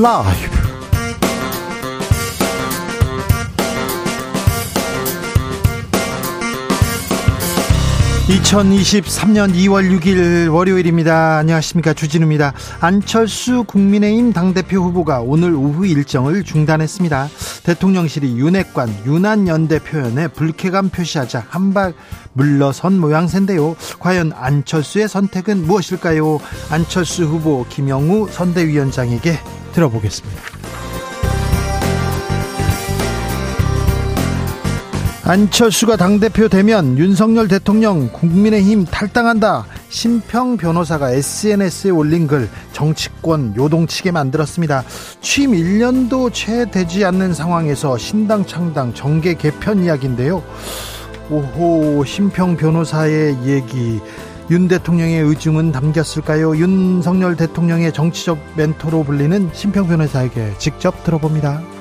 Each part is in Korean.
라이브. 2023년 2월 6일 월요일입니다. 안녕하십니까. 주진우입니다. 안철수 국민의힘 당대표 후보가 오늘 오후 일정을 중단했습니다. 대통령실이 윤핵관, 윤한연대 표현에 불쾌감 표시하자 한발 물러선 모양새인데요. 과연 안철수의 선택은 무엇일까요? 안철수 후보 김영우 선대위원장에게 들어보겠습니다. 안철수가 당대표 되면 윤석열 대통령 국민의힘 탈당한다. 심평 변호사가 SNS에 올린 글 정치권 요동치게 만들었습니다. 취임 1년도 채 되지 않는 상황에서 신당 창당 정계 개편 이야기인데요. 오호 심평 변호사의 얘기 윤 대통령의 의중은 담겼을까요? 윤석열 대통령의 정치적 멘토로 불리는 심평 변호사에게 직접 들어봅니다.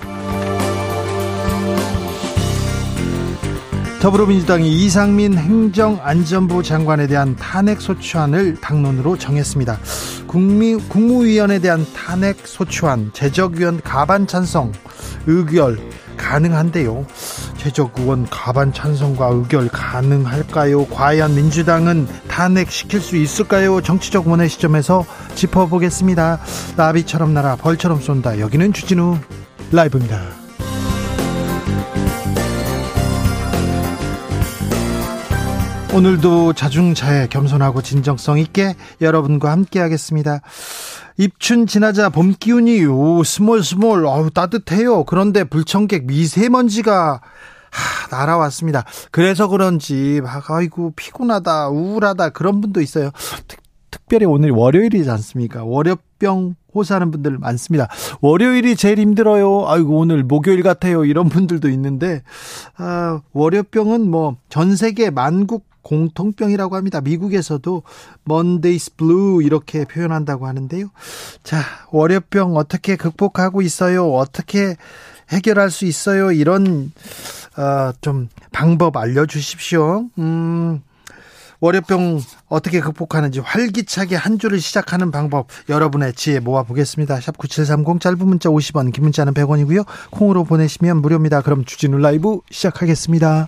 더불어민주당이 이상민 행정안전부 장관에 대한 탄핵 소추안을 당론으로 정했습니다. 국미, 국무위원에 대한 탄핵 소추안, 제적위원 가반 찬성, 의결 가능한데요. 제적의원 가반 찬성과 의결 가능할까요? 과연 민주당은 탄핵시킬 수 있을까요? 정치적 원의 시점에서 짚어보겠습니다. 나비처럼 날아 벌처럼 쏜다. 여기는 주진우 라이브입니다. 오늘도 자중자애 겸손하고 진정성 있게 여러분과 함께 하겠습니다. 입춘 지나자 봄 기운이 오 스멀스멀 어우 따뜻해요. 그런데 불청객 미세먼지가 하, 날아왔습니다. 그래서 그런지 막 아이고 피곤하다 우울하다 그런 분도 있어요. 특, 특별히 오늘 월요일이지 않습니까? 월요병 호소하는 분들 많습니다. 월요일이 제일 힘들어요. 아이고 오늘 목요일 같아요. 이런 분들도 있는데 아, 월요병은 뭐 전 세계 만국 공통병이라고 합니다. 미국에서도 Monday's Blue 이렇게 표현한다고 하는데요. 자, 월요병 어떻게 극복하고 있어요? 어떻게 해결할 수 있어요? 이런 어, 좀 방법 알려주십시오. 음, 월요병 어떻게 극복하는지 활기차게 한 주를 시작하는 방법 여러분의 지혜 모아보겠습니다. 샵 9730 짧은 문자 50원 긴 문자는 100원이고요. 콩으로 보내시면 무료입니다. 그럼 주진우 라이브 시작하겠습니다.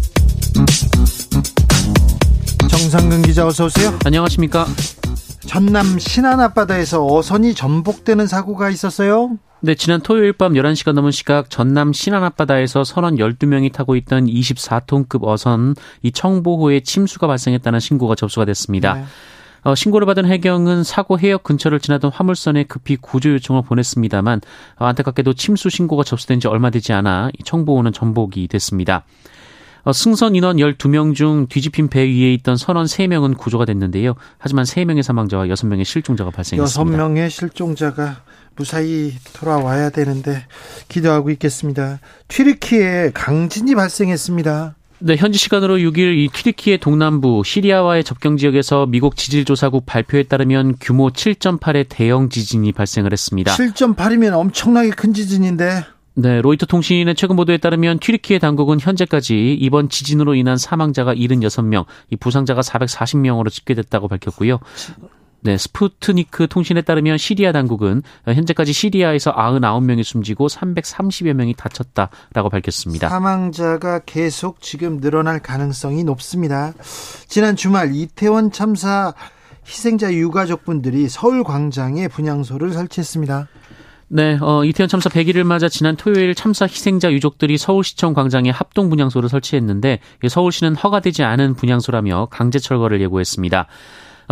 정상근 기자 어서 오세요. 안녕하십니까? 전남 신안 앞바다에서 어선이 전복되는 사고가 있었어요. 네, 지난 토요일 밤 11시가 넘은 시각 전남 신안 앞바다에서 선원 12명이 타고 있던 24톤급 어선 이 청보호에 침수가 발생했다는 신고가 접수가 됐습니다. 네. 어, 신고를 받은 해경은 사고 해역 근처를 지나던 화물선에 급히 구조 요청을 보냈습니다만 어, 안타깝게도 침수 신고가 접수된 지 얼마 되지 않아 이 청보호는 전복이 됐습니다. 어, 승선 인원 12명 중 뒤집힌 배 위에 있던 선원 3명은 구조가 됐는데요. 하지만 3명의 사망자와 6명의 실종자가 발생했습니다. 6명의 실종자가 무사히 돌아와야 되는데 기도하고 있겠습니다. 튀르키에 강진이 발생했습니다. 네, 현지 시간으로 6일 이 튀르키의 동남부 시리아와의 접경 지역에서 미국 지질조사국 발표에 따르면 규모 7.8의 대형 지진이 발생을 했습니다. 7.8이면 엄청나게 큰 지진인데 네, 로이터 통신의 최근 보도에 따르면 튀르키예 당국은 현재까지 이번 지진으로 인한 사망자가 76명, 이 부상자가 440명으로 집계됐다고 밝혔고요. 네, 스푸트니크 통신에 따르면 시리아 당국은 현재까지 시리아에서 99명이 숨지고 330여 명이 다쳤다라고 밝혔습니다. 사망자가 계속 지금 늘어날 가능성이 높습니다. 지난 주말 이태원 참사 희생자 유가족분들이 서울 광장에 분향소를 설치했습니다. 네, 어, 이태원 참사 100일을 맞아 지난 토요일 참사 희생자 유족들이 서울시청 광장에 합동 분향소를 설치했는데 서울시는 허가되지 않은 분향소라며 강제 철거를 예고했습니다.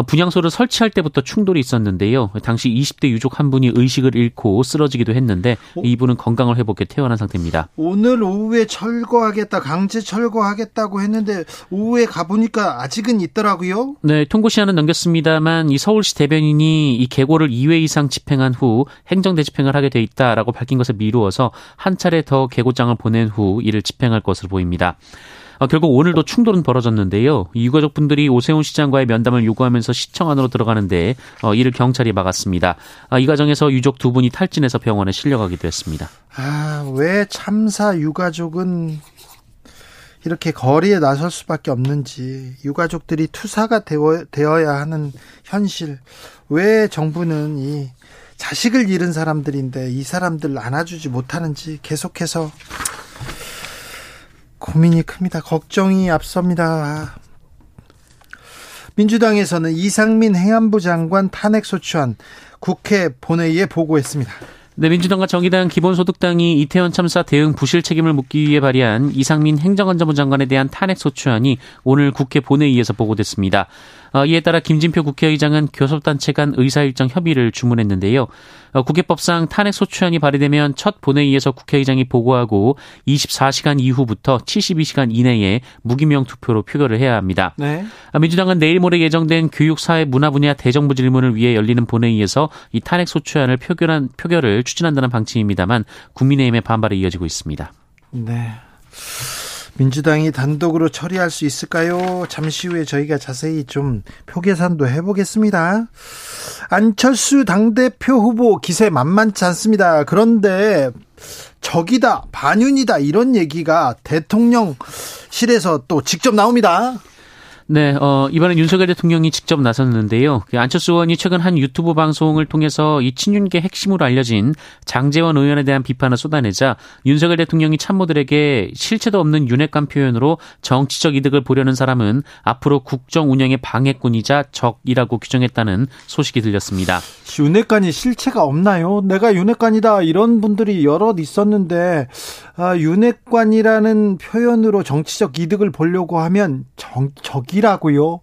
분향소를 설치할 때부터 충돌이 있었는데요. 당시 20대 유족 한 분이 의식을 잃고 쓰러지기도 했는데 어? 이분은 건강을 회복해 퇴원한 상태입니다. 오늘 오후에 철거하겠다, 강제 철거하겠다고 했는데 오후에 가보니까 아직은 있더라고요. 네, 통고 시한은 넘겼습니다만 이 서울시 대변인이 이 계고를 2회 이상 집행한 후 행정 대 집행을 하게 돼 있다라고 밝힌 것에 미루어서 한 차례 더 계고장을 보낸 후 이를 집행할 것으로 보입니다. 어, 결국 오늘도 충돌은 벌어졌는데요. 유가족 분들이 오세훈 시장과의 면담을 요구하면서 시청 안으로 들어가는데 어, 이를 경찰이 막았습니다. 아, 이 과정에서 유족 두 분이 탈진해서 병원에 실려가기도 했습니다. 아, 왜 참사 유가족은 이렇게 거리에 나설 수밖에 없는지 유가족들이 투사가 되어, 되어야 하는 현실 왜 정부는 이 자식을 잃은 사람들인데 이 사람들 안아주지 못하는지 계속해서 고민이 큽니다. 걱정이 앞섭니다. 민주당에서는 이상민 행안부 장관 탄핵 소추안 국회 본회의에 보고했습니다. 네, 민주당과 정의당, 기본소득당이 이태원 참사 대응 부실 책임을 묻기 위해 발의한 이상민 행정안전부 장관에 대한 탄핵 소추안이 오늘 국회 본회의에서 보고됐습니다. 어, 이에 따라 김진표 국회의장은 교섭단체 간 의사일정 협의를 주문했는데요. 어, 국회법상 탄핵 소추안이 발의되면 첫 본회의에서 국회의장이 보고하고 24시간 이후부터 72시간 이내에 무기명 투표로 표결을 해야 합니다. 네. 어, 민주당은 내일 모레 예정된 교육, 사회, 문화 분야 대정부 질문을 위해 열리는 본회의에서 이 탄핵 소추안을 표결한 표결을 추진한다는 방침입니다만 국민의힘의 반발이 이어지고 있습니다. 네. 민주당이 단독으로 처리할 수 있을까요? 잠시 후에 저희가 자세히 좀 표계산도 해보겠습니다. 안철수 당대표 후보 기세 만만치 않습니다. 그런데 적이다, 반윤이다, 이런 얘기가 대통령실에서 또 직접 나옵니다. 네, 어, 이번엔 윤석열 대통령이 직접 나섰는데요. 그 안철수 의원이 최근 한 유튜브 방송을 통해서 이 친윤계 핵심으로 알려진 장재원 의원에 대한 비판을 쏟아내자 윤석열 대통령이 참모들에게 실체도 없는 윤핵관 표현으로 정치적 이득을 보려는 사람은 앞으로 국정 운영의 방해꾼이자 적이라고 규정했다는 소식이 들렸습니다. 윤핵관이 실체가 없나요? 내가 윤핵관이다 이런 분들이 여럿 있었는데 아, 윤핵관이라는 표현으로 정치적 이득을 보려고 하면 정, 적이 적이라고요?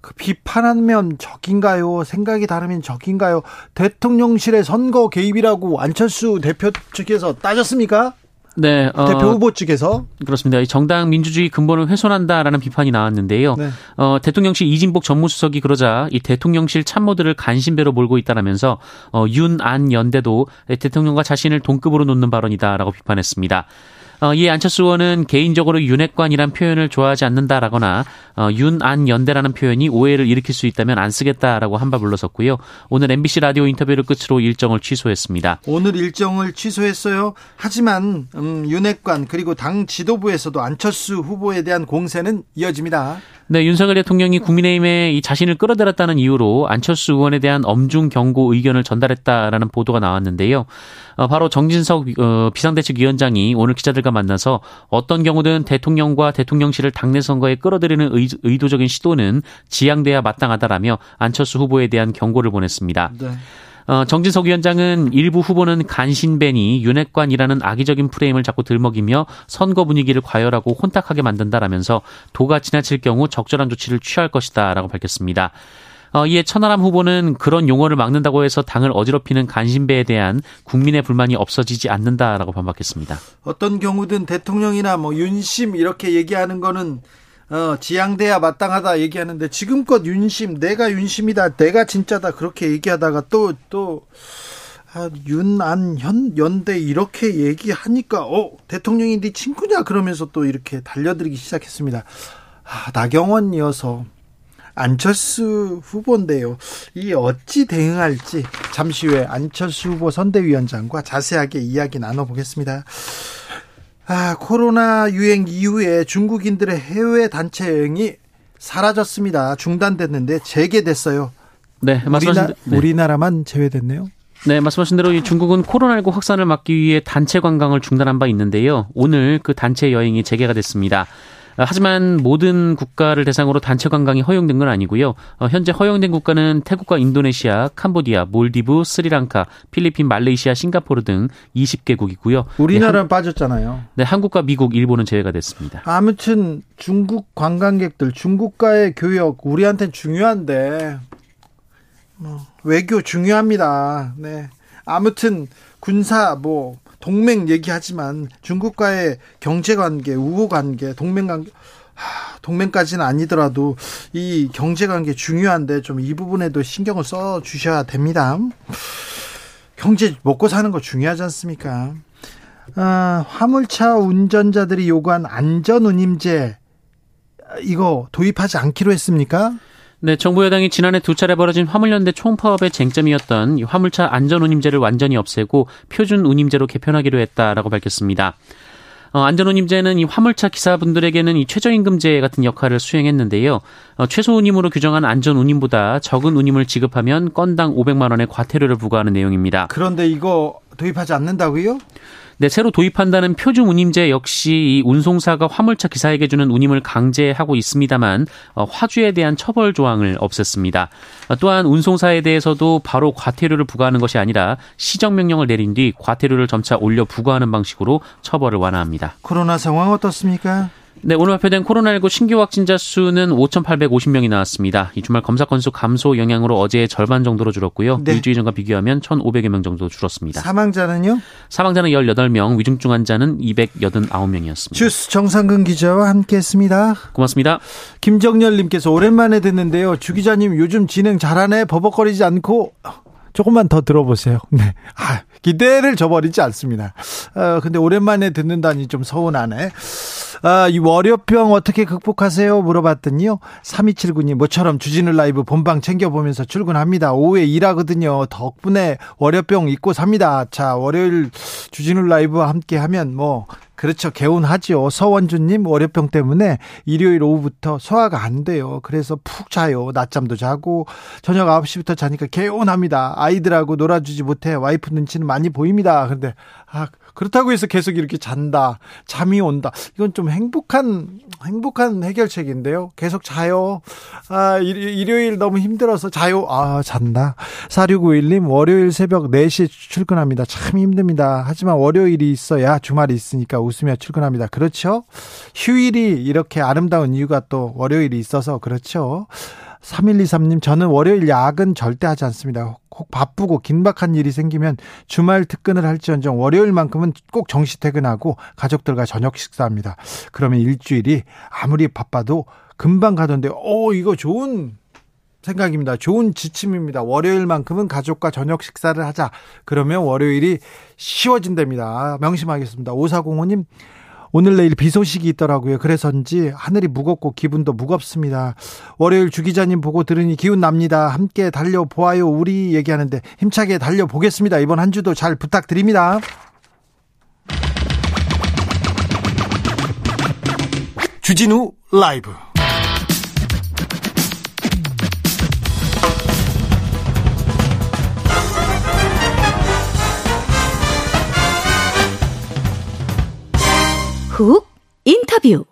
그 비판하면 적인가요? 생각이 다르면 적인가요? 대통령실의 선거 개입이라고 안철수 대표 측에서 따졌습니까? 네, 어, 대표 후보 측에서 그렇습니다. 정당 민주주의 근본을 훼손한다라는 비판이 나왔는데요. 네. 어, 대통령실 이진복 전무수석이 그러자 이 대통령실 참모들을 간신배로 몰고 있다라면서 어, 윤 안 연대도 대통령과 자신을 동급으로 놓는 발언이다라고 비판했습니다. 어, 이 안철수 의원은 개인적으로 윤핵관이란 표현을 좋아하지 않는다라거나 어, 윤안 연대라는 표현이 오해를 일으킬 수 있다면 안 쓰겠다라고 한발 물러섰고요. 오늘 MBC 라디오 인터뷰를 끝으로 일정을 취소했습니다. 오늘 일정을 취소했어요. 하지만 음, 윤핵관 그리고 당 지도부에서도 안철수 후보에 대한 공세는 이어집니다. 네, 윤석열 대통령이 국민의힘에 이 자신을 끌어들였다는 이유로 안철수 의원에 대한 엄중 경고 의견을 전달했다라는 보도가 나왔는데요. 어, 바로 정진석 어, 비상대책위원장이 오늘 기자들과 만나서 어떤 경우든 대통령과 대통령실을 당내 선거에 끌어들이는 의도적인 시도는 지양돼야 마땅하다라며 안철수 후보에 대한 경고를 보냈습니다. 네. 어, 정진석 위원장은 일부 후보는 간신배니 윤핵관이라는 악의적인 프레임을 자꾸 들먹이며 선거 분위기를 과열하고 혼탁하게 만든다라면서 도가 지나칠 경우 적절한 조치를 취할 것이다라고 밝혔습니다. 어, 이에 천하람 후보는 그런 용어를 막는다고 해서 당을 어지럽히는 간신배에 대한 국민의 불만이 없어지지 않는다라고 반박했습니다. 어떤 경우든 대통령이나 뭐 윤심 이렇게 얘기하는 거는 어, 지양돼야 마땅하다 얘기하는데 지금껏 윤심 내가 윤심이다 내가 진짜다 그렇게 얘기하다가 또 또 아, 윤안현 연대 이렇게 얘기하니까 어 대통령이 네 친구냐 그러면서 또 이렇게 달려들기 시작했습니다. 아, 나경원이어서 안철수 후보인데요. 이 어찌 대응할지 잠시 후에 안철수 후보 선대위원장과 자세하게 이야기 나눠보겠습니다. 아, 코로나 유행 이후에 중국인들의 해외 단체 여행이 사라졌습니다. 중단됐는데 재개됐어요. 네, 말씀하신 우리나, 네. 우리나라만 제외됐네요. 네, 말씀하신 대로 중국은 코로나19 확산을 막기 위해 단체 관광을 중단한 바 있는데요. 오늘 그 단체 여행이 재개가 됐습니다. 하지만 모든 국가를 대상으로 단체 관광이 허용된 건 아니고요. 어, 현재 허용된 국가는 태국과 인도네시아, 캄보디아, 몰디브, 스리랑카, 필리핀, 말레이시아, 싱가포르 등 20개국이고요. 우리나라는 네, 빠졌잖아요. 네, 한국과 미국, 일본은 제외가 됐습니다. 아무튼 중국 관광객들, 중국과의 교역 우리한테는 중요한데 뭐, 외교 중요합니다. 네. 아무튼 군사 뭐 동맹 얘기하지만 중국과의 경제 관계, 우호 관계, 동맹 관계 동맹까지는 아니더라도 이 경제 관계 중요한데 좀 이 부분에도 신경을 써 주셔야 됩니다. 경제 먹고 사는 거 중요하지 않습니까? 아, 화물차 운전자들이 요구한 안전 운임제 이거 도입하지 않기로 했습니까? 네, 정부 여당이 지난해 두 차례 벌어진 화물연대 총파업의 쟁점이었던 화물차 안전운임제를 완전히 없애고 표준 운임제로 개편하기로 했다라고 밝혔습니다. 어, 안전운임제는 이 화물차 기사분들에게는 이 최저임금제 같은 역할을 수행했는데요. 어, 최소 운임으로 규정한 안전운임보다 적은 운임을 지급하면 건당 500만 원의 과태료를 부과하는 내용입니다. 그런데 이거 도입하지 않는다고요? 네, 새로 도입한다는 표준 운임제 역시 이 운송사가 화물차 기사에게 주는 운임을 강제하고 있습니다만 어, 화주에 대한 처벌 조항을 없앴습니다. 어, 또한 운송사에 대해서도 바로 과태료를 부과하는 것이 아니라 시정 명령을 내린 뒤 과태료를 점차 올려 부과하는 방식으로 처벌을 완화합니다. 코로나 상황 어떻습니까? 네, 오늘 발표된 코로나19 신규 확진자 수는 5,850명이 나왔습니다. 이 주말 검사 건수 감소 영향으로 어제의 절반 정도로 줄었고요. 네. 일주일 전과 비교하면 1,500여 명 정도 줄었습니다. 사망자는요? 사망자는 18명, 위중증 환자는 289명이었습니다. 주스 정상근 기자와 함께했습니다. 고맙습니다. 김정열 님께서 오랜만에 듣는데요. 주 기자님 요즘 진행 잘하네. 버벅거리지 않고 조금만 더 들어보세요. 네. 아, 기대를 저버리지 않습니다. 어, 근데 오랜만에 듣는다니 좀 서운하네. 아, 이 월요병 어떻게 극복하세요? 물어봤더니요. 3279님, 모처럼 주진우 라이브 본방 챙겨보면서 출근합니다. 오후에 일하거든요. 덕분에 월요병 잊고 삽니다. 자, 월요일 주진우 라이브와 함께 하면 뭐, 그렇죠. 개운하지요. 서원주님 월요병 때문에 일요일 오후부터 소화가 안 돼요. 그래서 푹 자요. 낮잠도 자고 저녁 9시부터 자니까 개운합니다. 아이들하고 놀아주지 못해 와이프 눈치는 많이 보입니다. 그런데 아 그렇다고 해서 계속 이렇게 잔다. 잠이 온다. 이건 좀 행복한, 행복한 해결책인데요. 계속 자요. 아, 일요일 너무 힘들어서 자요. 아, 잔다. 4691님, 월요일 새벽 4시에 출근합니다. 참 힘듭니다. 하지만 월요일이 있어야 주말이 있으니까 웃으며 출근합니다. 그렇죠? 휴일이 이렇게 아름다운 이유가 또 월요일이 있어서 그렇죠. 3123님, 저는 월요일 야근 절대 하지 않습니다. 혹 바쁘고 긴박한 일이 생기면 주말 특근을 할지언정 월요일만큼은 꼭 정시 퇴근하고 가족들과 저녁 식사합니다. 그러면 일주일이 아무리 바빠도 금방 가던데, 오, 이거 좋은 생각입니다. 좋은 지침입니다. 월요일만큼은 가족과 저녁 식사를 하자. 그러면 월요일이 쉬워진답니다. 명심하겠습니다. 5405님, 오늘 내일 비 소식이 있더라고요. 그래서인지 하늘이 무겁고 기분도 무겁습니다. 월요일 주 기자님 보고 들으니 기운 납니다. 함께 달려 보아요. 우리 얘기하는데 힘차게 달려 보겠습니다. 이번 한 주도 잘 부탁드립니다. 주진우 라이브 훅 인터뷰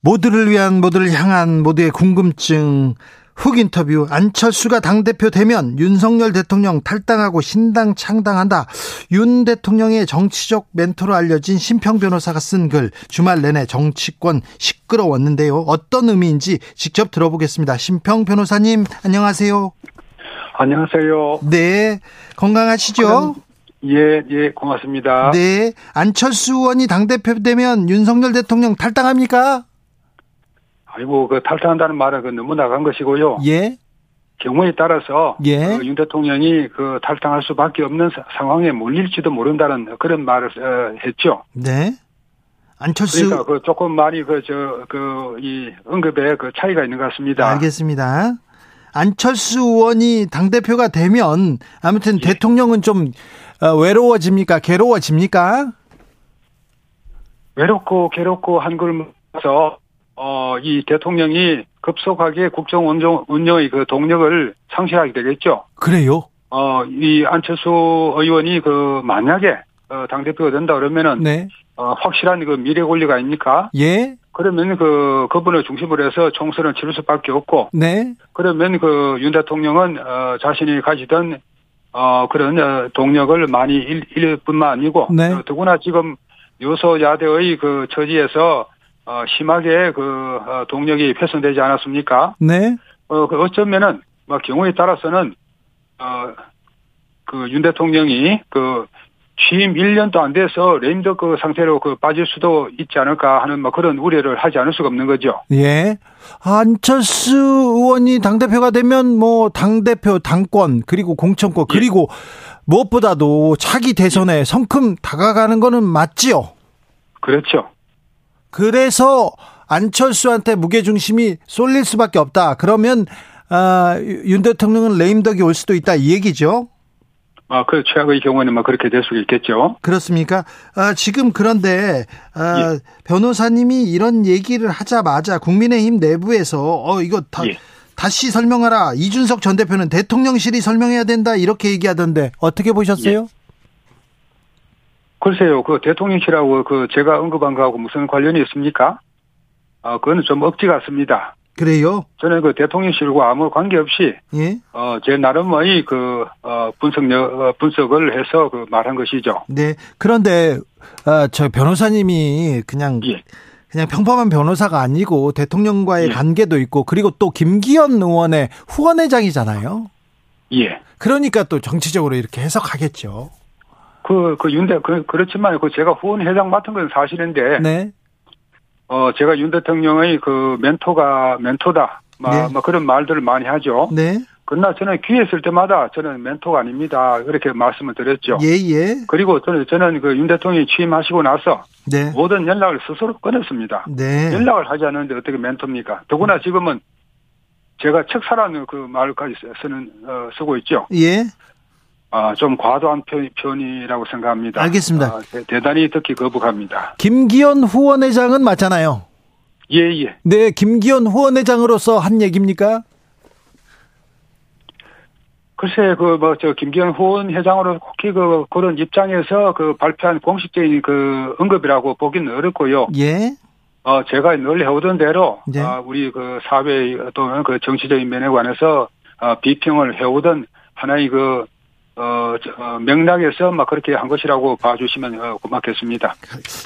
모두를 위한 모두를 향한 모두의 궁금증 훅 인터뷰 안철수가 당대표 되면 윤석열 대통령 탈당하고 신당 창당한다. 윤 대통령의 정치적 멘토로 알려진 심평 변호사가 쓴 글 주말 내내 정치권 시끄러웠는데요. 어떤 의미인지 직접 들어보겠습니다. 심평 변호사님 안녕하세요. 안녕하세요. 네. 건강하시죠? 예, 예, 고맙습니다. 네. 안철수 의원이 당대표 되면 윤석열 대통령 탈당합니까? 아이고, 그 탈당한다는 말은 그 너무 나간 것이고요. 예. 경우에 따라서 예. 그 윤 대통령이 그 탈당할 수밖에 없는 사, 상황에 몰릴지도 모른다는 그런 말을 어, 했죠. 네. 안철수 그러니까 그 조금 많이 그 저 그 이 언급에 그 차이가 있는 것 같습니다. 알겠습니다. 안철수 의원이 당 대표가 되면 아무튼 예. 대통령은 좀 어, 외로워집니까? 괴로워집니까? 외롭고 괴롭고 모아서 어, 이 대통령이 급속하게 국정 운영, 운영의 그 동력을 상실하게 되겠죠. 그래요? 어, 이 안철수 의원이 그 만약에 어, 당대표가 된다 그러면은 네. 어, 확실한 그 미래 권리가 아닙니까? 예. 그러면 그 그분을 중심으로 해서 총선을 치를 수밖에 없고 네. 그러면 그 윤 대통령은 어, 자신이 가지던 어, 그런 어, 동력을 많이 잃, 잃을 뿐만 아니고 네. 어, 더구나 지금 요소야대의 그 처지에서 어, 심하게 그 어, 동력이 훼손되지 않았습니까? 네. 어, 그 어쩌면은 막 경우에 따라서는 어, 그 윤 대통령이 그 취임 1년도 안 돼서 레임덕 그 상태로 그 빠질 수도 있지 않을까 하는 뭐 그런 우려를 하지 않을 수가 없는 거죠. 예. 안철수 의원이 당대표가 되면 뭐 당대표 당권 그리고 공천권 예. 그리고 무엇보다도 차기 대선에 성큼 다가가는 거는 맞지요. 그렇죠. 그래서 안철수한테 무게중심이 쏠릴 수밖에 없다. 그러면 아, 윤 대통령은 레임덕이 올 수도 있다 이 얘기죠. 아, 그 최악의 경우에는 뭐 그렇게 될 수가 있겠죠. 그렇습니까? 아, 지금 그런데 아, 예. 변호사님이 이런 얘기를 하자마자 국민의힘 내부에서 어 이거 다 예. 다시 설명하라. 이준석 전 대표는 대통령실이 설명해야 된다 이렇게 얘기하던데 어떻게 보셨어요? 글쎄요, 그 대통령실하고 그 제가 언급한 거하고 무슨 관련이 있습니까? 아, 그거는 좀 억지 같습니다. 그래요? 저는 그 대통령실과 아무 관계 없이 예. 어, 제 나름의 그, 어, 분석, 어, 분석을 해서 그 말한 것이죠. 네. 그런데 아, 저 변호사님이 그냥 예. 그냥 평범한 변호사가 아니고 대통령과의 예. 관계도 있고 그리고 또 김기현 의원의 후원회장이잖아요. 예. 그러니까 또 정치적으로 이렇게 해석하겠죠. 그, 그 윤대, 그, 그렇지만 그 제가 후원 회장 맡은 건 사실인데, 네. 어, 제가 윤 대통령의 그 멘토가, 멘토다. 막, 네. 뭐 그런 말들을 많이 하죠. 네. 그러나 저는 귀에 있을 때마다 저는 멘토가 아닙니다. 그렇게 말씀을 드렸죠. 예, 예. 그리고 저는, 저는 그 윤 대통령이 취임하시고 나서 네. 모든 연락을 스스로 끊었습니다. 네. 연락을 하지 않는데 어떻게 멘토입니까? 더구나 지금은 제가 책사라는 그 말까지 쓰는, 어, 쓰고 있죠. 예. 아, 좀 과도한 편, 편이라고 생각합니다. 알겠습니다. 아, 대, 대단히 듣기 거북합니다. 김기현 후원회장은 맞잖아요. 예, 예. 네, 김기현 후원회장으로서 한 얘기입니까? 글쎄, 그, 뭐, 저, 김기현 후원 회장으로 혹히 그, 그런 입장에서 그 발표한 공식적인 그 언급이라고 보기는 어렵고요. 예. 어, 제가 늘 해오던 대로, 네. 아, 우리 그 사회 또는 그 정치적인 면에 관해서, 어, 비평을 해오던 하나의 그, 어, 저, 어, 맥락에서 막 그렇게 한 것이라고 봐주시면 어, 고맙겠습니다.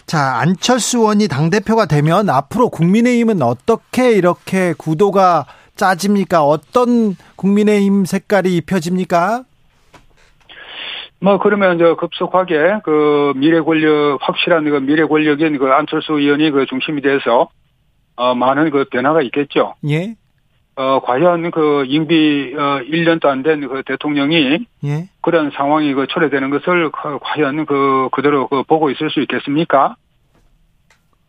자, 안철수 의원이 당대표가 되면 앞으로 국민의힘은 어떻게 이렇게 구도가 짜집니까? 어떤 국민의힘 색깔이 입혀집니까? 뭐 그러면 저 급속하게 그 미래 권력 확실한 그 미래 권력인 그 안철수 의원이 그 중심이 돼서 어 많은 그 변화가 있겠죠. 예. 어 과연 그 임기 어 1년도 안 된 그 대통령이 예. 그런 상황이 그 초래되는 것을 그 과연 그 그대로 그 보고 있을 수 있겠습니까?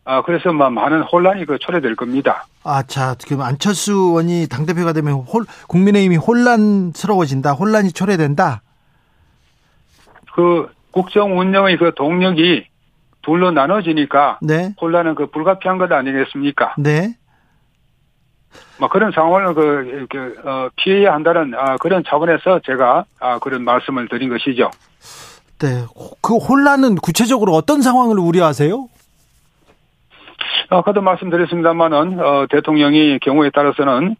아 그래서 뭐 많은 혼란이 그 초래될 겁니다. 아, 자, 지금 안철수 의원이 당대표가 되면 홀, 국민의힘이 혼란스러워진다. 혼란이 초래된다. 그 국정 운영의 그 동력이 둘로 나눠지니까 네. 혼란은 그 불가피한 것 아니겠습니까? 네. 뭐 그런 상황을 그 이렇게 어, 피해야 한다는 아, 그런 차원에서 제가 아, 그런 말씀을 드린 것이죠. 네. 그 혼란은 구체적으로 어떤 상황을 우려하세요? 아까도 말씀드렸습니다만은 어, 대통령이 경우에 따라서는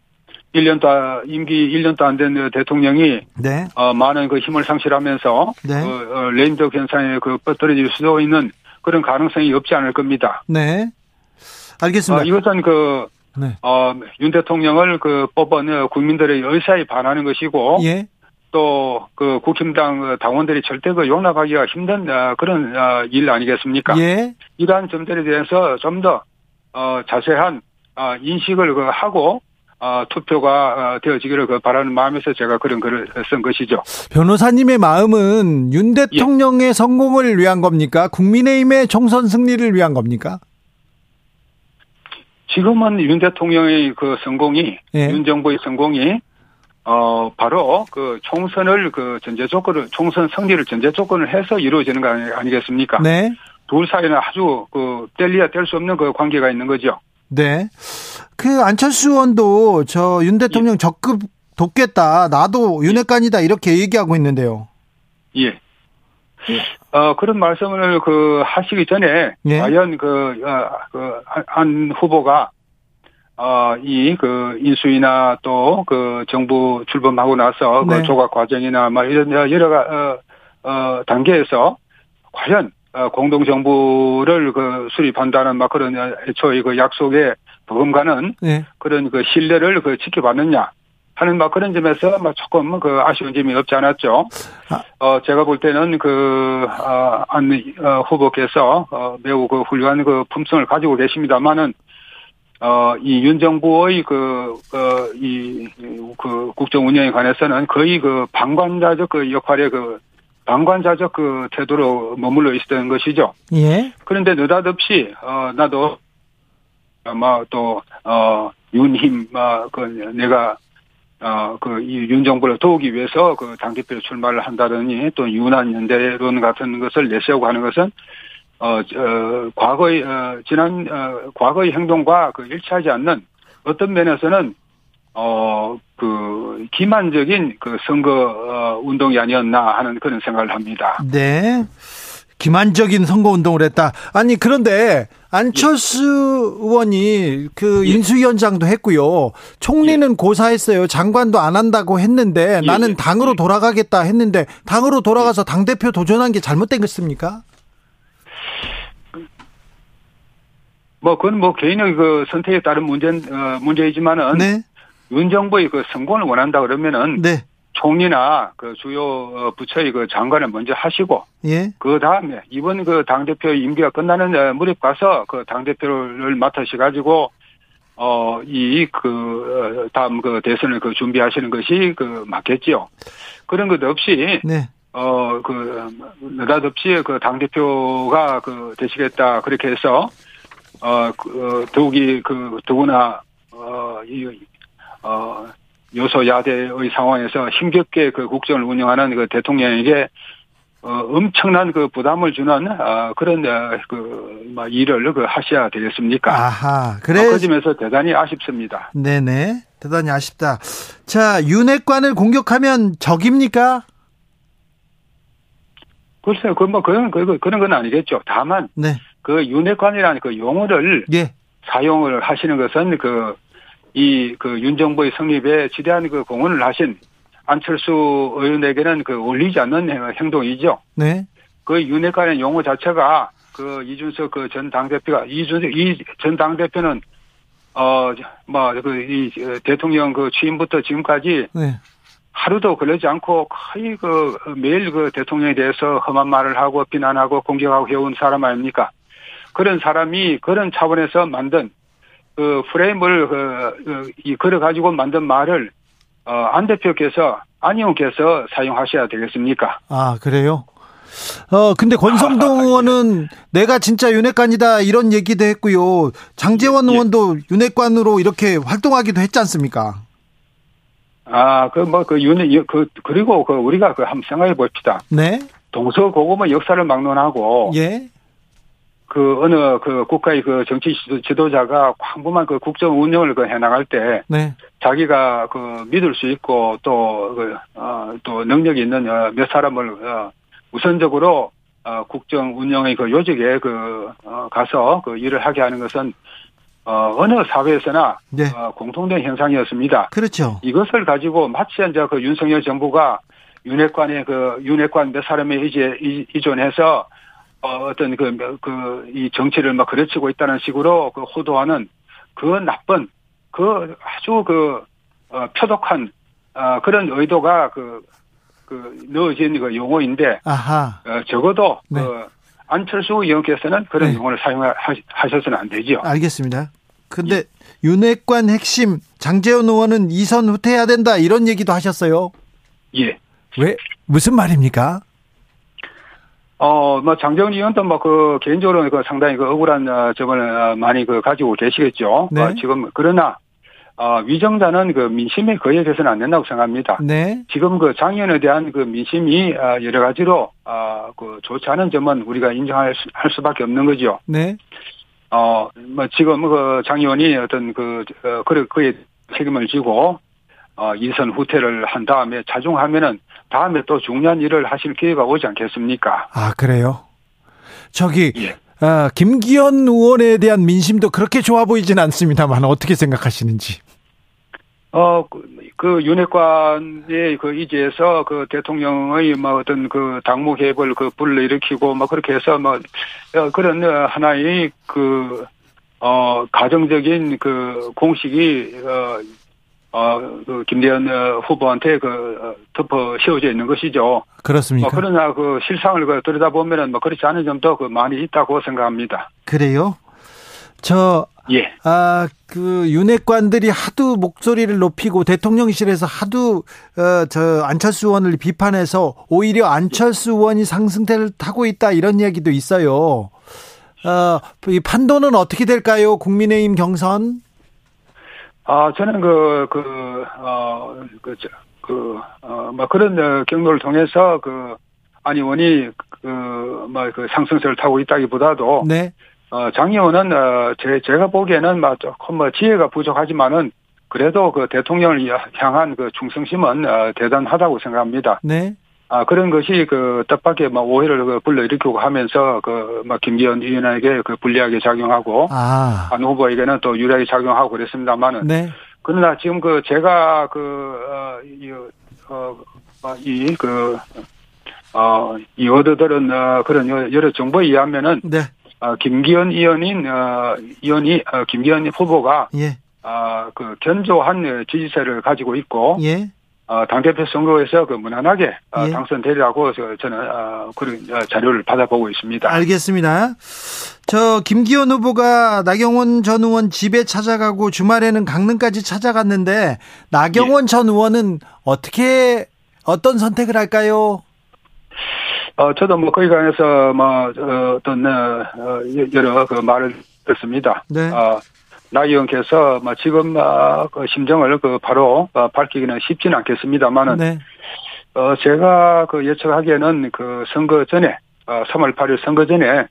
1년도 아- 임기 1년도 안 된 대통령이 네. 어, 많은 그 힘을 상실하면서 네. 어, 어, 레임덕 현상에 그 뻗어질 수도 있는 그런 가능성이 없지 않을 겁니다. 네. 어, 알겠습니다. 이것은 그 네. 어, 윤 대통령을 그 어, 국민들의 의사에 반하는 것이고 예. 또그 국힘당 당원들이 절대 그 용납하기가 힘든 어, 그런 어, 일 아니겠습니까? 예. 이러한 점들에 대해서 좀더 어, 자세한 어, 인식을 그 하고 어, 투표가 어, 되어지기를 그 바라는 마음에서 제가 그런 글을 쓴 것이죠. 변호사님의 마음은 윤 대통령의 성공을 위한 겁니까? 국민의힘의 총선 승리를 위한 겁니까? 지금은 윤 대통령의 그 성공이 예. 윤 정부의 성공이 어 바로 그 총선을 그 전제 조건을 총선 승리를 전제 조건을 해서 이루어지는 거 아니, 아니겠습니까? 네. 둘 사이는 아주 그 뗄래야 뗄 수 없는 그 관계가 있는 거죠. 네. 그 안철수 의원도 저 윤 대통령 적극 돕겠다. 나도 윤핵관이다. 이렇게 얘기하고 있는데요. 예. 어, 그런 말씀을 그 하시기 전에 예. 과연 그, 어, 그, 한- 후보가 어, 이, 그, 인수위나 또, 그, 정부 출범하고 나서, 네. 그 조각 과정이나, 막, 이런, 여러, 가- 어, 어, 단계에서, 과연, 어, 공동정부를 그 수립한다는 막 그런, 어, 애초에 그 약속에 버금가는 네. 그런 그 신뢰를 그 지켜봤느냐 하는 막 그런 점에서 막 조금 그 아쉬운 점이 없지 않았죠. 아. 어 제가 볼 때는 그 어, 안 어, 후보께서 어, 매우 그 훌륭한 그 품성을 가지고 계십니다만은 어이 윤 정부의 그어이그 국정 운영에 관해서는 거의 그 방관자적 그 역할의 그 방관자적 그 태도로 머물러 있었던 것이죠. 예. 그런데 느닷없이 어 나도 아마 또어 윤힘 아그 내가 어그이 윤정부를 도우기 위해서 그 당대표 출마를 한다더니 또 윤한 연대론 같은 것을 내세우고 하는 것은 어, 어 과거의 어 지난 어 과거의 행동과 그 일치하지 않는 어떤 면에서는 어 그 기만적인 그 선거 어 운동이 아니었나 하는 그런 생각을 합니다. 네. 기만적인 선거 운동을 했다. 아니 그런데 안철수 의원이 그 예. 인수위원장도 했고요. 총리는 고사했어요. 장관도 안 한다고 했는데 예, 나는 예. 당으로 예. 돌아가겠다 했는데 당으로 돌아가서 당 대표 도전한 게 잘못된 것입니까? 뭐 그건 뭐 개인의 그 선택에 따른 문제 어, 문제이지만은 네. 윤 정부의 그 성공을 원한다 그러면은 네. 총리나 그 주요 어, 부처의 그 장관을 먼저 하시고 예. 그 다음에 이번 그 당 대표 임기가 끝나는 어, 무렵 가서 그 당 대표를 맡으시 가지고 어 이 그 다음 그 대선을 그 준비하시는 것이 그 맞겠지요. 그런 것 없이 네. 어, 그, 느닷없이 그 당 대표가 그 되시겠다. 그렇게 해서, 어, 그, 어, 더욱이 그, 더구나, 어, 이, 어, 요소야대의 상황에서 힘겹게 그 국정을 운영하는 그 대통령에게 어, 엄청난 그 부담을 주는, 어, 그런, 어, 그, 뭐, 일을 그 하셔야 되겠습니까? 아하. 그 그래. 점에서 대단히 아쉽습니다. 네네. 대단히 아쉽다. 자, 윤핵관을 공격하면 적입니까? 글쎄요, 그, 뭐, 그런, 그, 그런 건 아니겠죠. 다만, 네. 그 윤핵관이라는 그 용어를 예. 사용을 하시는 것은 그, 이, 그, 윤 정부의 성립에 지대한 그 공헌을 하신 안철수 의원에게는 그 어울리지 않는 행- 행동이죠. 네. 그 윤핵관의 용어 자체가 그 이준석 그 전 당대표가, 이준석, 이 전 당대표는 어, 뭐, 그, 이, 어, 대통령 그 취임부터 지금까지 네. 하루도 걸리지 않고 거의 그 매일 그 대통령에 대해서 험한 말을 하고 비난하고 공격하고 해온 사람 아닙니까? 그런 사람이 그런 차원에서 만든 그 프레임을 그, 그, 이 걸어 가지고 만든 말을 어, 안 대표께서 안 의원께서 사용하셔야 되겠습니까? 아, 그래요? 어, 근데 권성동 아, 예. 의원은 내가 진짜 윤핵관이다 이런 얘기도 했고요. 장재원 예. 의원도 윤핵관으로 이렇게 활동하기도 했지 않습니까? 아, 그 뭐 그 윤, 그 그리고 그 우리가 그 한번 생각해 봅시다. 네. 동서고금의 역사를 막론하고 예. 그 어느 그 국가의 그 정치 지도- 지도자가 광범한 그 국정 운영을 그 해나갈 때 네. 자기가 그 믿을 수 있고 또 그, 어, 또 능력이 있는 어, 몇 사람을 어, 우선적으로 어, 국정 운영의 그 요직에 그 어, 가서 그 일을 하게 하는 것은 어, 어느 사회에서나 네. 어, 공통된 현상이었습니다. 그렇죠. 이것을 가지고 마치 이제 그 윤석열 정부가 윤핵관의 그 윤핵관 몇 사람에 이제 이- 이존해서 어, 어떤 그, 그, 이 정치를 막 그르치고 있다는 식으로 그 호도하는 그 나쁜, 그 아주 그, 어, 표독한, 어, 그런 의도가 그, 그, 넣어진 그 용어인데, 아하. 어, 적어도 네. 그, 안철수 의원께서는 그런 네. 용어를 사용하셔서는 안 되죠. 알겠습니다. 근데 윤핵관 핵심 장재원 의원은 이선 후퇴해야 된다 이런 얘기도 하셨어요. 예. 왜 무슨 말입니까? 어, 뭐, 장정리 의원도 뭐, 그, 개인적으로 그 상당히 그 억울한 어, 점을 어, 많이 그 가지고 계시겠죠. 네. 어, 지금, 그러나, 어, 위정자는 그 민심에 거역해서는 안 된다고 생각합니다. 네. 지금 그 장의원에 대한 그 민심이 어, 여러 가지로, 어, 그 좋지 않은 점은 우리가 인정할 수, 할 수밖에 없는 거죠. 네. 어, 뭐, 지금 그 장 의원이 어떤 그, 어, 그, 그의 책임을 지고, 어, 이선 후퇴를 한 다음에 자중하면은 다음에 또 중요한 일을 하실 기회가 오지 않겠습니까? 아, 그래요? 저기, 예. 아, 김기현 의원에 대한 민심도 그렇게 좋아 보이진 않습니다만 어떻게 생각하시는지. 어, 그, 그 윤핵관의 그 이지에서 그 대통령의 뭐 어떤 그 당무 개입을 그 불러일으키고 뭐 그렇게 해서 뭐 어, 그런 어, 하나의 그, 어, 가정적인 그 공식이, 어, 어, 그 김대현 어, 후보한테 그 어, 덮어 씌워져 있는 것이죠. 그렇습니까? 뭐 그러나 그 실상을 그 들여다보면은 뭐 그렇지 않은 점도 그 많이 있다고 생각합니다. 그래요? 저, 예. 아, 그, 윤핵관들이 하도 목소리를 높이고 대통령실에서 하도, 어, 저, 안철수 의원을 비판해서 오히려 안철수 의원이 상승세를 타고 있다 이런 이야기도 있어요. 어, 이 판도는 어떻게 될까요? 국민의힘 경선? 아, 저는 그, 그, 어, 그, 저, 그, 어, 뭐 그런 어, 경로를 통해서 그, 안 의원이 그, 뭐, 그 상승세를 타고 있다기보다도, 네. 어, 장 의원은, 어, 제, 제가 보기에는 뭐 조금 뭐 지혜가 부족하지만은, 그래도 그 대통령을 향한 그 충성심은 어, 대단하다고 생각합니다. 네. 아, 그런 것이 그 뜻밖의 뭐 오해를 그 불러일으키고 하면서 그뭐 김기현 의원에게 그 불리하게 작용하고, 아. 안 후보에게는 또 유리하게 작용하고 그랬습니다만은, 네. 그러나 지금 그 제가 그, 어, 이, 어, 어, 이, 그, 어, 이 얻어들은, 어, 그런 여러- 여러 정보에 의하면은, 네. 어, 김기현 의원인, 어, 의원이, 어, 김기현 후보가, 예. 어, 그, 견조한 지지세를 가지고 있고, 예. 어, 당대표 선거에서 그 무난하게 어, 예. 당선되리라고 저, 저는, 어, 그런 어, 자료를 받아보고 있습니다. 알겠습니다. 저 김기현 후보가 나경원 전 의원 집에 찾아가고 주말에는 강릉까지 찾아갔는데 나경원 전 의원은 어떻게 어떤 선택을 할까요? 어, 저도 뭐 거기 관해서 뭐, 어, 어떤, 여러 그 말을 듣습니다. 네. 어, 나 의원께서 뭐 지금, 어, 그 심정을 그 바로 어, 밝히기는 쉽지는 않겠습니다만은, 네. 어, 제가 그 예측하기에는 그 선거 전에, 어, 3월 8일 선거 전에,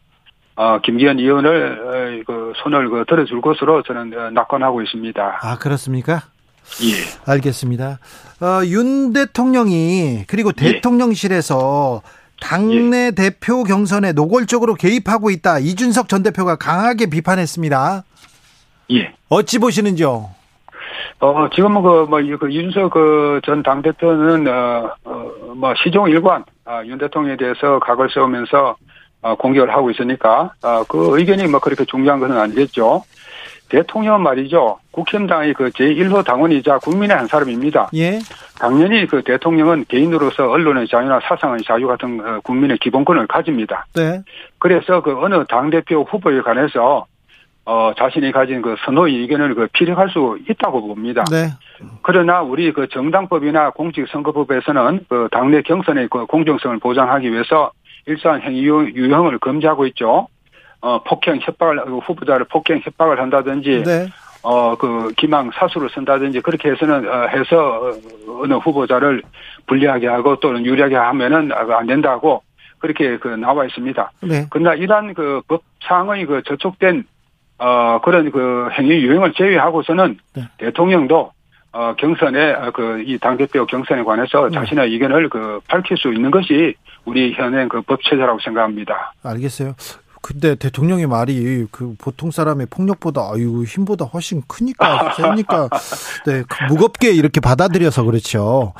어, 김기현 의원을, 어, 그 손을 그 들어줄 것으로 저는 어, 낙관하고 있습니다. 아 그렇습니까? 예. 알겠습니다. 어, 윤 대통령이 그리고 예. 대통령실에서 당내 대표 경선에 노골적으로 개입하고 있다. 이준석 전 대표가 강하게 비판했습니다. 예. 어찌 보시는지요? 어, 지금은 그, 뭐, 이- 그, 윤석 그 전 당대표는, 어, 어, 뭐, 시종 일관, 아, 윤 대통령에 대해서 각을 세우면서, 어, 공격을 하고 있으니까, 아, 그 의견이 뭐 그렇게 중요한 것은 아니겠죠. 대통령은 말이죠. 국힘당의 그 제1호 당원이자 국민의 한 사람입니다. 예. 당연히 그 대통령은 개인으로서 언론의 자유나 사상의 자유 같은 어, 국민의 기본권을 가집니다. 네. 그래서 그 어느 당대표 후보에 관해서, 어, 자신이 가진 그 선호의 의견을 그 피력할 수 있다고 봅니다. 네. 그러나 우리 그 정당법이나 공직선거법에서는 그 당내 경선의 그 공정성을 보장하기 위해서 일산 행위 유형을 금지하고 있죠. 어, 폭행 협박을, 어, 후보자를 폭행 협박을 한다든지, 네. 어, 그, 기망 사수를 쓴다든지, 그렇게 해서는, 어, 해서, 어, 어느 후보자를 불리하게 하고 또는 유리하게 하면은 아, 안 된다고, 그렇게 그 나와 있습니다. 네. 그러나 이러한 그 법상의 그 저촉된 어 그런 그 행위 유형을 제외하고서는 네. 대통령도 어 경선에 그 이 당 대표 경선에 관해서 네. 자신의 의견을 그 밝힐 수 있는 것이 우리 현행 그 법 체제라고 생각합니다. 알겠어요. 근데 대통령의 말이 그 보통 사람의 폭력보다 아유 힘보다 훨씬 크니까 세니까 네그 무겁게 이렇게 받아들여서 그렇죠.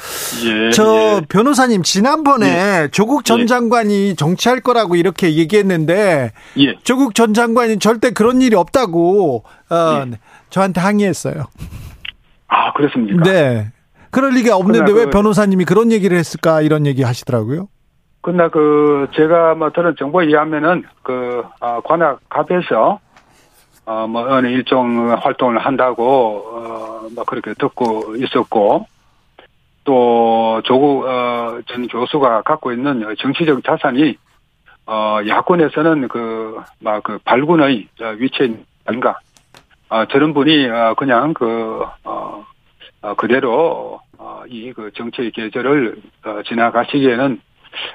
예. 저 변호사님 지난번에 조국 전 예. 장관이 정치할 거라고 이렇게 얘기했는데 예. 조국 전 장관이 절대 그런 일이 없다고 어, 예. 네, 저한테 항의했어요. 아 그렇습니까? 네. 그럴 리가 없는데 왜 그- 변호사님이 그런 얘기를 했을까 이런 얘기 하시더라고요. 그러나 그 제가 뭐 들은 정보에 의하면은 그 아, 관악 갑에서 어뭐 어느 일종 활동을 한다고 어뭐 그렇게 듣고 있었고 또 조국 어, 전 교수가 갖고 있는 정치적 자산이 어 야권에서는 그 막 그 발군의 저 위치에 아닌가. 아 저런 분이 어, 그냥 그 어, 어, 그대로 어, 이그 정치의 계절을 어, 지나가시기에는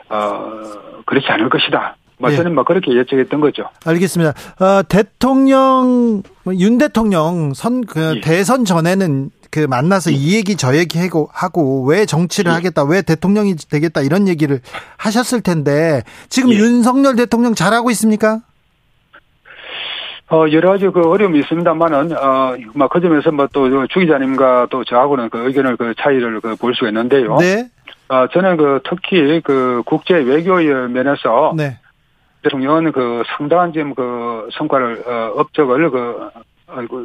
어, 그렇지 않을 것이다. 뭐 예. 저는 뭐 그렇게 예측했던 거죠. 알겠습니다. 어, 대통령 윤 대통령 선 그 예. 대선 전에는 그 만나서 이 얘기 저 얘기 하고 하고 왜 정치를 하겠다 왜 대통령이 되겠다 이런 얘기를 하셨을 텐데 지금 예. 윤석열 대통령 잘하고 있습니까? 어, 여러 가지 그 어려움이 있습니다만은, 어, 막 그 점에서 뭐 또 주 기자님과 또 저하고는 그 의견을 그 차이를 그 볼 수가 있는데요. 네. 어, 저는 그 특히 그 국제 외교의 면에서 네. 대통령은 그 상당한 지금 그 성과를, 어, 업적을 그,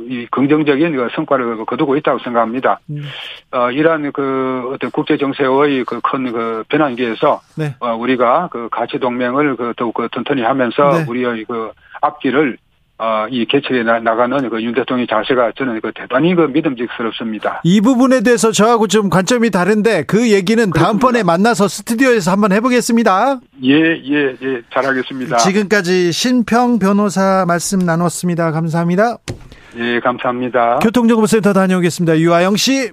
이 긍정적인 그 성과를 그 거두고 있다고 생각합니다. 음. 어, 이러한 그 어떤 국제 정세의 그 큰 그 변환기에서 네. 어, 우리가 그 가치 동맹을 그 더욱 그 튼튼히 하면서 네. 우리의 그 앞길을 어, 이 개척해 나- 나가는 그윤 대통령 자세가 저는 그 대단히 그 믿음직스럽습니다. 이 부분에 대해서 저하고 좀 관점이 다른데 그 얘기는 다음번에 만나서 스튜디오에서 한번 해보겠습니다. 예, 예, 예, 잘하겠습니다. 지금까지 신평 변호사 말씀 나눴습니다. 감사합니다. 예, 감사합니다. 교통정보센터 다녀오겠습니다. 유아영 씨.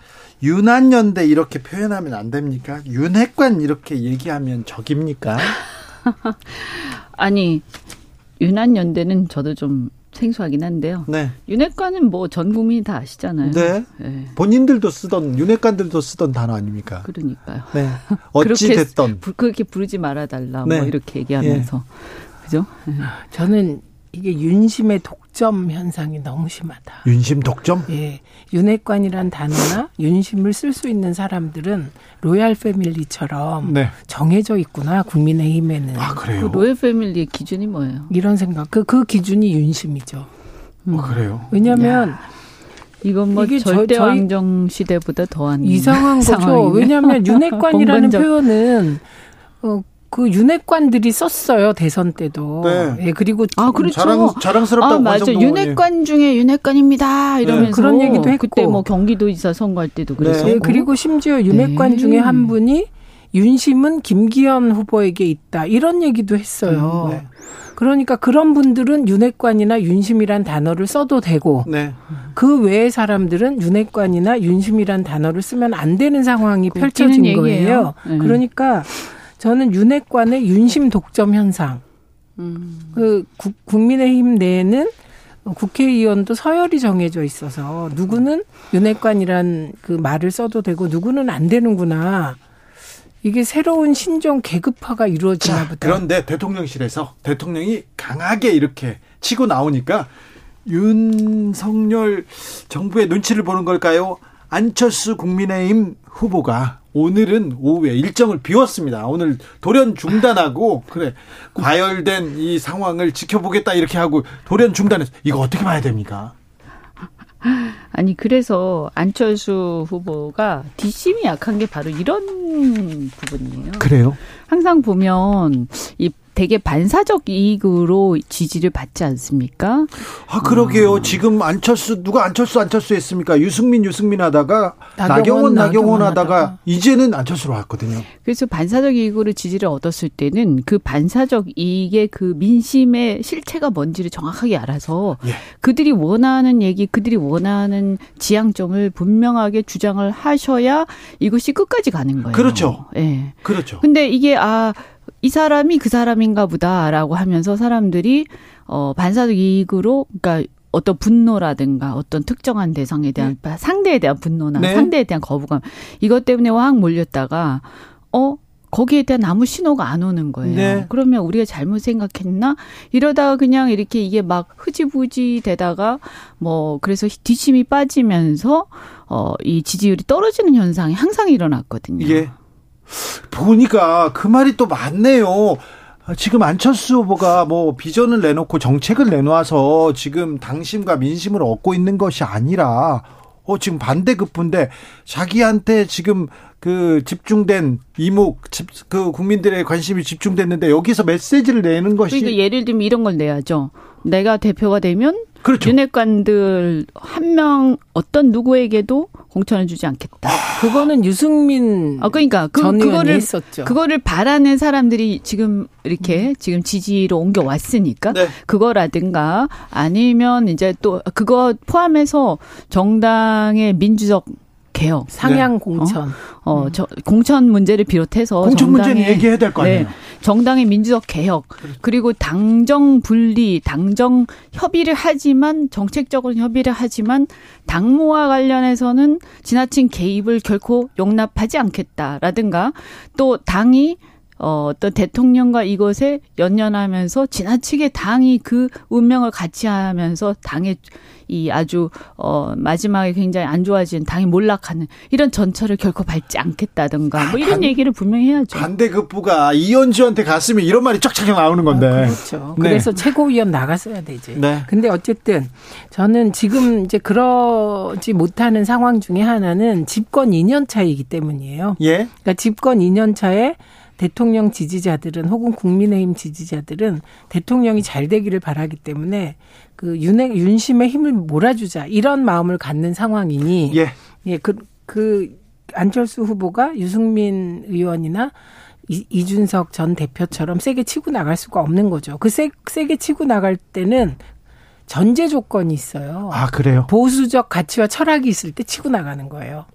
윤한연대 이렇게 표현하면 안 됩니까? 윤핵관 이렇게 얘기하면 적입니까? 아니, 윤한연대는 저도 좀 생소하긴 한데요. 네. 윤핵관은 뭐 전 국민이 다 아시잖아요. 네. 네, 본인들도 쓰던 윤핵관들도 쓰던 단어 아닙니까? 그러니까요. 네. 어찌 그렇게 됐던 그렇게 부르지 말아 달라. 네. 뭐 이렇게 얘기하면서. 그죠? 네. 저는 이게 윤심의 독점 현상이 너무 심하다. 윤심 독점? 예. 윤핵관이란 단어나 윤심을 쓸 수 있는 사람들은 로얄 패밀리처럼 네. 정해져 있구나. 국민의힘에는. 아그 그래요? 로열 패밀리의 기준이 뭐예요? 이런 생각. 그, 그 기준이 윤심이죠. 어, 그래요? 왜냐면 이건 뭐 이게 저- 절대 저희- 왕정 시대보다 더한 이상한 거죠. 왜냐하면 윤핵관이라는 표현은 어, 그 윤핵관들이 썼어요 대선 때도. 네. 예, 그리고 아, 그렇죠. 자랑 자랑스럽다고 아, 맞아. 윤핵관 중에 윤핵관입니다. 이러면서 네. 그런 얘기도 했고. 그때 뭐 경기도지사 선거할 때도 네. 그랬었고. 예, 그리고 심지어 윤핵관 네. 중에 한 분이 윤심은 김기현 후보에게 있다 이런 얘기도 했어요. 네. 그러니까 그런 분들은 윤핵관이나 윤심이란 단어를 써도 되고 네. 그 외의 사람들은 윤핵관이나 윤심이란 단어를 쓰면 안 되는 상황이 웃기는 펼쳐진. 거예요. 네. 그러니까 저는 윤핵관의 윤심 독점 현상. 음. 그 국- 국민의힘 내에는 국회의원도 서열이 정해져 있어서 누구는 윤핵관이란 그 말을 써도 되고 누구는 안 되는구나. 이게 새로운 신종 계급화가 이루어지나 자, 보다. 그런데 대통령실에서 대통령이 강하게 이렇게 치고 나오니까 윤석열 정부의 눈치를 보는 걸까요? 안철수 국민의힘 후보가 오늘은 오후에 일정을 비웠습니다. 오늘 돌연 중단하고 그래 과열된 이 상황을 지켜보겠다 이렇게 하고 돌연 중단해서 이거 어떻게 봐야 됩니까? 아니 그래서 안철수 후보가 뒷심이 약한 게 바로 이런 부분이에요. 그래요? 항상 보면 이 되게 반사적 이익으로 지지를 받지 않습니까? 아 그러게요. 지금 안철수 누가 안철수 안철수 했습니까? 유승민 유승민 하다가 나경원 나경원, 나경원 나경원 하다가 하다가. 이제는 안철수로 왔거든요. 그래서 반사적 이익으로 지지를 얻었을 때는 그 반사적 이익의 그 민심의 실체가 뭔지를 정확하게 알아서 예. 그들이 원하는 얘기, 그들이 원하는 지향점을 분명하게 주장을 하셔야 이것이 끝까지 가는 거예요. 그렇죠. 예. 그렇죠. 근데 이게 아, 이 사람이 그 사람인가 보다라고 하면서 사람들이 어 반사적 이익으로 그러니까 어떤 분노라든가 어떤 특정한 대상에 대한 상대에 대한 분노나 네. 상대에 대한 거부감 이것 때문에 확 몰렸다가 어 거기에 대한 아무 신호가 안 오는 거예요. 네. 그러면 우리가 잘못 생각했나? 이러다가 그냥 이렇게 이게 막 흐지부지 되다가 뭐 그래서 뒷심이 빠지면서 어 이 지지율이 떨어지는 현상이 항상 일어났거든요. 이게 보니까 그 말이 또 맞네요. 아, 지금 안철수 후보가 뭐 비전을 내놓고 정책을 내놓아서 지금 당심과 민심을 얻고 있는 것이 아니라 어 지금 반대급부인데 자기한테 지금 그 집중된 이목 집, 그 국민들의 관심이 집중됐는데 여기서 메시지를 내는 것이 그러니까 예를 들면 이런 걸 내야죠. 내가 대표가 되면 그렇죠. 윤핵관들 한 명 어떤 누구에게도 공천을 주지 않겠다. 그거는 유승민 아 그러니까 그, 그거를 했었죠. 그거를 바라는 사람들이 지금 이렇게 지금 지지로 옮겨 왔으니까 네. 그거라든가 아니면 이제 또 그거 포함해서 정당의 민주적 개혁 상향 공천. 어, 저, 공천 문제를 비롯해서 공천 문제는 정당의- 얘기해야 될 거 아니에요. 네, 정당의 민주적 개혁 그리고 당정 분리, 당정 협의를 하지만 정책적으로 협의를 하지만 당무와 관련해서는 지나친 개입을 결코 용납하지 않겠다라든가 또 당이 어, 어떤 대통령과 이것에 연연하면서 지나치게 당이 그 운명을 같이 하면서 당의 이 아주 어 마지막에 굉장히 안 좋아진 당이 몰락하는 이런 전철을 결코 밟지 않겠다든가 뭐 이런 반- 얘기를 분명히 해야죠. 반대급부가 이현주한테 갔으면 이런 말이 쫙쫙 나오는 건데. 그렇죠. 네. 그래서 최고위원 나갔어야 되지. 네. 근데 어쨌든 저는 지금 이제 그러지 못하는 상황 중에 하나는 집권 2년 차이기 때문이에요. 예. 그러니까 집권 2년 차에 대통령 지지자들은 혹은 국민의힘 지지자들은 대통령이 잘 되기를 바라기 때문에 그 윤핵 윤심의 힘을 몰아주자 이런 마음을 갖는 상황이니 예. 예, 그, 그, 안철수 후보가 유승민 의원이나 이, 이준석 전 대표처럼 세게 치고 나갈 수가 없는 거죠. 그 세, 세게 치고 나갈 때는 전제 조건이 있어요. 아, 그래요. 보수적 가치와 철학이 있을 때 치고 나가는 거예요.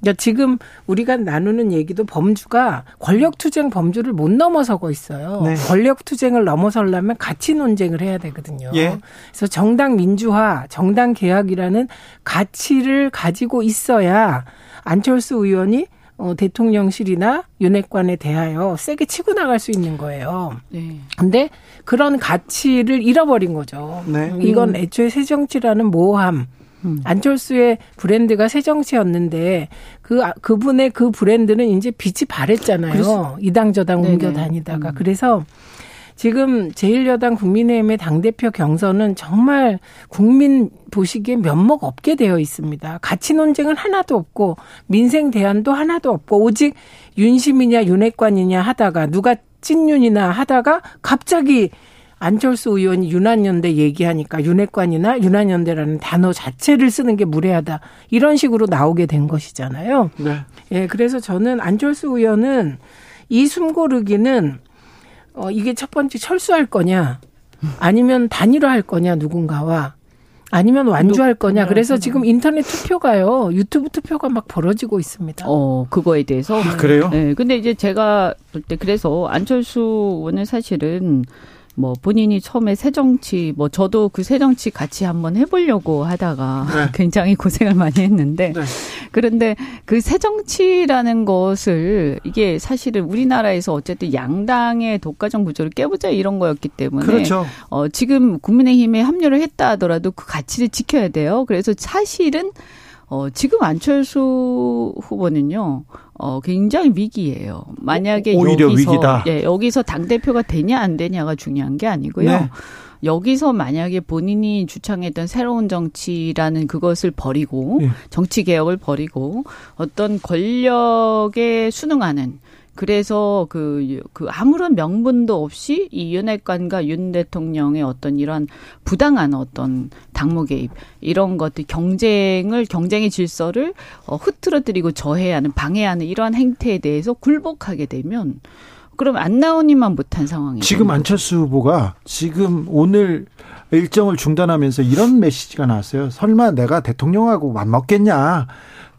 그러니까 지금 우리가 나누는 얘기도 범주가 권력투쟁 범주를 못 넘어서고 있어요. 네. 권력투쟁을 넘어서려면 가치 논쟁을 해야 되거든요. 예. 그래서 정당 민주화, 정당 개혁이라는 가치를 가지고 있어야 안철수 의원이 어, 대통령실이나 윤핵관에 대하여 세게 치고 나갈 수 있는 거예요. 네. 근데 그런 가치를 잃어버린 거죠. 네. 이건 애초에 새정치라는 모호 함. 안철수의 브랜드가 새정치였는데 그 아- 그분의 그 브랜드는 이제 빛이 바랬잖아요. 이당 저당 네네. 옮겨 다니다가 그래서 지금 제1여당 국민의힘의 당대표 경선은 정말 국민 보시기에 면목 없게 되어 있습니다. 가치 논쟁은 하나도 없고 민생 대안도 하나도 없고 오직 윤심이냐 윤핵관이냐 하다가 누가 찐윤이나 하다가 갑자기 안철수 의원이 윤한연대 얘기하니까 윤핵관이나 윤한연대라는 단어 자체를 쓰는 게 무례하다. 이런 식으로 나오게 된 것이잖아요. 네. 예, 그래서 저는 안철수 의원은 이 숨고르기는 어, 이게 첫 번째 철수할 거냐, 아니면 단일화할 거냐, 누군가와. 아니면 완주할 거냐. 그래서 지금 인터넷 투표가요, 유튜브 투표가 막 벌어지고 있습니다. 어, 그거에 대해서. 아, 그래요? 네. 근데 이제 제가 볼 때 그래서 안철수 의원은 사실은 뭐 본인이 처음에 새정치 뭐 저도 그 새정치 같이 한번 해보려고 하다가 네. 굉장히 고생을 많이 했는데 네. 그런데 그 새정치라는 것을 이게 사실은 우리나라에서 어쨌든 양당의 독과점 구조를 깨보자 이런 거였기 때문에 그렇죠. 어, 지금 국민의힘에 합류를 했다 하더라도 그 가치를 지켜야 돼요. 그래서 사실은 어, 지금 안철수 후보는요, 어, 굉장히 위기예요. 만약에 오히려 여기서, 위기다. 예, 여기서 당대표가 되냐, 안 되냐가 중요한 게 아니고요. 네. 여기서 만약에 본인이 주창했던 새로운 정치라는 그것을 버리고, 예. 정치 개혁을 버리고, 어떤 권력에 순응하는, 그래서 그, 그 아무런 명분도 없이 이 윤핵관과 윤 대통령의 어떤 이러한 부당한 어떤 당무 개입 이런 것들 경쟁을 경쟁의 질서를 어, 흐트러뜨리고 저해하는 방해하는 이러한 행태에 대해서 굴복하게 되면 그럼 안 나오니만 못한 상황이죠. 지금 안철수 후보가 지금 오늘 일정을 중단하면서 이런 메시지가 나왔어요. 설마 내가 대통령하고 맞먹겠냐.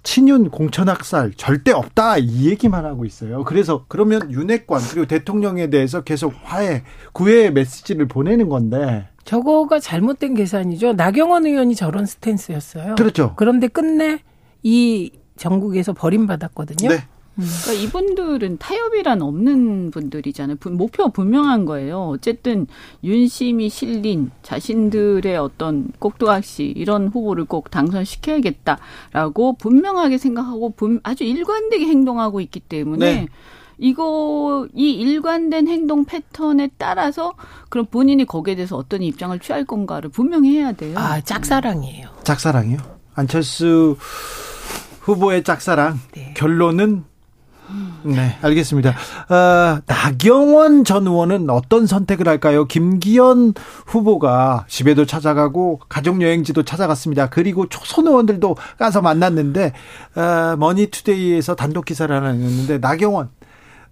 친윤 공천학살 절대 없다 이 얘기만 하고 있어요. 그래서 그러면 윤핵관 그리고 대통령에 대해서 계속 화해 구애의 메시지를 보내는 건데 저거가 잘못된 계산이죠. 나경원 의원이 저런 스탠스였어요. 그렇죠. 그런데 끝내 이 전국에서 버림받았거든요. 네. 그러니까 이분들은 타협이란 없는 분들이잖아요. 분- 목표가 분명한 거예요. 어쨌든 윤심이 실린 자신들의 어떤 꼭두각시 이런 후보를 꼭 당선시켜야겠다라고 분명하게 생각하고 분- 아주 일관되게 행동하고 있기 때문에 네. 이거 이 일관된 행동 패턴에 따라서 그럼 본인이 거기에 대해서 어떤 입장을 취할 건가를 분명히 해야 돼요. 아, 짝사랑이에요. 짝사랑이요. 안철수 후보의 짝사랑 네. 결론은 네, 알겠습니다. 어, 나경원 전 의원은 어떤 선택을 할까요? 김기현 후보가 집에도 찾아가고 가족여행지도 찾아갔습니다. 그리고 초선 의원들도 가서 만났는데 어, 머니투데이에서 단독 기사를 하나 냈는데 나경원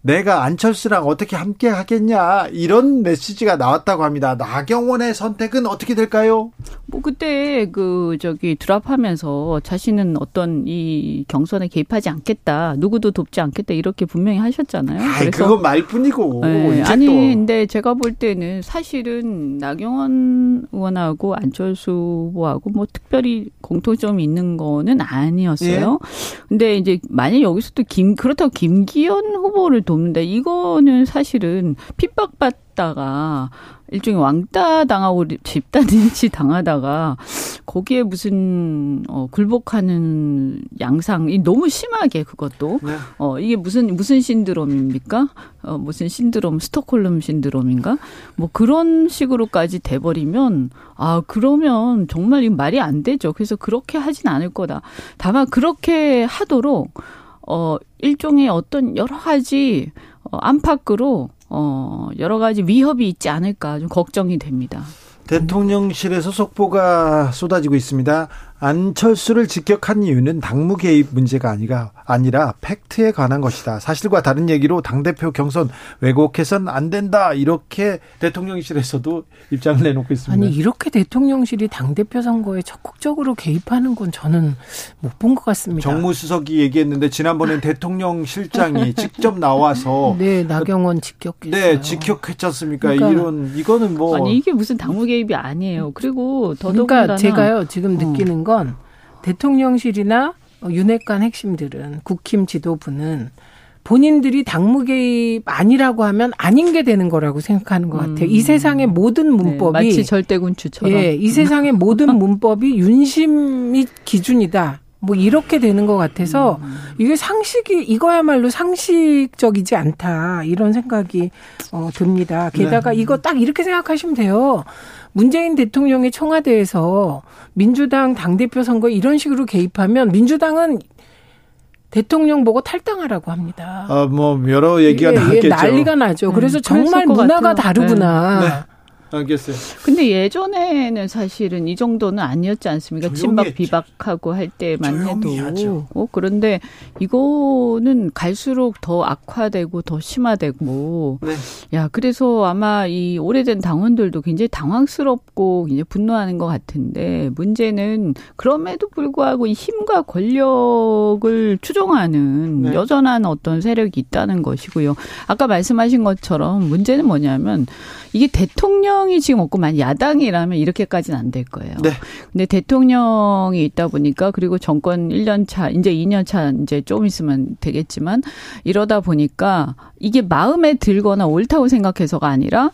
내가 안철수랑 어떻게 함께 하겠냐 이런 메시지가 나왔다고 합니다. 나경원의 선택은 어떻게 될까요? 뭐 그때 그 저기 드랍하면서 자신은 어떤 이 경선에 개입하지 않겠다, 누구도 돕지 않겠다 이렇게 분명히 하셨잖아요. 그래서 그건 말뿐이고. 네, 아니 또. 근데 제가 볼 때는 사실은 나경원 의원하고 안철수 후보하고 뭐 특별히 공통점이 있는 거는 아니었어요. 예? 근데 이제 만약 여기서 또 김 그렇다고 김기현 후보를 돕는데 이거는 사실은 핍박받다가 일종의 왕따 당하고 집단 린치 당하다가 거기에 무슨 어 굴복하는 양상이 너무 심하게 그것도 네. 어 이게 무슨 무슨 신드롬입니까? 어 무슨 신드롬 스톡홀름 신드롬인가? 뭐 그런 식으로까지 돼 버리면 아 그러면 정말 이 말이 안 되죠. 그래서 그렇게 하진 않을 거다. 다만 그렇게 하도록 어, 일종의 어떤 여러 가지 어, 안팎으로 어, 여러 가지 위협이 있지 않을까 좀 걱정이 됩니다. 대통령실에서 속보가 쏟아지고 있습니다. 안철수를 직격한 이유는 당무 개입 문제가 아니라 아니라 팩트에 관한 것이다. 사실과 다른 얘기로 당 대표 경선 왜곡해선 안 된다. 이렇게 대통령실에서도 입장을 내놓고 있습니다. 아니 이렇게 대통령실이 당 대표 선거에 적극적으로 개입하는 건 저는 못 본 것 같습니다. 정무수석이 얘기했는데 지난번엔 대통령실장이 직접 나와서 네 나경원 직격했어요. 네 직격했지 않습니까? 그러니까 이런 이거는 뭐 아니 이게 무슨 당무 개입이 아니에요. 그리고 더더군다나 그러니까 제가요 지금 느끼는 건건 대통령실이나 윤핵관 핵심들은 국힘 지도부는 본인들이 당무 개입 아니라고 하면 아닌 게 되는 거라고 생각하는 것 같아요. 음. 이 세상의 모든 네, 문법이 네, 마치 절대군주처럼. 예, 이 세상의 모든 문법이 윤심이 기준이다. 뭐 이렇게 되는 것 같아서 음. 이게 상식이 이거야말로 상식적이지 않다 이런 생각이 어 듭니다. 게다가 네. 이거 딱 이렇게 생각하시면 돼요. 문재인 대통령의 청와대에서 민주당 당대표 선거 이런 식으로 개입하면 민주당은 대통령 보고 탈당하라고 합니다. 아, 뭐 여러 얘기가 예, 예 나겠죠. 예, 난리가 나죠. 그래서 음, 정말 문화가 같아요. 다르구나. 네. 네. 알겠어요. 근데 예전에는 사실은 이 정도는 아니었지 않습니까? 친박 비박하고 할 때만 해도. 하죠. 어, 그런데 이거는 갈수록 더 악화되고 더 심화되고. 네. 야, 그래서 아마 이 오래된 당원들도 굉장히 당황스럽고 이제 분노하는 것 같은데 문제는 그럼에도 불구하고 이 힘과 권력을 추종하는 네. 여전한 어떤 세력이 있다는 것이고요. 아까 말씀하신 것처럼 문제는 뭐냐면 이게 대통령 이 지금 없고 만 야당이라면 이렇게까지는 안 될 거예요. 네. 근데 대통령이 있다 보니까 그리고 정권 1년 차, 이제 2년 차 이제 좀 있으면 되겠지만 이러다 보니까 이게 마음에 들거나 옳다고 생각해서가 아니라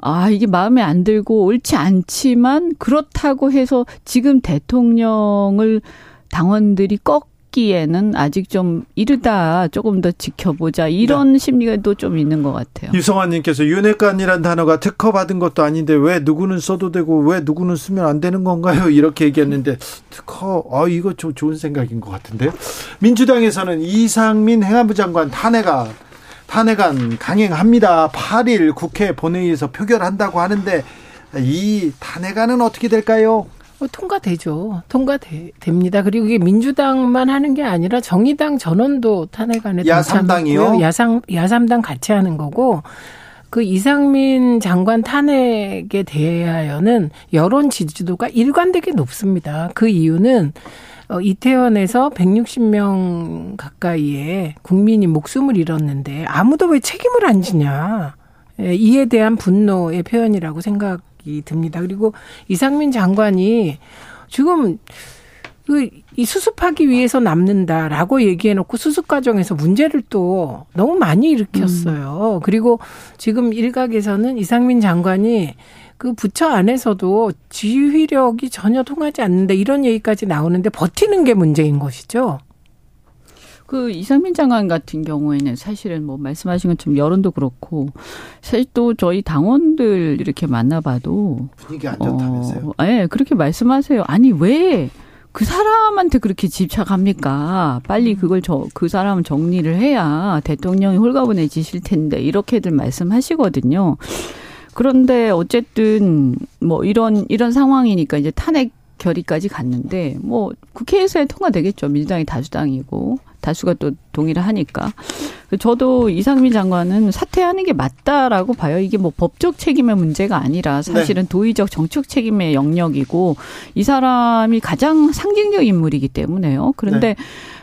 아, 이게 마음에 안 들고 옳지 않지만 그렇다고 해서 지금 대통령을 당원들이 꺾 기에는 아직 좀 이르다 조금 더 지켜보자 이런 네. 심리가 또좀 있는 것 같아요. 유성환님께서 윤핵관이란 단어가 특허 받은 것도 아닌데 왜 누구는 써도 되고 왜 누구는 쓰면 안 되는 건가요? 이렇게 얘기했는데 특허 아 이거 좀 좋은 생각인 것 같은데요. 민주당에서는 이상민 행안부 장관 탄핵안 탄핵안 강행합니다. 8일 국회 본회의에서 표결한다고 하는데 이 탄핵안은 어떻게 될까요? 어, 통과되죠. 통과됩니다. 그리고 이게 민주당만 하는 게 아니라 정의당 전원도 탄핵안에 야삼당이요. 야상 야삼당 같이 하는 거고 그 이상민 장관 탄핵에 대하여는 여론 지지도가 일관되게 높습니다. 그 이유는 어, 이태원에서 160명 가까이의 국민이 목숨을 잃었는데 아무도 왜 책임을 안 지냐. 예, 이에 대한 분노의 표현이라고 생각 생각이 듭니다. 그리고 이상민 장관이 지금 그 이 수습하기 위해서 남는다라고 얘기해놓고 수습 과정에서 문제를 또 너무 많이 일으켰어요. 음. 그리고 지금 일각에서는 이상민 장관이 그 부처 안에서도 지휘력이 전혀 통하지 않는다 이런 얘기까지 나오는데 버티는 게 문제인 것이죠. 그 이상민 장관 같은 경우에는 사실은 뭐 말씀하신 것처럼 여론도 그렇고 사실 또 저희 당원들 이렇게 만나봐도 분위기 안 좋다면서요? 어, 예, 그렇게 말씀하세요. 아니 왜 그 사람한테 그렇게 집착합니까? 빨리 그걸 저, 그 사람은 정리를 해야 대통령이 홀가분해지실 텐데, 이렇게들 말씀하시거든요. 그런데 어쨌든 뭐 이런, 이런 상황이니까 이제 탄핵 결의까지 갔는데, 뭐 국회에서 통과되겠죠. 민주당이 다수당이고. 다수가 또 동의를 하니까. 저도 이상민 장관은 사퇴하는 게 맞다라고 봐요. 이게 뭐 법적 책임의 문제가 아니라 사실은 네. 도의적 정책 책임의 영역이고 이 사람이 가장 상징적 인물이기 때문에요. 그런데 네.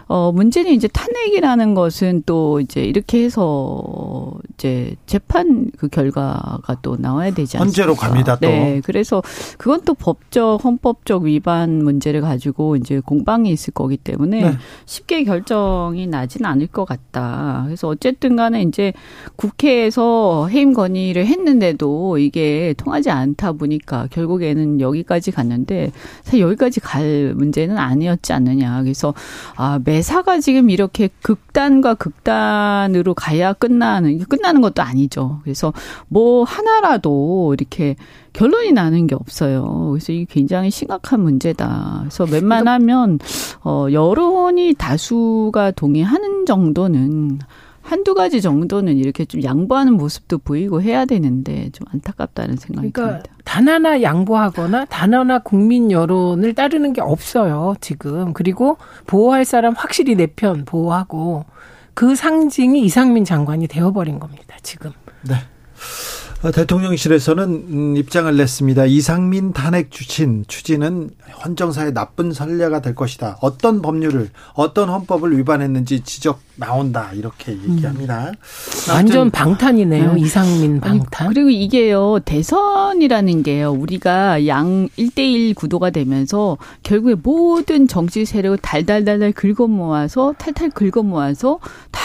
어, 문제는 이제 탄핵이라는 것은 또 이제 이렇게 해서 이제 재판 그 결과가 또 나와야 되지 않습니까? 헌재로 갑니다, 또. 네. 그래서 그건 또 법적, 헌법적 위반 문제를 가지고 이제 공방이 있을 거기 때문에 네. 쉽게 결정이 나지는 않을 것 같다. 그래서 어쨌든 간에 이제 국회에서 해임 건의를 했는데도 이게 통하지 않다 보니까 결국에는 여기까지 갔는데 사실 여기까지 갈 문제는 아니었지 않느냐. 그래서 아, 매 매사가 지금 이렇게 극단과 극단으로 가야 끝나는 끝나는 것도 아니죠. 그래서 뭐 하나라도 이렇게 결론이 나는 게 없어요. 그래서 이게 굉장히 심각한 문제다. 그래서 웬만하면 어 여론이 다수가 동의하는 정도는 한두 가지 정도는 이렇게 좀 양보하는 모습도 보이고 해야 되는데 좀 안타깝다는 생각이 그러니까 듭니다. 단 하나 양보하거나 단 하나 국민 여론을 따르는 게 없어요, 지금. 그리고 보호할 사람 확실히 내 편 보호하고 그 상징이 이상민 장관이 되어버린 겁니다, 지금. 네. 어, 대통령실에서는 음, 입장을 냈습니다. 이상민 탄핵 추진 추진은 헌정사의 나쁜 선례가 될 것이다. 어떤 법률을 어떤 헌법을 위반했는지 지적 나온다 이렇게 얘기합니다. 음. 완전 방탄이네요. 네. 이상민 방탄. 아니, 그리고 이게요. 대선이라는 게요. 우리가 양 1대1 구도가 되면서 결국에 모든 정치 세력을 달달달달 긁어 모아서 탈탈 긁어 모아서 다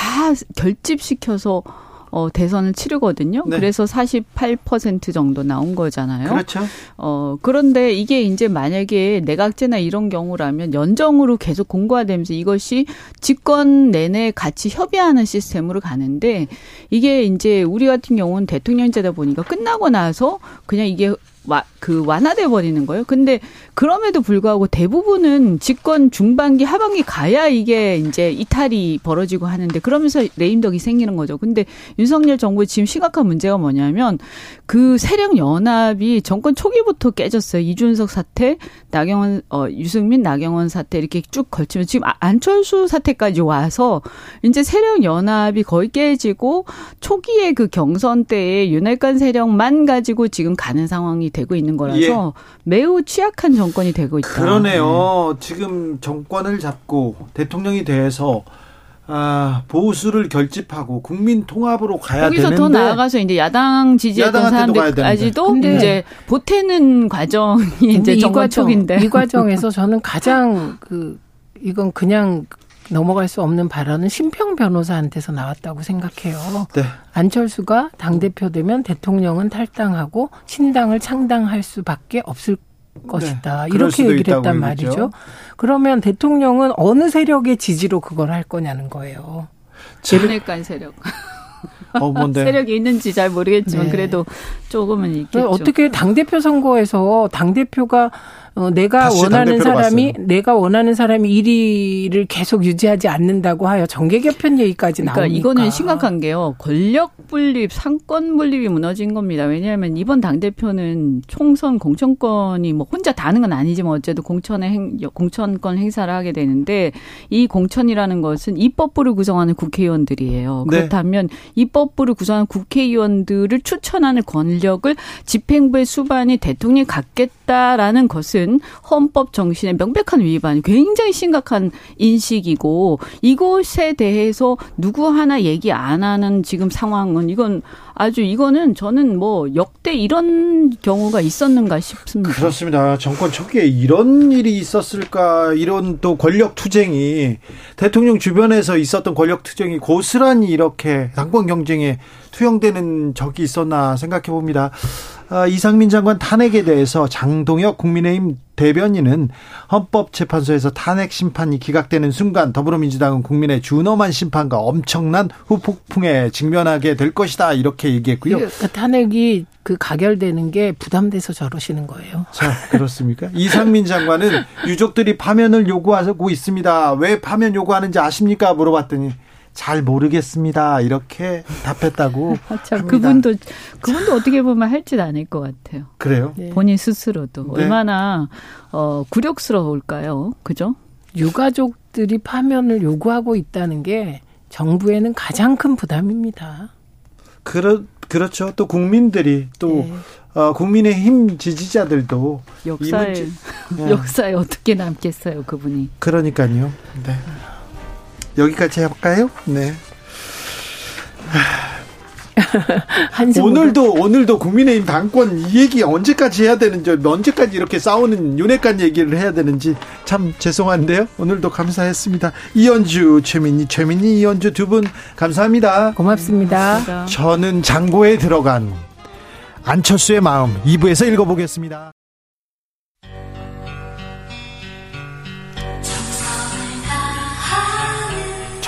결집시켜서 어, 대선을 치르거든요. 네. 그래서 48% 정도 나온 거잖아요. 그렇죠. 어, 그런데 이게 이제 만약에 내각제나 이런 경우라면 연정으로 계속 공고화 되면서 이것이 집권 내내 같이 협의하는 시스템으로 가는데 이게 이제 우리 같은 경우는 대통령제다 보니까 끝나고 나서 그냥 이게 와, 그 완화돼 버리는 거예요. 근데 그럼에도 불구하고 대부분은 집권 중반기 하반기 가야 이게 이제 이탈이 벌어지고 하는데 그러면서 레임덕이 생기는 거죠. 근데 윤석열 정부의 지금 심각한 문제가 뭐냐면 그 세력 연합이 정권 초기부터 깨졌어요. 이준석 사태, 나경원 어 유승민 나경원 사태 이렇게 쭉 걸치면 지금 아, 안철수 사태까지 와서 이제 세력 연합이 거의 깨지고 초기에 그 경선 때에 윤핵관 세력만 가지고 지금 가는 상황이 되고 있는 거라서 예. 매우 취약한 정권이 되고 있다. 그러네요. 네. 지금 정권을 잡고 대통령이 돼서 아, 보수를 결집하고 국민 통합으로 가야 거기서 되는데 더 나아가서 이제 야당 지지했던 사람들까지도 이제 보태는 과정이 이제 정권 초기인데 이 과정에서 저는 가장 그 이건 그냥 넘어갈 수 없는 발언은 심평 변호사한테서 나왔다고 생각해요. 네. 안철수가 당대표 되면 대통령은 탈당하고 신당을 창당할 수밖에 없을 것이다. 네. 이렇게 얘기를 했단 말이죠. 그러면 대통령은 어느 세력의 지지로 그걸 할 거냐는 거예요. 제네간 세력. 어, 뭔데? 세력이 있는지 잘 모르겠지만 네. 그래도 조금은 있겠죠. 어떻게 당 대표 선거에서 당 대표가 어, 내가 원하는 사람이 봤어요. 내가 원하는 사람이 1위를 계속 유지하지 않는다고 하여 정계 개편 얘기까지 그러니까 나오니까 이거는 심각한 게요. 권력 분립, 삼권 분립이 무너진 겁니다. 왜냐하면 이번 당 대표는 총선 공천권이 뭐 혼자 다 하는 건 아니지만 어쨌든 공천의 행, 공천권 행사를 하게 되는데 이 공천이라는 것은 입법부를 구성하는 국회의원들이에요. 네. 그렇다면 입법부를 구성하는 국회의원들을 추천하는 권력을 집행부의 수반이 대통령이 갖겠다라는 것은 것은 헌법 정신의 명백한 위반, 굉장히 심각한 인식이고 이것에 대해서 누구 하나 얘기 안 하는 지금 상황은 이건 아주 이거는 저는 뭐 역대 이런 경우가 있었는가 싶습니다. 그렇습니다. 정권 초기에 이런 일이 있었을까 이런 또 권력 투쟁이 대통령 주변에서 있었던 권력 투쟁이 고스란히 이렇게 당권 경쟁에 투영되는 적이 있었나 생각해 봅니다. 어, 이상민 장관 탄핵에 대해서 장동혁 국민의힘 대변인은 헌법재판소에서 탄핵 심판이 기각되는 순간 더불어민주당은 국민의 준엄한 심판과 엄청난 후폭풍에 직면하게 될 것이다 이렇게 얘기했고요. 그 탄핵이 그 가결되는 게 부담돼서 저러시는 거예요. 자, 그렇습니까? 이상민 장관은 유족들이 파면을 요구하고 있습니다. 왜 파면 요구하는지 아십니까? 물어봤더니 잘 모르겠습니다. 이렇게 답했다고. 참, 합니다. 그분도 그분도 어떻게 보면 할 짓 아닐 것 같아요. 그래요? 네. 본인 스스로도 네. 얼마나 어, 굴욕스러울까요? 그죠? 유가족들이 파면을 요구하고 있다는 게 정부에는 가장 큰 부담입니다. 그렇 그렇죠. 또 국민들이 또 네. 어, 국민의힘 지지자들도 역사에 네. 역사에 어떻게 남겠어요, 그분이. 그러니까요. 네. 여기까지 해볼까요? 네. 오늘도 오늘도 국민의힘 당권 이 얘기 언제까지 해야 되는지 언제까지 이렇게 싸우는 윤핵관 얘기를 해야 되는지 참 죄송한데요. 오늘도 감사했습니다. 이현주 최민희 최민희 이현주 두 분 감사합니다. 고맙습니다. 저는 장고에 들어간 안철수의 마음 2부에서 읽어보겠습니다.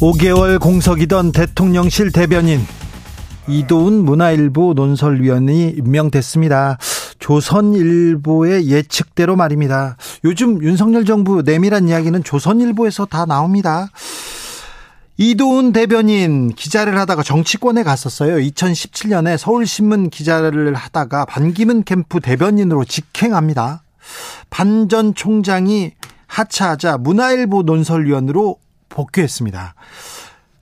5개월 공석이던 대통령실 대변인 이도훈 문화일보 논설위원이 임명됐습니다. 조선일보의 예측대로 말입니다. 요즘 윤석열 정부 내밀한 이야기는 조선일보에서 다 나옵니다. 이도훈 대변인 기자를 하다가 정치권에 갔었어요. 2017년에 서울신문 기자를 하다가 반기문 캠프 대변인으로 직행합니다. 반 전 총장이 하차하자 문화일보 논설위원으로 복귀했습니다.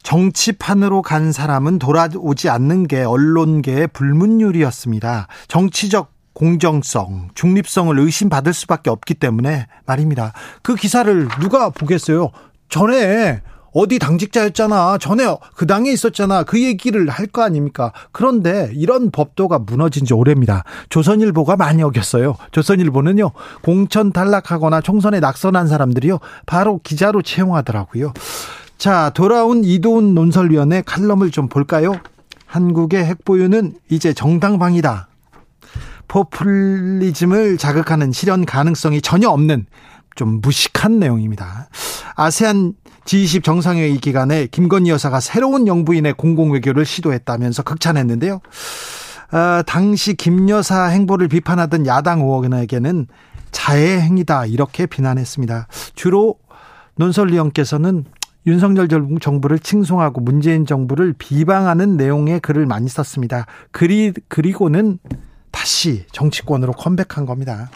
정치판으로 간 사람은 돌아오지 않는 게 언론계의 불문율이었습니다. 정치적 공정성, 중립성을 의심받을 수밖에 없기 때문에 말입니다. 그 기사를 누가 보겠어요? 전에 어디 당직자였잖아. 전에 그 당에 있었잖아. 그 얘기를 할 거 아닙니까? 그런데 이런 법도가 무너진 지 오래입니다. 조선일보가 많이 어겼어요. 조선일보는요, 공천 탈락하거나 총선에 낙선한 사람들이요, 바로 기자로 채용하더라고요. 자, 돌아온 이도훈 논설위원회 칼럼을 좀 볼까요? 한국의 핵보유는 이제 정당방위다. 포퓰리즘을 자극하는 실현 가능성이 전혀 없는 좀 무식한 내용입니다. 아세안 G20 정상회의 기간에 김건희 여사가 새로운 영부인의 공공외교를 시도했다면서 극찬했는데요. 어, 당시 김 여사 행보를 비판하던 야당 의원에게는 자해 행위다 이렇게 비난했습니다. 주로 논설위원께서는 윤석열 정부를 칭송하고 문재인 정부를 비방하는 내용의 글을 많이 썼습니다. 그리, 그리고는 다시 정치권으로 컴백한 겁니다.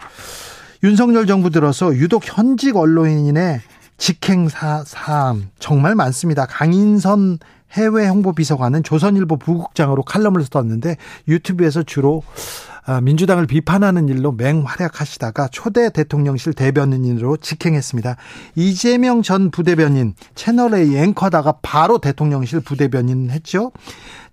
윤석열 정부 들어서 유독 현직 언론인의 직행 사, 사안 정말 많습니다. 강인선 해외 홍보 비서관은 조선일보 부국장으로 칼럼을 썼는데 유튜브에서 주로 아, 민주당을 비판하는 일로 맹활약하시다가 초대 대통령실 대변인으로 직행했습니다. 이재명 전 부대변인 채널A 앵커다가 바로 대통령실 부대변인 했죠.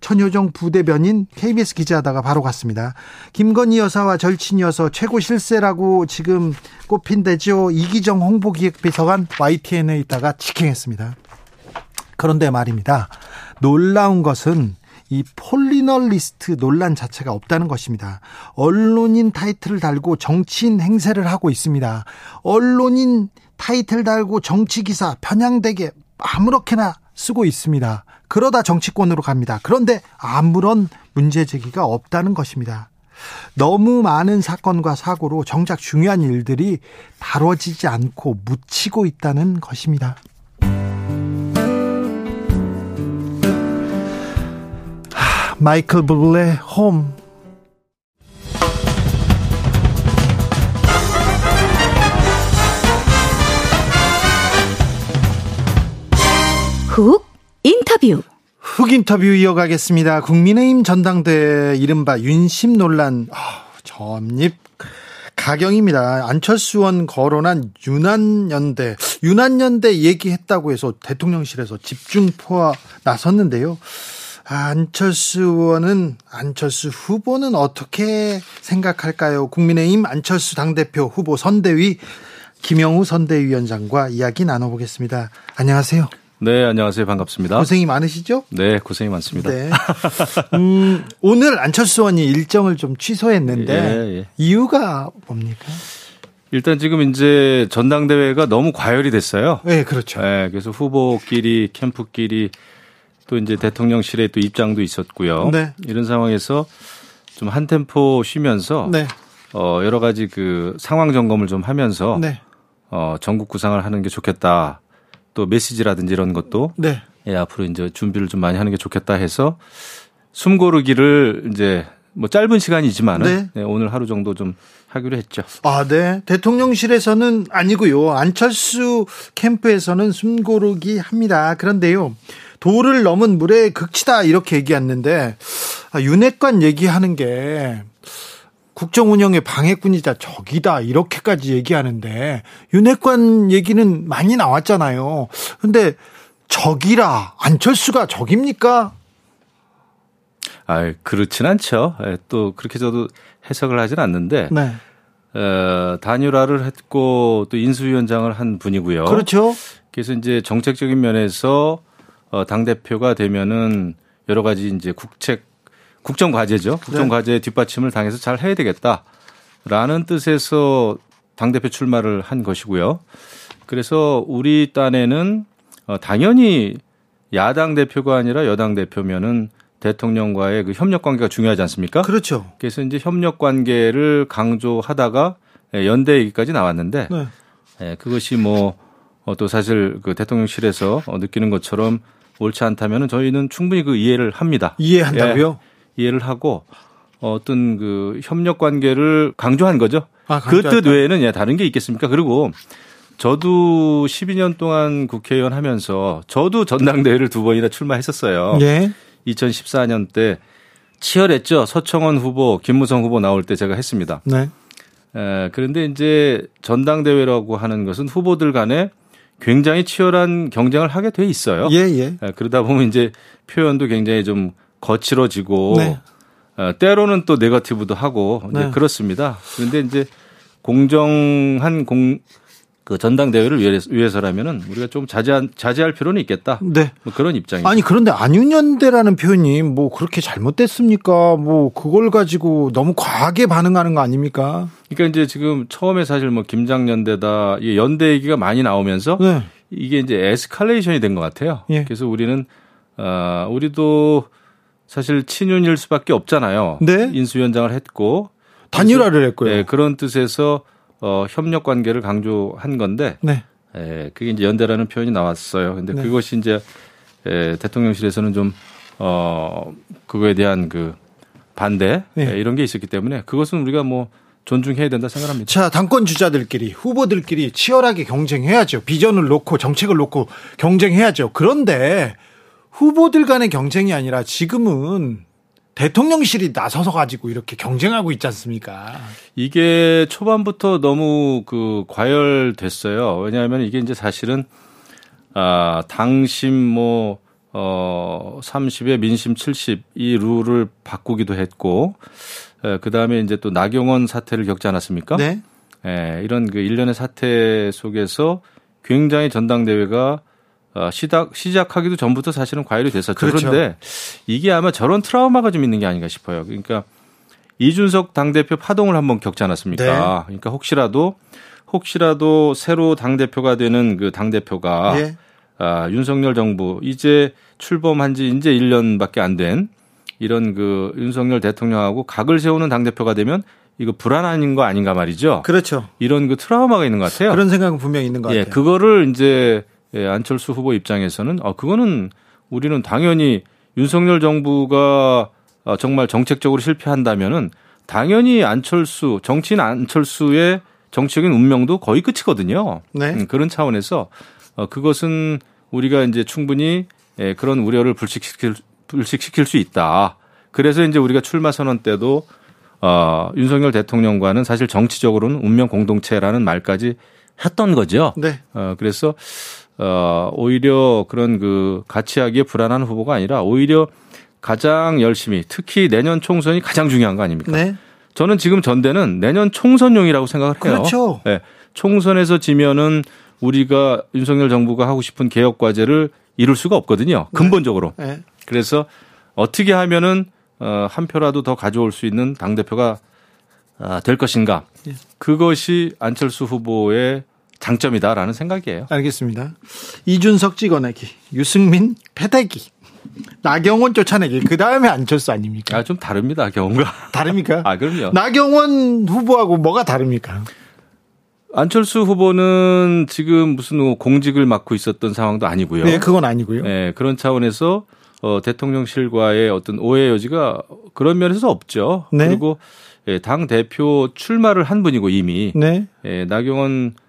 천효정 부대변인 KBS 기자하다가 바로 갔습니다. 김건희 여사와 절친 이어서 최고 실세라고 지금 꼽힌대죠. 이기정 홍보기획비서관 YTN에 있다가 직행했습니다. 그런데 말입니다. 놀라운 것은 이 폴리널리스트 논란 자체가 없다는 것입니다. 언론인 타이틀을 달고 정치인 행세를 하고 있습니다. 언론인 타이틀 달고 정치 기사 편향되게 아무렇게나 쓰고 있습니다. 그러다 정치권으로 갑니다. 그런데 아무런 문제 제기가 없다는 것입니다. 너무 많은 사건과 사고로 정작 중요한 일들이 다뤄지지 않고 묻히고 있다는 것입니다. 마이클 블레 홈 훅 인터뷰 훅 인터뷰 이어가겠습니다. 국민의힘 전당대 이른바 윤심 논란 아, 점립 가경입니다. 안철수 원 거론한 유난연대, 유난연대 얘기했다고 해서 대통령실에서 집중 포화 나섰는데요. 안철수 의원은 안철수 후보는 어떻게 생각할까요? 국민의힘 안철수 당대표 후보 선대위 김영우 선대위원장과 이야기 나눠보겠습니다. 안녕하세요. 네, 안녕하세요. 반갑습니다. 고생이 많으시죠? 네, 고생이 많습니다. 네. 음, 오늘 안철수 의원이 일정을 좀 취소했는데 예, 예. 이유가 뭡니까? 일단 지금 이제 전당대회가 너무 과열이 됐어요. 네, 그렇죠. 네, 그래서 후보끼리 캠프끼리 또 이제 대통령실에 또 입장도 있었고요. 네. 이런 상황에서 좀 한 템포 쉬면서 네. 어 여러 가지 그 상황 점검을 좀 하면서 네. 어 전국 구상을 하는 게 좋겠다. 또 메시지라든지 이런 것도 네. 예, 앞으로 이제 준비를 좀 많이 하는 게 좋겠다 해서 숨 고르기를 이제 뭐 짧은 시간이지만은 네. 네, 오늘 하루 정도 좀 하기로 했죠. 아, 네. 대통령실에서는 아니고요. 안철수 캠프에서는 숨 고르기 합니다. 그런데요. 도를 넘은 물에 극치다 이렇게 얘기했는데 아, 윤핵관 얘기하는 게 국정 운영의 방해꾼이자 적이다 이렇게까지 얘기하는데 윤핵관 얘기는 많이 나왔잖아요. 근데 적이라 안철수가 적입니까? 아, 그렇진 않죠. 예, 또 그렇게 저도 해석을 하진 않는데 네. 어, 단일화를 했고 또 인수위원장을 한 분이고요. 그렇죠. 그래서 이제 정책적인 면에서 어, 당 대표가 되면은 여러 가지 이제 국책 국정 과제죠. 국정 네. 과제 뒷받침을 당해서 잘 해야 되겠다라는 뜻에서 당 대표 출마를 한 것이고요. 그래서 우리 딴에는 어, 당연히 야당 대표가 아니라 여당 대표면은 대통령과의 그 협력 관계가 중요하지 않습니까? 그렇죠. 그래서 이제 협력 관계를 강조하다가 예, 연대 얘기까지 나왔는데 네. 예, 그것이 뭐또 어, 사실 그 대통령실에서 어, 느끼는 것처럼 옳지 않다면은 저희는 충분히 그 이해를 합니다. 이해한다고요? 예, 이해를 하고 어떤 그 협력 관계를 강조한 거죠. 아, 그뜻 외에는 예, 다른 게 있겠습니까? 그리고 저도 12년 동안 국회의원 하면서 저도 전당대회를 두 번이나 출마했었어요. 예. 2014년 때 치열했죠. 서청원 후보, 김무성 후보 나올 때 제가 했습니다. 네. 에, 그런데 이제 전당대회라고 하는 것은 후보들 간에 굉장히 치열한 경쟁을 하게 돼 있어요. 예, 예. 에, 그러다 보면 이제 표현도 굉장히 좀 거칠어지고 네. 어, 때로는 또 네거티브도 하고 네. 그렇습니다. 그런데 이제 공정한 공, 그 전당대회를 위해서, 라면은 우리가 좀 자제한, 자제할 필요는 있겠다. 네. 뭐 그런 입장입니다. 아니 그런데 안윤연대라는 표현이 뭐 그렇게 잘못됐습니까? 뭐 그걸 가지고 너무 과하게 반응하는 거 아닙니까? 그러니까 이제 지금 처음에 사실 뭐 김장연대다 이 연대 얘기가 많이 나오면서 네. 이게 이제 에스컬레이션이 된 것 같아요. 예. 그래서 우리는 어 우리도 사실 친윤일 수밖에 없잖아요. 네. 인수위원장을 했고 단일화를 했고요. 네, 그런 뜻에서 어, 협력 관계를 강조한 건데 네. 에, 그게 이제 연대라는 표현이 나왔어요. 근데 네. 그것이 이제 에, 대통령실에서는 좀 어, 그거에 대한 그 반대 네. 에, 이런 게 있었기 때문에 그것은 우리가 뭐 존중해야 된다 생각합니다. 자, 당권 주자들끼리 후보들끼리 치열하게 경쟁해야죠. 비전을 놓고 정책을 놓고 경쟁해야죠. 그런데 후보들 간의 경쟁이 아니라 지금은 대통령실이 나서서 가지고 이렇게 경쟁하고 있지 않습니까? 이게 초반부터 너무 그 과열됐어요. 왜냐하면 이게 이제 사실은 아, 당심 뭐, 어, 30에 민심 70 이 룰을 바꾸기도 했고, 그 다음에 이제 또 나경원 사태를 겪지 않았습니까? 네. 예, 이런 그 일련의 사태 속에서 굉장히 전당대회가 어, 시작, 시작하기도 전부터 사실은 과열이 됐었죠. 그렇죠. 그런데 이게 아마 저런 트라우마가 좀 있는 게 아닌가 싶어요. 그러니까 이준석 당대표 파동을 한번 겪지 않았습니까? 네. 그러니까 혹시라도 혹시라도 새로 당 대표가 되는 그 당 대표가 네. 아, 윤석열 정부 이제 출범한 지 이제 1년밖에 안 된 이런 그 윤석열 대통령하고 각을 세우는 당 대표가 되면 이거 불안한 거 아닌가 말이죠. 그렇죠. 이런 그 트라우마가 있는 것 같아요. 그런 생각은 분명히 있는 것 예, 같아요. 그거를 이제 예, 안철수 후보 입장에서는 아 그거는 우리는 당연히 윤석열 정부가 어, 정말 정책적으로 실패한다면은 당연히 안철수 정치인 안철수의 정치적인 운명도 거의 끝이거든요. 네. 음, 그런 차원에서 어, 그것은 우리가 이제 충분히 예, 그런 우려를 불식시킬 불식시킬 수 있다. 그래서 이제 우리가 출마 선언 때도 어, 윤석열 대통령과는 사실 정치적으로는 운명 공동체라는 말까지 했던 거죠. 네. 어, 그래서 어, 오히려 그런 그 가치하기에 불안한 후보가 아니라 오히려 가장 열심히 특히 내년 총선이 가장 중요한 거 아닙니까? 네. 저는 지금 전대는 내년 총선용이라고 생각을 해요. 그렇죠. 네. 총선에서 지면은 우리가 윤석열 정부가 하고 싶은 개혁 과제를 이룰 수가 없거든요. 근본적으로. 네. 그래서 어떻게 하면은 어, 한 표라도 더 가져올 수 있는 당 대표가 아, 될 것인가? 예. 그것이 안철수 후보의 장점이다라는 생각이에요. 알겠습니다. 이준석 찍어내기, 유승민 패대기, 나경원 쫓아내기, 그 다음에 안철수 아닙니까? 아, 좀 다릅니다, 경우가. 다릅니까? 아, 그럼요. 나경원 후보하고 뭐가 다릅니까? 안철수 후보는 지금 무슨 뭐 공직을 맡고 있었던 상황도 아니고요. 네, 그건 아니고요. 네, 그런 차원에서 어, 대통령실과의 어떤 오해 여지가 그런 면에서 없죠. 네. 그리고 예, 당 대표 출마를 한 분이고 이미 네. 예, 나경원 어,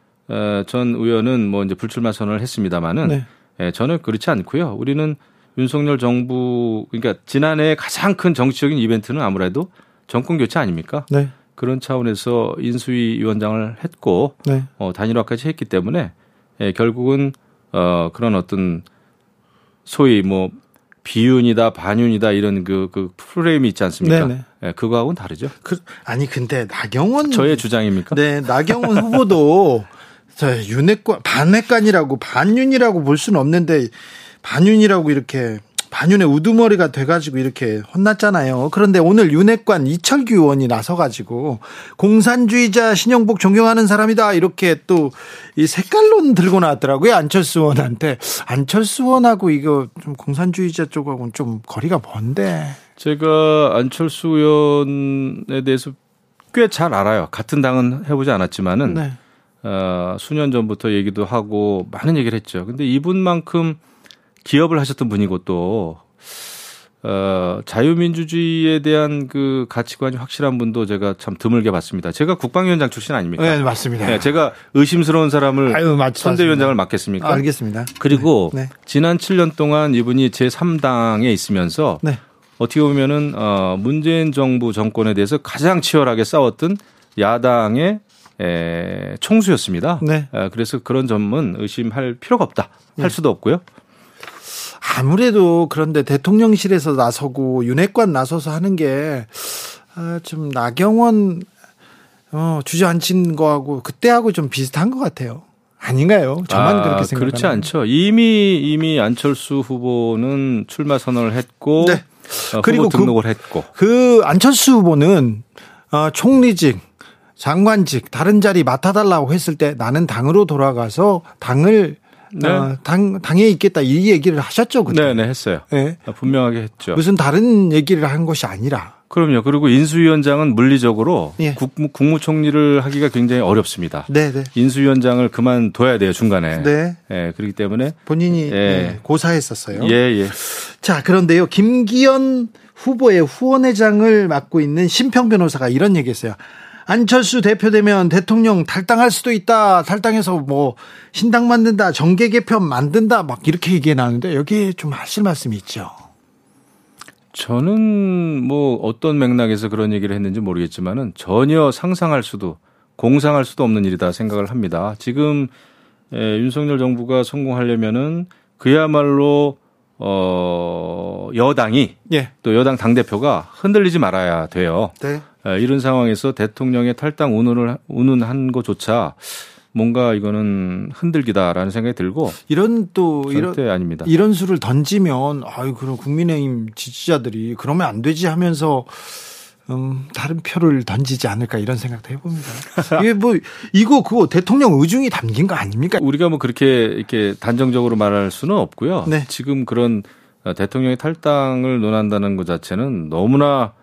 전 의원은 뭐 이제 불출마 선언을 했습니다마는 네. 예, 저는 그렇지 않고요. 우리는 윤석열 정부 그러니까 지난해 가장 큰 정치적인 이벤트는 아무래도 정권 교체 아닙니까? 네. 그런 차원에서 인수위 위원장을 했고 네. 어, 단일화까지 했기 때문에 예, 결국은 어, 그런 어떤 소위 뭐 비윤이다 반윤이다 이런 그, 그 프레임이 있지 않습니까? 네네. 예, 그거하고는 다르죠. 그, 아니, 근데 나경원. 저의 주장입니까? 네, 나경원 후보도 저 윤핵관, 반핵관이라고, 반윤이라고 볼 수는 없는데, 반윤이라고 이렇게, 반윤의 우두머리가 돼가지고 이렇게 혼났잖아요. 그런데 오늘 윤핵관 이철규 의원이 나서가지고, 공산주의자 신영복 존경하는 사람이다. 이렇게 또, 이 색깔론 들고 나왔더라고요. 안철수 의원한테. 안철수 의원하고 이거 좀 공산주의자 쪽하고는 좀 거리가 먼데. 제가 안철수 의원에 대해서 꽤 잘 알아요. 같은 당은 해보지 않았지만은 네. 어, 수년 전부터 얘기도 하고 많은 얘기를 했죠. 근데 이분만큼 기업을 하셨던 분이고 또 어, 자유민주주의에 대한 그 가치관이 확실한 분도 제가 참 드물게 봤습니다. 제가 국방위원장 출신 아닙니까? 네, 맞습니다. 네, 제가 의심스러운 사람을 아유, 맞- 선대위원장을. 맡겠습니까? 아, 알겠습니다. 그리고 네. 지난 7년 동안 이분이 제3당에 있으면서 네. 어떻게 보면은 어 문재인 정부 정권에 대해서 가장 치열하게 싸웠던 야당의 에, 총수였습니다. 네. 에, 그래서 그런 점은 의심할 필요가 없다. 할 수도 없고요. 아무래도 그런데 대통령실에서 나서고 윤핵관 나서서 하는 게, 아, 좀 나경원, 어, 주저앉힌 거하고 그때하고 좀 비슷한 것 같아요. 아닌가요? 저만 아, 그렇게 생각하는 그렇지 않죠. 이미 이미 안철수 후보는 출마 선언을 했고 네. 어, 그리고 등록을 했고 그 안철수 후보는 어, 총리직, 장관직, 다른 자리 맡아달라고 했을 때 나는 당으로 돌아가서 당을 네. 어, 당 당에 있겠다 이 얘기를 하셨죠. 그때. 네, 네 했어요. 네. 아, 분명하게 했죠. 무슨 다른 얘기를 한 것이 아니라. 그럼요. 그리고 인수위원장은 물리적으로 예. 국무, 국무 총리를 하기가 굉장히 어렵습니다. 네, 네. 인수위원장을 그만둬야 돼요 중간에. 네. 예, 그렇기 때문에 본인이 예. 네, 고사했었어요. 예, 예. 자, 그런데요. 김기현 후보의 후원회장을 맡고 있는 심평 변호사가 이런 얘기했어요. 안철수 대표 되면 대통령 탈당할 수도 있다. 탈당해서 뭐 신당 만든다. 정계 개편 만든다. 막 이렇게 얘기해 나는데 여기에 좀 하실 말씀이 있죠. 저는 뭐 어떤 맥락에서 그런 얘기를 했는지 모르겠지만은 전혀 상상할 수도 공상할 수도 없는 일이다 생각을 합니다. 지금 에, 윤석열 정부가 성공하려면은 그야말로 어 여당이 예. 또 여당 당 대표가 흔들리지 말아야 돼요. 네. 에, 이런 상황에서 대통령의 탈당 운운을 운운한 것조차 뭔가 이거는 흔들기다라는 생각이 들고 이런 또 이런 아닙니다. 이런 수를 던지면 아유 그럼 국민의힘 지지자들이 그러면 안 되지 하면서 음, 다른 표를 던지지 않을까 이런 생각도 해봅니다. 이게 뭐 이거 그거 대통령 의중이 담긴 거 아닙니까? 우리가 뭐 그렇게 이렇게 단정적으로 말할 수는 없고요. 네. 지금 그런 어, 대통령의 탈당을 논한다는 것 자체는 너무나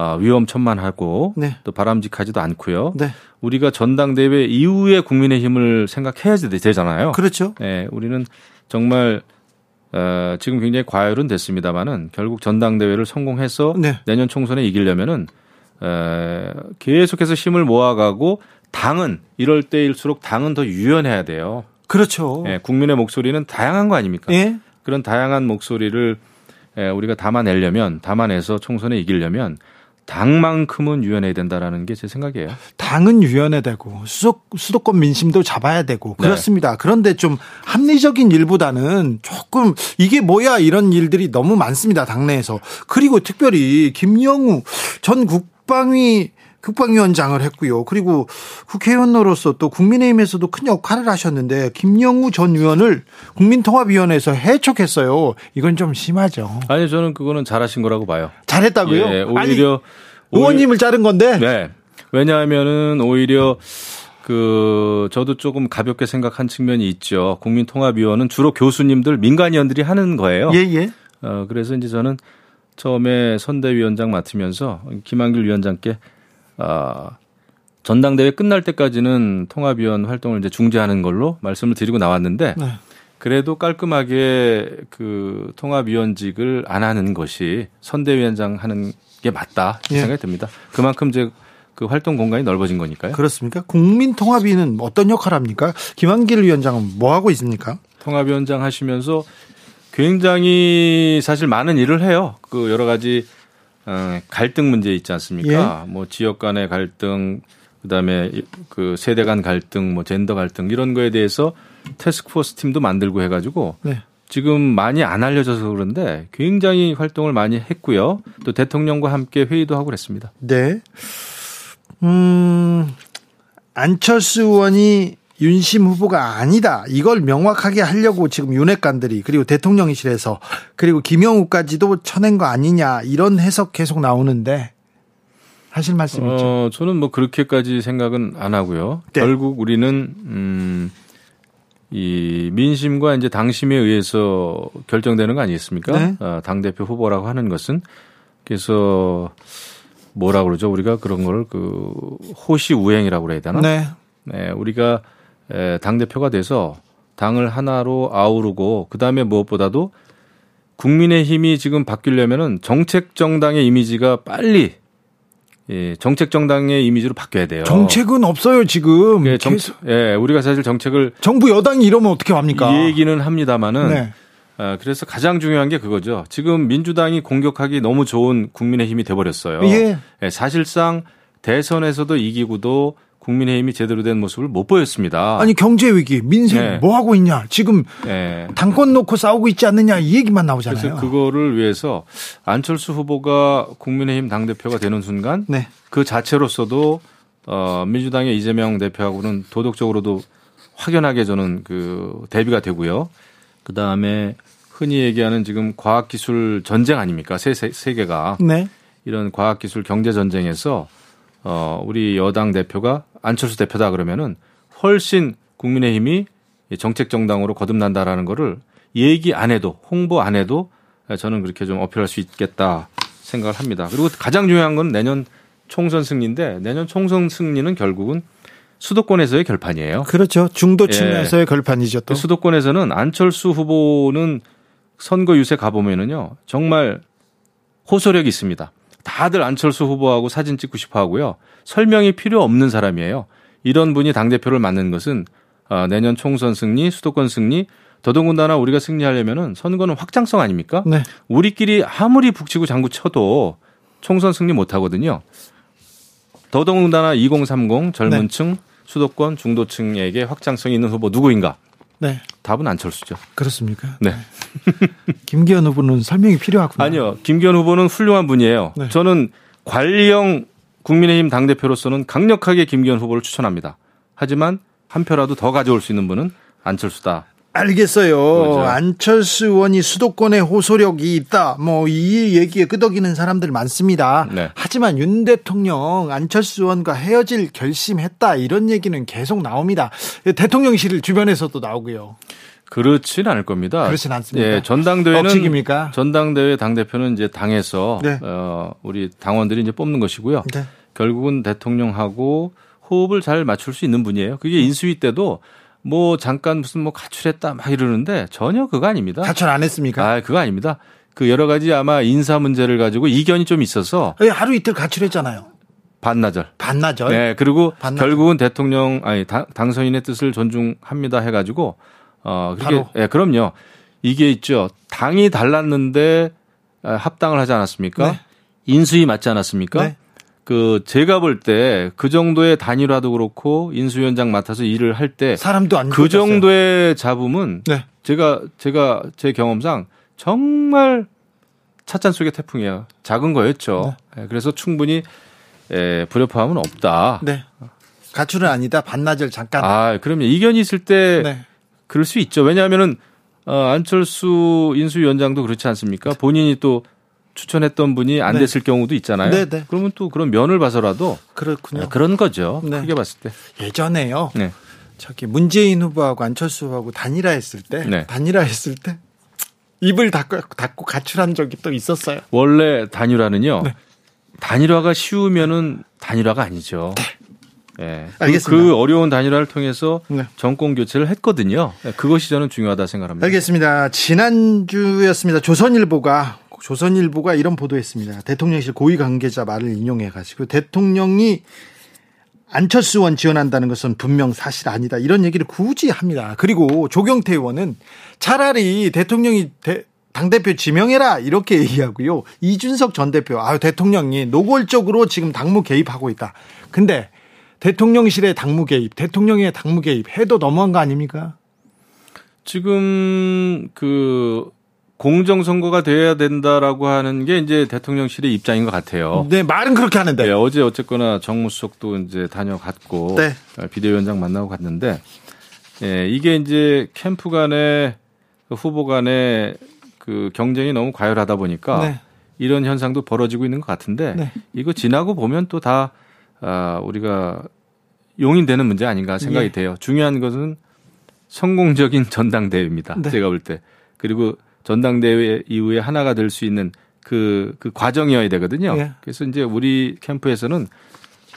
아, 위험천만하고 네. 또 바람직하지도 않고요. 네, 우리가 전당대회 이후에 국민의힘을 생각해야 되잖아요. 그렇죠. 예, 우리는 정말 어, 지금 굉장히 과열은 됐습니다만은 결국 전당대회를 성공해서 네. 내년 총선에 이기려면은 에, 계속해서 힘을 모아가고 당은 이럴 때일수록 당은 더 유연해야 돼요. 그렇죠. 예, 국민의 목소리는 다양한 거 아닙니까? 예. 그런 다양한 목소리를 에, 우리가 담아내려면 담아내서 총선에 이기려면 당만큼은 유연해야 된다라는 게 제 생각이에요. 당은 유연해 되고 수도, 수도권 민심도 잡아야 되고 네. 그렇습니다. 그런데 좀 합리적인 일보다는 조금 이게 뭐야 이런 일들이 너무 많습니다. 당내에서 그리고 특별히 김영우 전 국방위 국방위원장을 했고요. 그리고 국회의원으로서 또 국민의힘에서도 큰 역할을 하셨는데 김영우 전 의원을 국민통합위원회에서 해촉했어요. 이건 좀 심하죠. 아니 저는 그거는 잘하신 거라고 봐요. 잘했다고요? 예, 오히려 아니, 의원님을 자른 건데 네. 왜냐하면은 오히려 그 저도 조금 가볍게 생각한 측면이 있죠. 국민통합위원은 주로 교수님들 민간위원들이 하는 거예요. 예 예. 어 그래서 이제 저는 처음에 선대위원장 맡으면서 김한길 위원장께 아 전당대회 끝날 때까지는 통합위원 활동을 이제 중지하는 걸로 말씀을 드리고 나왔는데 네. 그래도 깔끔하게 그 통합위원직을 안 하는 것이 선대위원장 하는 게 맞다 예. 생각이 듭니다. 그만큼 이제 그 활동 공간이 넓어진 거니까요. 그렇습니까? 국민통합위는 어떤 역할 합니까? 김한길 위원장은 뭐 하고 있습니까? 통합위원장 하시면서 굉장히 사실 많은 일을 해요. 그 여러 가지 어, 갈등 문제 있지 않습니까? 뭐 지역 간의 갈등, 그다음에 그 세대 간 갈등, 뭐 젠더 갈등 이런 거에 대해서 태스크포스 팀도 만들고 해가지고 네. 지금 많이 안 알려져서 그런데 굉장히 활동을 많이 했고요. 또 대통령과 함께 회의도 하고 그랬습니다. 네. 음, 안철수 의원이 윤심 후보가 아니다. 이걸 명확하게 하려고 지금 윤핵관들이 그리고 대통령실에서 그리고 김영우까지도 쳐낸 거 아니냐 이런 해석 계속 나오는데 하실 말씀 있죠? 어, 저는 뭐 그렇게까지 생각은 안 하고요. 네. 결국 우리는 음, 이 민심과 이제 당심에 의해서 결정되는 거 아니겠습니까? 네. 어, 당 대표 후보라고 하는 것은 그래서 뭐라 그러죠? 우리가 그런 거를 그 호시 우행이라고 그래야 되나? 네. 네, 우리가 당 대표가 돼서 당을 하나로 아우르고 그 다음에 무엇보다도 국민의 힘이 지금 바뀌려면은 정책 정당의 이미지가 빨리 예, 정책 정당의 이미지로 바뀌어야 돼요. 정책은 없어요 지금. 예, 정, 계속 예, 우리가 사실 정책을 정부 여당이 이러면 어떻게 합니까? 얘기는 합니다마는 네. 어, 그래서 가장 중요한 게 그거죠. 지금 민주당이 공격하기 너무 좋은 국민의 힘이 돼버렸어요. 예. 예, 사실상 대선에서도 이기고도 국민의힘이 제대로 된 모습을 못 보였습니다. 아니 경제 위기, 민생 네. 뭐 하고 있냐? 지금 예. 당권 놓고 싸우고 있지 않느냐 이 얘기만 나오잖아요. 그래서 그거를 위해서 안철수 후보가 국민의힘 당 대표가 되는 순간 네. 그 자체로서도 어, 민주당의 이재명 대표하고는 도덕적으로도 확연하게 저는 그 대비가 되고요. 그 다음에 흔히 얘기하는 지금 과학기술 전쟁 아닙니까? 세, 세, 세계가. 네. 이런 과학기술 경제 전쟁에서 어, 우리 여당 대표가 안철수 대표다 그러면은 훨씬 국민의힘이 정책 정당으로 거듭난다라는 거를 얘기 안 해도 홍보 안 해도 저는 그렇게 좀 어필할 수 있겠다 생각을 합니다. 그리고 가장 중요한 건 내년 총선 승리인데 내년 총선 승리는 결국은 수도권에서의 결판이에요. 그렇죠. 중도 예. 결판이죠 또. 그 수도권에서는 안철수 후보는 선거 유세 가보면은요 정말 호소력이 있습니다. 다들 안철수 후보하고 사진 찍고 싶어 하고요. 설명이 필요 없는 사람이에요. 이런 분이 당대표를 맡는 것은 어, 내년 총선 승리, 수도권 승리, 더더군다나 우리가 승리하려면은 선거는 확장성 아닙니까? 네. 우리끼리 아무리 북치고 장구 쳐도 총선 승리 못 하거든요. 더더군다나 2030 젊은 네. 층, 수도권 중도층에게 확장성이 있는 후보 누구인가? 네. 답은 안철수죠. 그렇습니까? 네. 김기현 후보는 설명이 필요하군요. 아니요. 김기현 후보는 훌륭한 분이에요. 네. 저는 관리형 국민의힘 당대표로서는 강력하게 김기현 후보를 추천합니다. 하지만 한 표라도 더 가져올 수 있는 분은 안철수다. 알겠어요. 그렇죠. 안철수 의원이 수도권에 호소력이 있다. 뭐 이 얘기에 끄덕이는 사람들 많습니다. 네. 하지만 윤 대통령 안철수 의원과 헤어질 결심했다. 이런 얘기는 계속 나옵니다. 대통령실 주변에서도 나오고요. 그렇진 않을 겁니다. 그렇진 않습니다. 예, 전당대회는 억측입니까? 전당대회 당 대표는 이제 당에서 네. 어, 우리 당원들이 이제 뽑는 것이고요. 네. 결국은 대통령하고 호흡을 잘 맞출 수 있는 분이에요. 그게 인수위 때도 뭐 잠깐 무슨 뭐 가출했다 막 이러는데 전혀 그거 아닙니다. 가출 안 했습니까? 아, 그거 아닙니다. 그 여러 가지 아마 인사 문제를 가지고 이견이 좀 있어서 예, 하루 이틀 가출했잖아요. 반나절. 반나절. 네, 그리고 반나절. 결국은 대통령 아니 당, 당선인의 뜻을 존중합니다 해가지고 어 그게. 예, 그럼요. 이게 있죠. 당이 달랐는데 아, 합당을 하지 않았습니까? 네. 인수위 맞지 않았습니까? 네. 그 제가 볼 때 그 정도의 단일화도 그렇고 인수위원장 맡아서 일을 할때그 사람도 안 줬어요. 정도의 잡음은 네. 제가 제가 제 경험상 정말 찻잔 속의 태풍이에요. 작은 거였죠. 예, 그래서 충분히 에, 불협화음은 없다. 네. 가출은 아니다. 반나절 잠깐. 아, 그럼요. 이견이 있을 때 네. 그럴 수 있죠. 왜냐하면은 어, 안철수 인수위원장도 그렇지 않습니까? 본인이 또 추천했던 분이 안 네. 됐을 경우도 있잖아요. 네, 네. 그러면 또 그런 면을 봐서라도 그렇군요. 아, 그런 거죠. 네. 크게 봤을 때. 예전에요. 네. 저기 문재인 후보하고 안철수 후보하고 단일화했을 때, 네. 단일화했을 때 입을 닫고, 닫고 가출한 적이 또 있었어요. 원래 단일화는요. 네. 단일화가 쉬우면은 단일화가 아니죠. 예. 그- 알겠습니다. 그 어려운 단일화를 통해서 네. 정권 교체를 했거든요. 예, 그것이 저는 중요하다 생각합니다. 알겠습니다. 지난주였습니다. 조선일보가 조선일보가 이런 보도했습니다. 대통령실 고위 관계자 말을 인용해 가지고 대통령이 안철수 의원 지원한다는 것은 분명 사실 아니다. 이런 얘기를 굳이 합니다. 그리고 조경태 의원은 차라리 대통령이 대- 당대표 지명해라 이렇게 얘기하고요. 이준석 전 대표, 아 대통령이 노골적으로 지금 당무 개입하고 있다. 근데 대통령실의 당무 개입, 대통령의 당무 개입 해도 너무한 거 아닙니까? 지금 그 공정 선거가 돼야 된다라고 하는 게 이제 대통령실의 입장인 것 같아요. 네, 말은 그렇게 하는데. 네, 어제 어쨌거나 정무수석도 이제 다녀갔고 네. 비대위원장 만나고 갔는데 예, 이게 이제 캠프 간에 그 후보 간에 그 경쟁이 너무 과열하다 보니까 네. 이런 현상도 벌어지고 있는 것 같은데 네. 이거 지나고 보면 또 다 아, 우리가 용인되는 문제 아닌가 생각이 예. 돼요. 중요한 것은 성공적인 전당대회입니다. 네. 제가 볼 때. 그리고 전당대회 이후에 하나가 될 수 있는 그, 그 과정이어야 되거든요. 예. 그래서 이제 우리 캠프에서는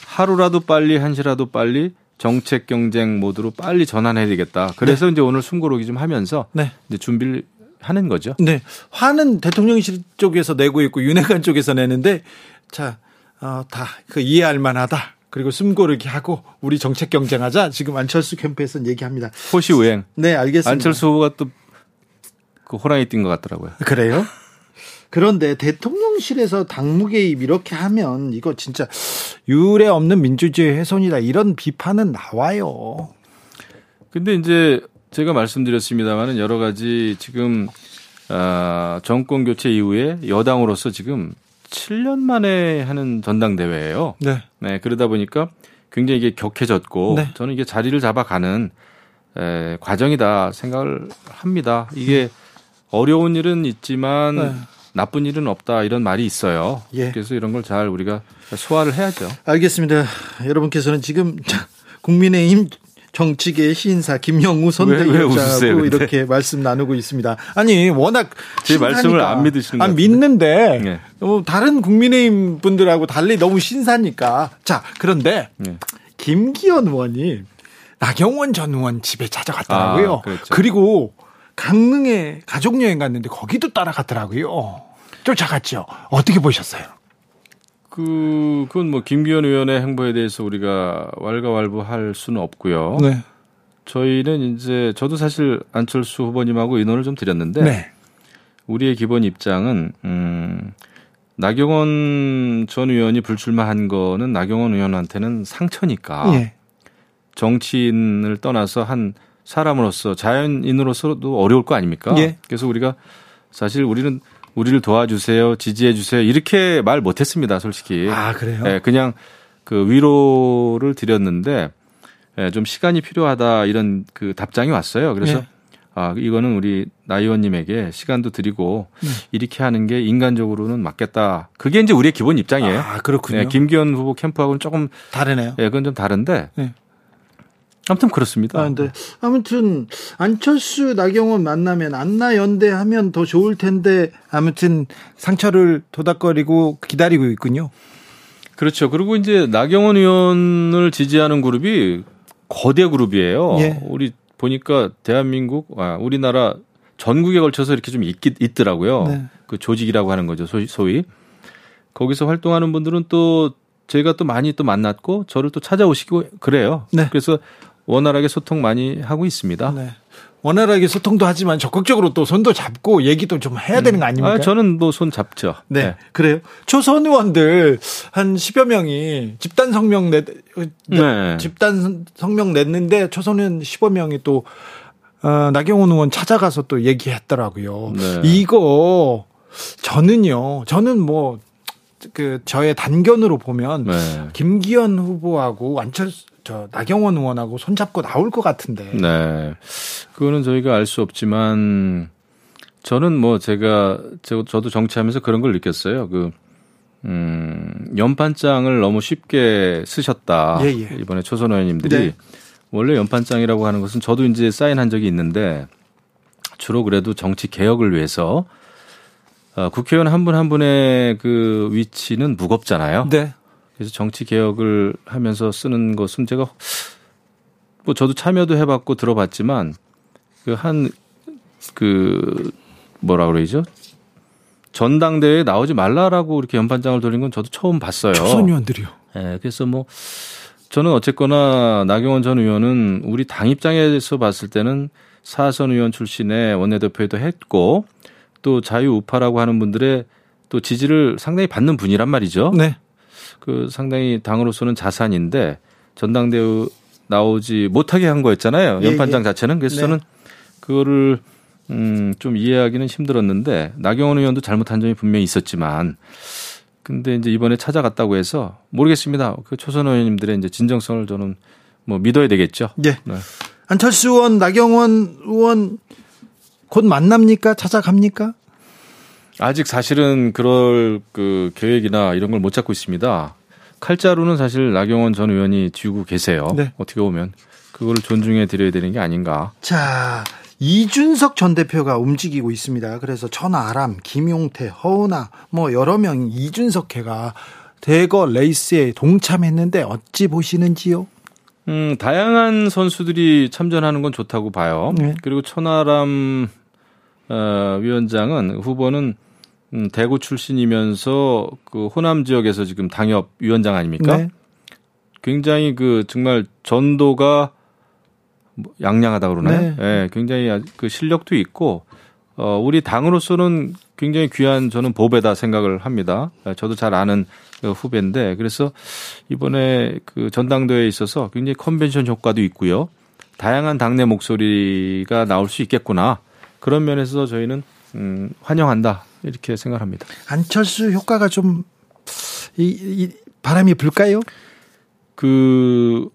하루라도 빨리, 한시라도 빨리 정책 경쟁 모드로 빨리 전환해야 되겠다. 그래서 이제 오늘 숨고르기 좀 하면서 네. 이제 준비를 하는 거죠. 네. 화는 대통령실 쪽에서 내고 있고 윤핵관 쪽에서 내는데 자, 어, 다 그 이해할 만하다. 그리고 숨고르기 하고 우리 정책 경쟁하자. 지금 안철수 캠프에서는 얘기합니다. 호시 우행. 네, 알겠습니다. 안철수 후보가 또 그 호랑이 띈것 같더라고요. 그래요? 그런데 대통령실에서 당무 개입 이렇게 하면 이거 진짜 유례 없는 민주주의 훼손이다. 이런 비판은 나와요. 근데 이제 제가 말씀드렸습니다만은 여러 가지 지금 아, 정권 교체 이후에 여당으로서 지금 7년 만에 하는 전당대회예요. 네. 네, 그러다 보니까 굉장히 이게 격해졌고 네. 저는 이게 자리를 잡아가는 에, 과정이다 생각을 합니다. 이게 어려운 일은 있지만 네. 나쁜 일은 없다 이런 말이 있어요. 예. 그래서 이런 걸 잘 우리가 소화를 해야죠. 알겠습니다. 여러분께서는 지금 국민의힘 정치계 시인사 김영우 선대위원장하고? 이렇게 말씀 나누고 있습니다. 아니 워낙 제 말씀을 신사니까. 안 믿으시는 것 아. 믿는데 네. 어, 다른 국민의힘 분들하고 달리 너무 신사니까. 자 그런데 네. 김기현 의원이 나경원 전 의원 집에 찾아갔더라고요. 아, 그랬죠. 그리고 강릉에 가족 여행 갔는데 거기도 따라갔더라고요. 쫓아갔죠. 어떻게 보셨어요? 그 그건 뭐 김기현 의원의 행보에 대해서 우리가 왈가왈부할 수는 없고요. 네. 저희는 이제 저도 사실 안철수 후보님하고 의논을 좀 드렸는데 네. 우리의 기본 입장은 음 나경원 전 의원이 불출마한 거는 나경원 의원한테는 상처니까 예. 정치인을 떠나서 한 사람으로서 자연인으로서도 어려울 거 아닙니까? 예. 그래서 우리가 사실 우리는 우리를 도와주세요, 지지해 주세요 이렇게 말 못했습니다, 솔직히. 아 그래요? 예, 그냥 그 위로를 드렸는데 예, 좀 시간이 필요하다 이런 그 답장이 왔어요. 그래서 예. 아 이거는 우리 나 의원님에게 시간도 드리고 네. 이렇게 하는 게 인간적으로는 맞겠다. 그게 이제 우리의 기본 입장이에요. 아 그렇군요. 예, 김기현 후보 캠프하고는 조금 다르네요. 예, 그건 좀 다른데 네. 아무튼 그렇습니다. 아, 근데 아무튼 안철수 나경원 만나면 안나 연대하면 더 좋을 텐데 아무튼 상처를 도닥거리고 기다리고 있군요. 그렇죠. 그리고 이제 나경원 의원을 지지하는 그룹이 거대 그룹이에요. 예. 우리 보니까 대한민국, 아, 우리나라 전국에 걸쳐서 이렇게 좀 있, 있더라고요. 네. 그 조직이라고 하는 거죠. 소위, 소위. 거기서 활동하는 분들은 또 제가 또 많이 또 만났고 저를 또 찾아오시고 그래요. 네. 그래서 원활하게 소통 많이 하고 있습니다. 네. 원활하게 소통도 하지만 적극적으로 또 손도 잡고 얘기도 좀 해야 되는 거 아닙니까? 아, 저는 뭐손 잡죠. 네, 네. 그래요. 초선 의원들 한 10여 명이 집단 성명 내, 네. 집단 성명 냈는데 초선 의원 15명이 또, 어, 나경원 의원 찾아가서 또 얘기했더라고요. 네. 이거, 저는요, 저는 뭐, 그, 저의 단견으로 보면, 네. 김기현 후보하고 안철수, 저 나경원 의원하고 손잡고 나올 것 같은데. 네. 그거는 저희가 알 수 없지만 저는 뭐 제가 저도 정치하면서 그런 걸 느꼈어요. 그 음, 연판장을 너무 쉽게 쓰셨다. 예, 예. 이번에 초선 의원님들이 네. 원래 연판장이라고 하는 것은 저도 이제 사인한 적이 있는데 주로 그래도 정치 개혁을 위해서 어, 국회의원 한 분한 한 분의 그 위치는 무겁잖아요. 네. 그래서 정치 개혁을 하면서 쓰는 것은 제가 뭐 저도 참여도 해봤고 들어봤지만 그 한그 그 뭐라 그러죠? 전당대회에 나오지 말라라고 이렇게 연판장을 돌린 건 저도 처음 봤어요. 초선 의원들이요. 예, 네, 그래서 뭐 저는 어쨌거나 나경원 전 의원은 우리 당 입장에서 봤을 때는 사선 의원 출신의 원내대표에도 했고 또 자유 우파라고 하는 분들의 또 지지를 상당히 받는 분이란 말이죠. 네. 그 상당히 당으로서는 자산인데 전당대회 나오지 못하게 한 거였잖아요. 예, 연판장 예, 예. 자체는. 그래서 네. 저는 그거를 음, 좀 이해하기는 힘들었는데 나경원 의원도 잘못한 점이 분명히 있었지만 근데 이제 이번에 찾아갔다고 해서 모르겠습니다. 그 초선 의원님들의 이제 진정성을 저는 뭐 믿어야 되겠죠. 예. 네. 안철수 의원, 나경원 의원 곧 만납니까? 찾아갑니까? 아직 사실은 그럴 그 계획이나 이런 걸 못 잡고 있습니다. 칼자루는 사실 나경원 전 의원이 쥐고 계세요. 네. 어떻게 보면 그거를 존중해 드려야 되는 게 아닌가. 자, 이준석 전 대표가 움직이고 있습니다. 그래서 천아람, 김용태, 허은아 뭐 여러 명 이준석회가 대거 레이스에 동참했는데 어찌 보시는지요? 음, 다양한 선수들이 참전하는 건 좋다고 봐요. 네. 그리고 천하람 어, 위원장은 후보는 음, 대구 출신이면서 그 호남 지역에서 지금 당협 위원장 아닙니까? 네. 굉장히 그 정말 전도가 뭐 양양하다 그러나요? 네. 네. 굉장히 그 실력도 있고 어 우리 당으로서는 굉장히 귀한 저는 보배다 생각을 합니다. 네, 저도 잘 아는 그 후배인데 그래서 이번에 그 전당대회에 있어서 굉장히 컨벤션 효과도 있고요. 다양한 당내 목소리가 나올 수 있겠구나. 그런 면에서 저희는 음 환영한다. 이렇게 생각합니다. 안철수 효과가 좀 이, 이 바람이 불까요? 그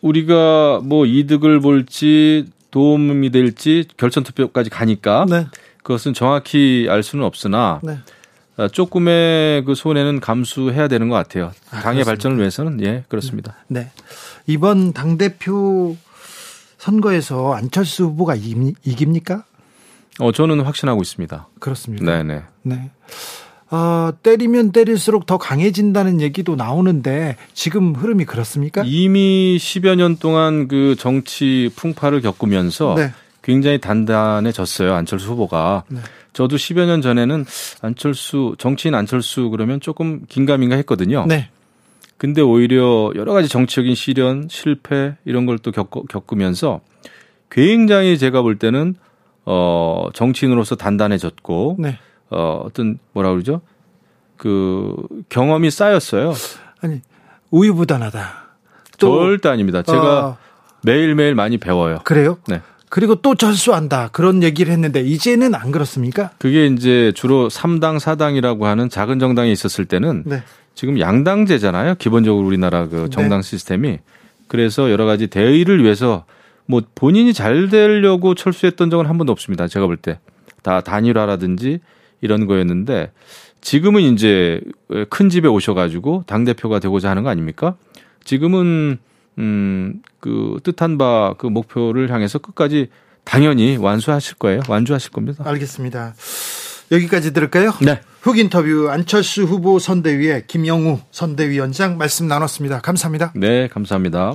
우리가 뭐 이득을 볼지 도움이 될지 결선 투표까지 가니까 네. 그것은 정확히 알 수는 없으나 네. 아, 조금의 그 손해는 감수해야 되는 것 같아요. 아, 당의 발전을 위해서는 예 그렇습니다. 네 이번 당 대표 선거에서 안철수 후보가 이깁니까? 어, 저는 확신하고 있습니다. 그렇습니다. 네네. 네. 어, 때리면 때릴수록 더 강해진다는 얘기도 나오는데 지금 흐름이 그렇습니까? 이미 10여 년 동안 그 정치 풍파를 겪으면서 네. 굉장히 단단해졌어요. 안철수 후보가. 네. 저도 10여 년 전에는 안철수, 정치인 안철수 그러면 조금 긴가민가 했거든요. 네. 근데 오히려 여러 가지 정치적인 시련, 실패 이런 걸 또 겪으면서 굉장히 제가 볼 때는 어, 정치인으로서 단단해졌고, 네. 어, 어떤, 뭐라 그러죠? 그, 경험이 쌓였어요. 아니, 우유부단하다. 또, 절대 아닙니다. 제가 어. 매일매일 많이 배워요. 그래요? 네. 그리고 또 절수한다. 그런 얘기를 했는데, 이제는 안 그렇습니까? 그게 이제 주로 3당, 4당이라고 하는 작은 정당이 있었을 때는, 네. 지금 양당제잖아요. 기본적으로 우리나라 그 정당 네. 시스템이. 그래서 여러 가지 대의를 위해서 뭐 본인이 잘 되려고 철수했던 적은 한 번도 없습니다. 제가 볼 때. 다 단일화라든지 이런 거였는데 지금은 이제 큰 집에 오셔가지고 당대표가 되고자 하는 거 아닙니까? 지금은, 음, 그 뜻한 바 그 목표를 향해서 끝까지 당연히 완수하실 거예요. 완주하실 겁니다. 알겠습니다. 여기까지 들을까요? 네. 훅 인터뷰 안철수 후보 선대위의 김영우 선대위원장 말씀 나눴습니다. 감사합니다. 네, 감사합니다.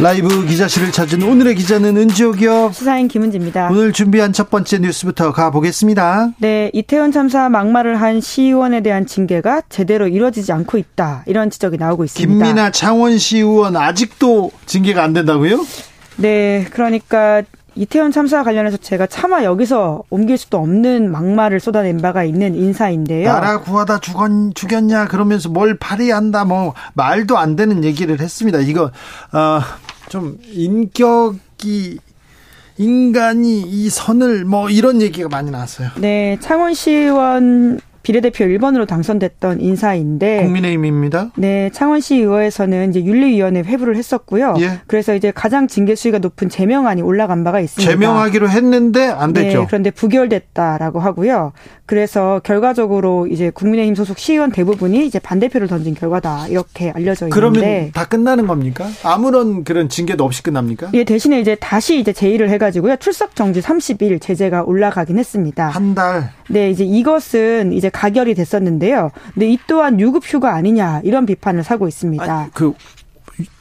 라이브 기자실을 찾은 오늘의 기자는 은지옥이요. 시사인 김은지입니다. 오늘 준비한 첫 번째 뉴스부터 가보겠습니다. 네, 이태원 참사 막말을 한 시의원에 대한 징계가 제대로 이루어지지 않고 있다. 이런 지적이 나오고 있습니다. 김민아 창원시 의원 아직도 징계가 안 된다고요? 네, 그러니까 이태원 참사와 관련해서 제가 차마 여기서 옮길 수도 없는 막말을 쏟아낸 바가 있는 인사인데요. 나라 구하다 죽었, 죽였냐 그러면서 뭘 발의한다 뭐 말도 안 되는 얘기를 했습니다. 이거 어, 좀 인격이 인간이 이 선을 뭐 이런 얘기가 많이 나왔어요. 네, 창원시의원 비례대표 1번으로 당선됐던 인사인데 국민의힘입니다. 네, 창원시 의회에서는 이제 윤리위원회 회부를 했었고요. 예. 그래서 이제 가장 징계 수위가 높은 제명안이 올라간 바가 있습니다. 제명하기로 했는데 안 됐죠. 네, 그런데 부결됐다라고 하고요. 그래서 결과적으로 이제 국민의힘 소속 시의원 대부분이 이제 반대표를 던진 결과다 이렇게 알려져 있는데 그러면 다 끝나는 겁니까? 아무런 그런 징계도 없이 끝납니까? 예, 대신에 이제 다시 이제 제의를 해가지고요. 출석 정지 30일 제재가 올라가긴 했습니다. 한 달. 네, 이제 이것은 이제 가결이 됐었는데요. 근데 이 또한 유급 휴가 아니냐 이런 비판을 사고 있습니다. 아니, 그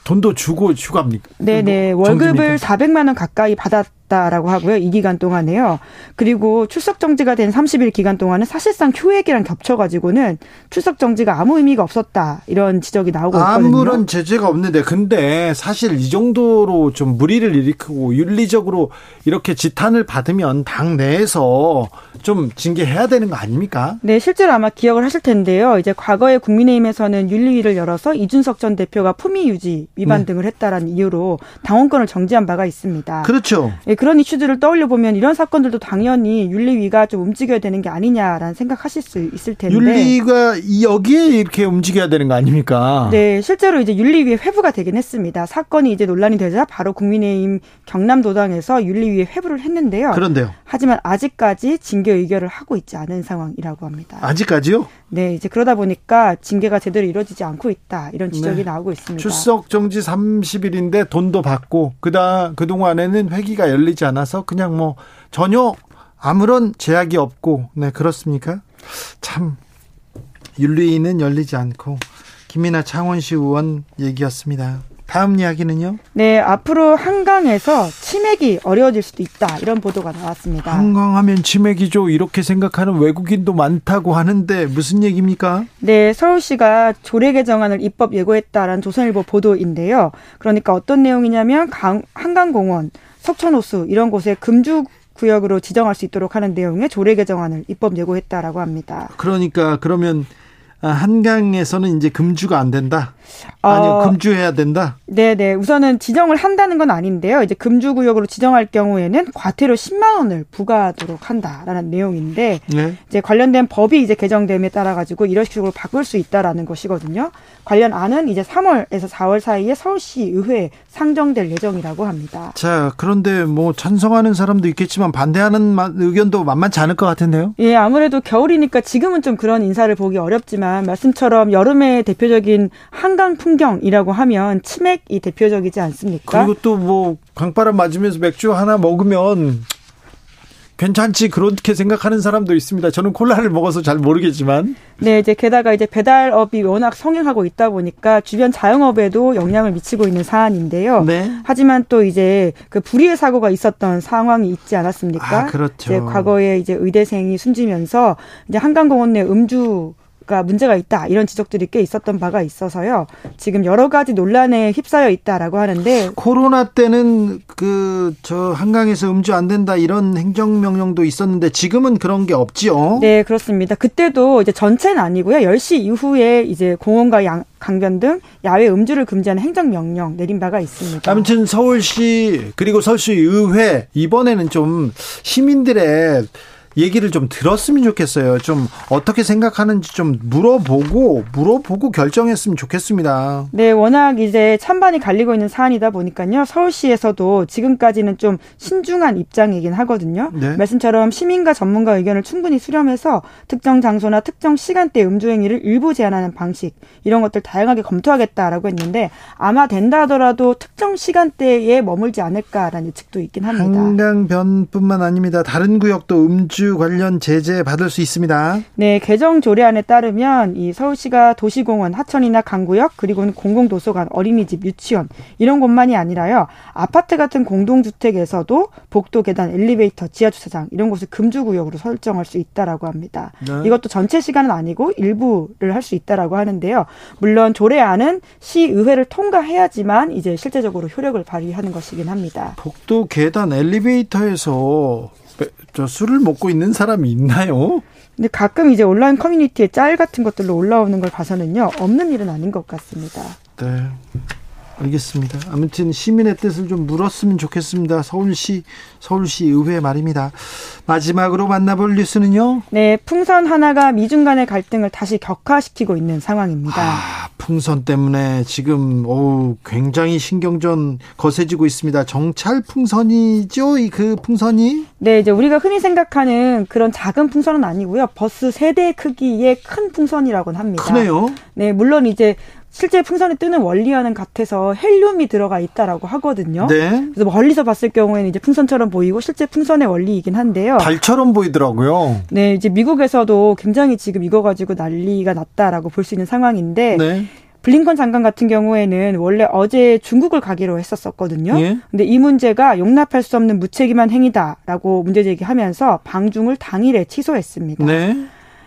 돈도 주고 휴가입니까? 네네 뭐 월급을 정지입니까? 400만 원 가까이 받았 다라고 하고요 이 기간 동안에요 그리고 출석 정지가 된 30일 기간 동안은 사실상 휴액이랑 겹쳐가지고는 출석 정지가 아무 의미가 없었다 이런 지적이 나오고 있거든요. 아무런 제재가 없는데 근데 사실 이 정도로 좀 무리를 일으키고 윤리적으로 이렇게 지탄을 받으면 당 내에서 좀 징계해야 되는 거 아닙니까? 네, 실제로 아마 기억을 하실 텐데요. 이제 과거에 국민의힘에서는 윤리위를 열어서 이준석 전 대표가 품위 유지 위반 네. 등을 했다라는 이유로 당원권을 정지한 바가 있습니다. 그렇죠. 예, 그런 이슈들을 떠올려 보면 이런 사건들도 당연히 윤리위가 좀 움직여야 되는 게 아니냐라는 생각하실 수 있을 텐데. 윤리가 이- 여기에 이렇게 움직여야 되는 거 아닙니까? 네, 실제로 이제 윤리위에 회부가 되긴 했습니다. 사건이 이제 논란이 되자 바로 국민의힘 경남도당에서 윤리위에 회부를 했는데요. 그런데요. 하지만 아직까지 징계 의결을 하고 있지 않은 상황이라고 합니다. 아직까지요? 네, 이제 그러다 보니까 징계가 제대로 이루어지지 않고 있다. 이런 지적이 네. 나오고 있습니다. 출석 정지 30일인데 돈도 받고 그다 그동안에는 회기가 열리 지 않아서 그냥 뭐 전혀 아무런 제약이 없고 네 그렇습니까? 참 윤리위는 열리지 않고 김민아 창원시 의원 얘기였습니다. 다음 이야기는요? 네, 앞으로 한강에서 치맥이 어려워질 수도 있다. 이런 보도가 나왔습니다. 한강하면 치맥이죠. 이렇게 생각하는 외국인도 많다고 하는데 무슨 얘기입니까? 네, 서울시가 조례 개정안을 입법 예고했다라는 조선일보 보도인데요. 그러니까 어떤 내용이냐면 강, 한강공원, 석촌호수 이런 곳에 금주 구역으로 지정할 수 있도록 하는 내용의 조례 개정안을 입법 예고했다라고 합니다. 그러니까 그러면 아, 한강에서는 이제 금주가 안 된다. 아니요, 어, 금주해야 된다. 네, 네. 우선은 지정을 한다는 건 아닌데요. 이제 금주 구역으로 지정할 경우에는 과태료 10만 원을 부과하도록 한다라는 내용인데 네. 이제 관련된 법이 이제 개정됨에 따라 가지고 이런 식으로 바꿀 수 있다라는 것이거든요. 관련 안은 이제 3월에서 4월 사이에 서울시 의회에 상정될 예정이라고 합니다. 자, 그런데 뭐 찬성하는 사람도 있겠지만 반대하는 마- 의견도 만만치 않을 것 같은데요. 예, 아무래도 겨울이니까 지금은 좀 그런 인사를 보기 어렵지만 말씀처럼 여름의 대표적인 한강 풍경이라고 하면 치맥이 대표적이지 않습니까? 그리고 또 뭐 강바람 맞으면서 맥주 하나 먹으면 괜찮지 그렇게 생각하는 사람도 있습니다. 저는 콜라를 먹어서 잘 모르겠지만 네, 이제 게다가 이제 배달업이 워낙 성행하고 있다 보니까 주변 자영업에도 영향을 미치고 있는 사안인데요. 네. 하지만 또 이제 그 불의의 사고가 있었던 상황이 있지 않았습니까? 아, 그렇죠. 이제 과거에 이제 의대생이 숨지면서 이제 한강공원 내 음주 가 문제가 있다 이런 지적들이 꽤 있었던 바가 있어서요. 지금 여러 가지 논란에 휩싸여 있다라고 하는데 코로나 때는 그 저 한강에서 음주 안 된다 이런 행정 명령도 있었는데 지금은 그런 게 없지요. 네, 그렇습니다. 그때도 이제 전체는 아니고요. 10시 이후에 이제 공원과 양, 강변 등 야외 음주를 금지하는 행정 명령 내린 바가 있습니다. 아무튼 서울시 그리고 서울시 의회 이번에는 좀 시민들의 얘기를 좀 들었으면 좋겠어요. 좀 어떻게 생각하는지 좀 물어보고 물어보고 결정했으면 좋겠습니다. 네, 워낙 이제 찬반이 갈리고 있는 사안이다 보니까요. 서울시에서도 지금까지는 좀 신중한 입장이긴 하거든요. 네. 말씀처럼 시민과 전문가 의견을 충분히 수렴해서 특정 장소나 특정 시간대 음주 행위를 일부 제한하는 방식 이런 것들 다양하게 검토하겠다라고 했는데 아마 된다 하더라도 특정 시간대에 머물지 않을까라는 예측도 있긴 합니다. 한강변뿐만 아닙니다. 다른 구역도 음주 관련 제재 받을 수 있습니다. 네, 개정 조례안에 따르면 이 서울시가 도시공원, 하천이나 강구역 그리고는 공공도서관, 어린이집, 유치원 이런 곳만이 아니라요. 아파트 같은 공동주택에서도 복도 계단, 엘리베이터, 지하 주차장 이런 곳을 금주 구역으로 설정할 수 있다라고 합니다. 네. 이것도 전체 시간은 아니고 일부를 할 수 있다라고 하는데요. 물론 조례안은 시의회를 통과해야지만 이제 실제적으로 효력을 발휘하는 것이긴 합니다. 복도 계단 엘리베이터에서 배- 저 술을 먹고 있는 사람이 있나요? 근데 가끔 이제 온라인 커뮤니티에 짤 같은 것들로 올라오는 걸 봐서는요. 없는 일은 아닌 것 같습니다. 네. 알겠습니다. 아무튼 시민의 뜻을 좀 물었으면 좋겠습니다. 서울시 서울시 의회 말입니다. 마지막으로 만나볼 뉴스는요. 네, 풍선 하나가 미중 간의 갈등을 다시 격화시키고 있는 상황입니다. 아, 풍선 때문에 지금 오 굉장히 신경전 거세지고 있습니다. 정찰 풍선이죠? 이 그 풍선이 네, 이제 우리가 흔히 생각하는 그런 작은 풍선은 아니고요. 버스 세대 크기의 큰 풍선이라고는 합니다. 크네요. 네, 물론 이제 실제 풍선이 뜨는 원리와는 같아서 헬륨이 들어가 있다라고 하거든요. 네. 그래서 멀리서 봤을 경우에는 이제 풍선처럼 보이고 실제 풍선의 원리이긴 한데요. 달처럼 보이더라고요. 네, 이제 미국에서도 굉장히 지금 이거 가지고 난리가 났다라고 볼 수 있는 상황인데 네. 블링컨 장관 같은 경우에는 원래 어제 중국을 가기로 했었었거든요. 예. 근데 이 문제가 용납할 수 없는 무책임한 행위다라고 문제 제기하면서 방중을 당일에 취소했습니다. 네.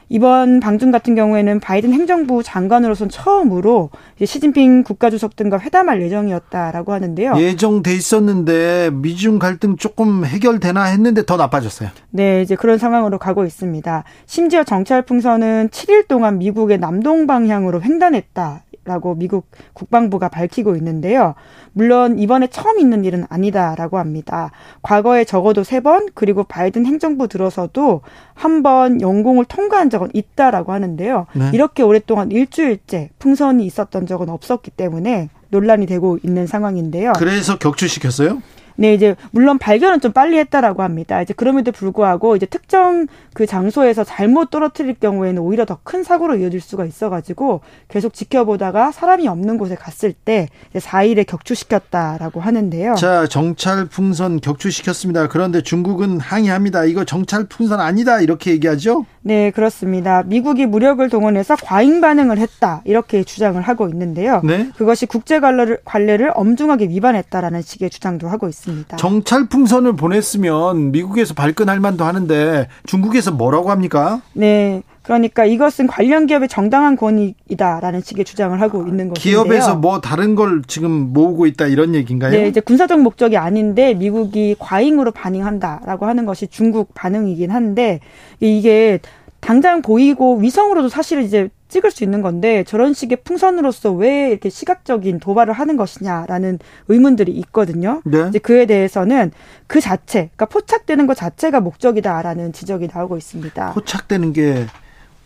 이번 방중 같은 경우에는 바이든 행정부 장관으로선 처음으로 시진핑 국가주석 등과 회담할 예정이었다라고 하는데요. 예정돼 있었는데 미중 갈등 조금 해결되나 했는데 더 나빠졌어요. 네, 이제 그런 상황으로 가고 있습니다. 심지어 정찰 풍선은 7일 동안 미국의 남동 방향으로 횡단했다. 라고 미국 국방부가 밝히고 있는데요. 물론 이번에 처음 있는 일은 아니다라고 합니다. 과거에 적어도 세 번 그리고 바이든 행정부 들어서도 한 번 영공을 통과한 적은 있다라고 하는데요. 네. 이렇게 오랫동안 일주일째 풍선이 있었던 적은 없었기 때문에 논란이 되고 있는 상황인데요. 그래서 격추시켰어요? 네, 이제 물론 발견은 좀 빨리 했다라고 합니다. 이제 그럼에도 불구하고 이제 특정 그 장소에서 잘못 떨어뜨릴 경우에는 오히려 더 큰 사고로 이어질 수가 있어가지고 계속 지켜보다가 사람이 없는 곳에 갔을 때 이제 4일에 격추시켰다라고 하는데요. 자, 정찰 풍선 격추시켰습니다. 그런데 중국은 항의합니다. 이거 정찰 풍선 아니다. 이렇게 얘기하죠? 네, 그렇습니다. 미국이 무력을 동원해서 과잉 반응을 했다 이렇게 주장을 하고 있는데요. 네. 그것이 국제 관례를, 관례를 엄중하게 위반했다라는 식의 주장도 하고 있습니다. 정찰 풍선을 보냈으면 미국에서 발끈할 만도 하는데 중국에서 뭐라고 합니까? 네. 그러니까 이것은 관련 기업의 정당한 권익이다라는 식의 주장을 하고 있는 것인데요. 기업에서 뭐 다른 걸 지금 모으고 있다 이런 얘기인가요? 네, 이제 군사적 목적이 아닌데 미국이 과잉으로 반응한다라고 하는 것이 중국 반응이긴 한데 이게 당장 보이고 위성으로도 사실 이제 찍을 수 있는 건데 저런 식의 풍선으로서 왜 이렇게 시각적인 도발을 하는 것이냐라는 의문들이 있거든요. 네. 이제 그에 대해서는 그 자체, 그러니까 포착되는 것 자체가 목적이다라는 지적이 나오고 있습니다. 포착되는 게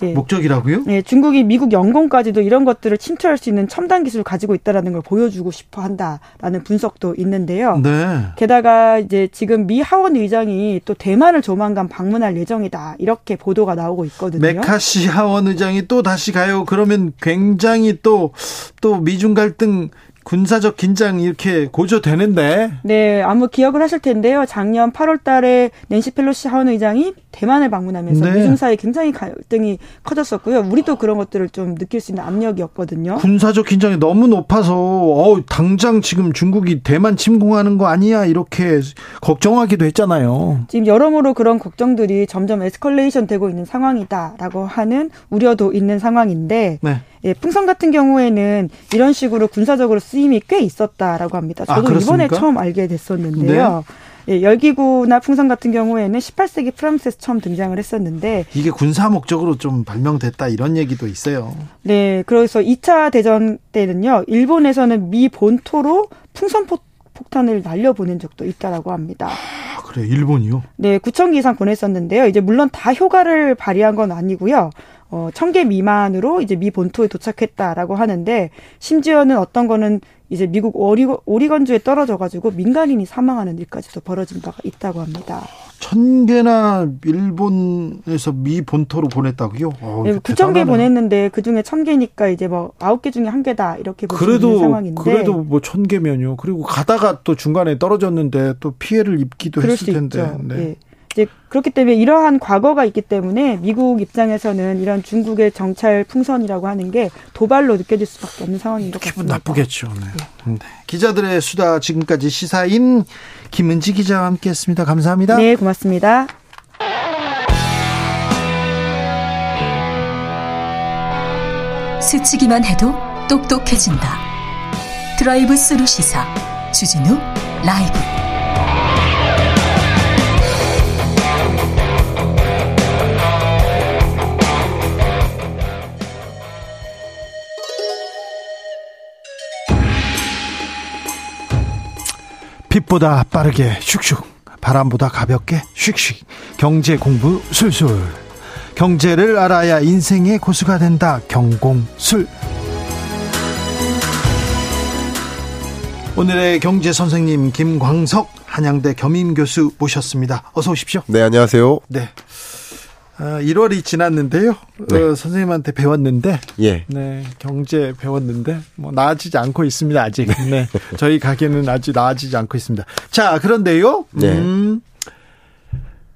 네. 목적이라고요? 네, 중국이 미국 영공까지도 이런 것들을 침투할 수 있는 첨단 기술을 가지고 있다라는 걸 보여주고 싶어 한다라는 분석도 있는데요. 네. 게다가 이제 지금 미 하원 의장이 또 대만을 조만간 방문할 예정이다. 이렇게 보도가 나오고 있거든요. 메카시 하원 의장이 또 다시 가요. 그러면 굉장히 또, 또 미중 갈등 군사적 긴장 이렇게 고조되는데. 네, 아무 기억을 하실 텐데요. 작년 8월 달에 낸시 펠로시 하원 의장이 대만을 방문하면서 네. 미중 사이 굉장히 갈등이 커졌었고요. 우리도 그런 것들을 좀 느낄 수 있는 압력이었거든요. 군사적 긴장이 너무 높아서 어 당장 지금 중국이 대만 침공하는 거 아니야 이렇게 걱정하기도 했잖아요. 지금 여러모로 그런 걱정들이 점점 에스컬레이션 되고 있는 상황이다라고 하는 우려도 있는 상황인데 네. 예, 풍선 같은 경우에는 이런 식으로 군사적으로 쓰임이 꽤 있었다라고 합니다. 아, 저도 그렇습니까? 이번에 처음 알게 됐었는데요. 예, 열기구나 풍선 같은 경우에는 18세기 프랑스에서 처음 등장을 했었는데 이게 군사 목적으로 좀 발명됐다 이런 얘기도 있어요. 네, 그래서 2차 대전 때는요. 일본에서는 미 본토로 풍선 포 폭탄을 날려보낸 적도 있다라고 합니다. 아, 그래 일본이요? 네, 9천 개 이상 보냈었는데요. 이제 물론 다 효과를 발휘한 건 아니고요. 어, 천 개 미만으로 이제 미 본토에 도착했다라고 하는데 심지어는 어떤 거는 이제 미국 오리건, 오리건주에 떨어져가지고 민간인이 사망하는 일까지도 벌어진 바가 있다고 합니다. 천 개나 일본에서 미 본토로 보냈다고요? 어, 네, 이거 9천 개. 보냈는데 그 중에 천 개니까 이제 뭐 아홉 개 중에 한 개다 이렇게 그래도 상황인데. 그래도 뭐 천 개면요. 그리고 가다가 또 중간에 떨어졌는데 또 피해를 입기도 했을 수 텐데. 있죠. 네. 예. 이제 그렇기 때문에 이러한 과거가 있기 때문에 미국 입장에서는 이런 중국의 정찰 풍선이라고 하는 게 도발로 느껴질 수밖에 없는 상황인 것 기분 같습니다. 나쁘겠죠. 네. 네. 기자들의 수다 지금까지 시사인 김은지 기자와 함께했습니다. 감사합니다. 네, 고맙습니다. 스치기만 해도 똑똑해진다. 드라이브 스루 시사 주진우 라이브. 빛보다 빠르게 슉슉 바람보다 가볍게 슉슉 경제 공부 술술 경제를 알아야 인생의 고수가 된다 경공술 오늘의 경제 선생님 김광석 한양대 겸임 교수 모셨습니다. 어서 오십시오. 네, 안녕하세요. 네. 아, 1월이 지났는데요. 네. 어, 선생님한테 배웠는데 예. 네, 경제 배웠는데 뭐 나아지지 않고 있습니다 아직. 네, 저희 가게는 아직 나아지지 않고 있습니다. 자, 그런데요. 네. 음,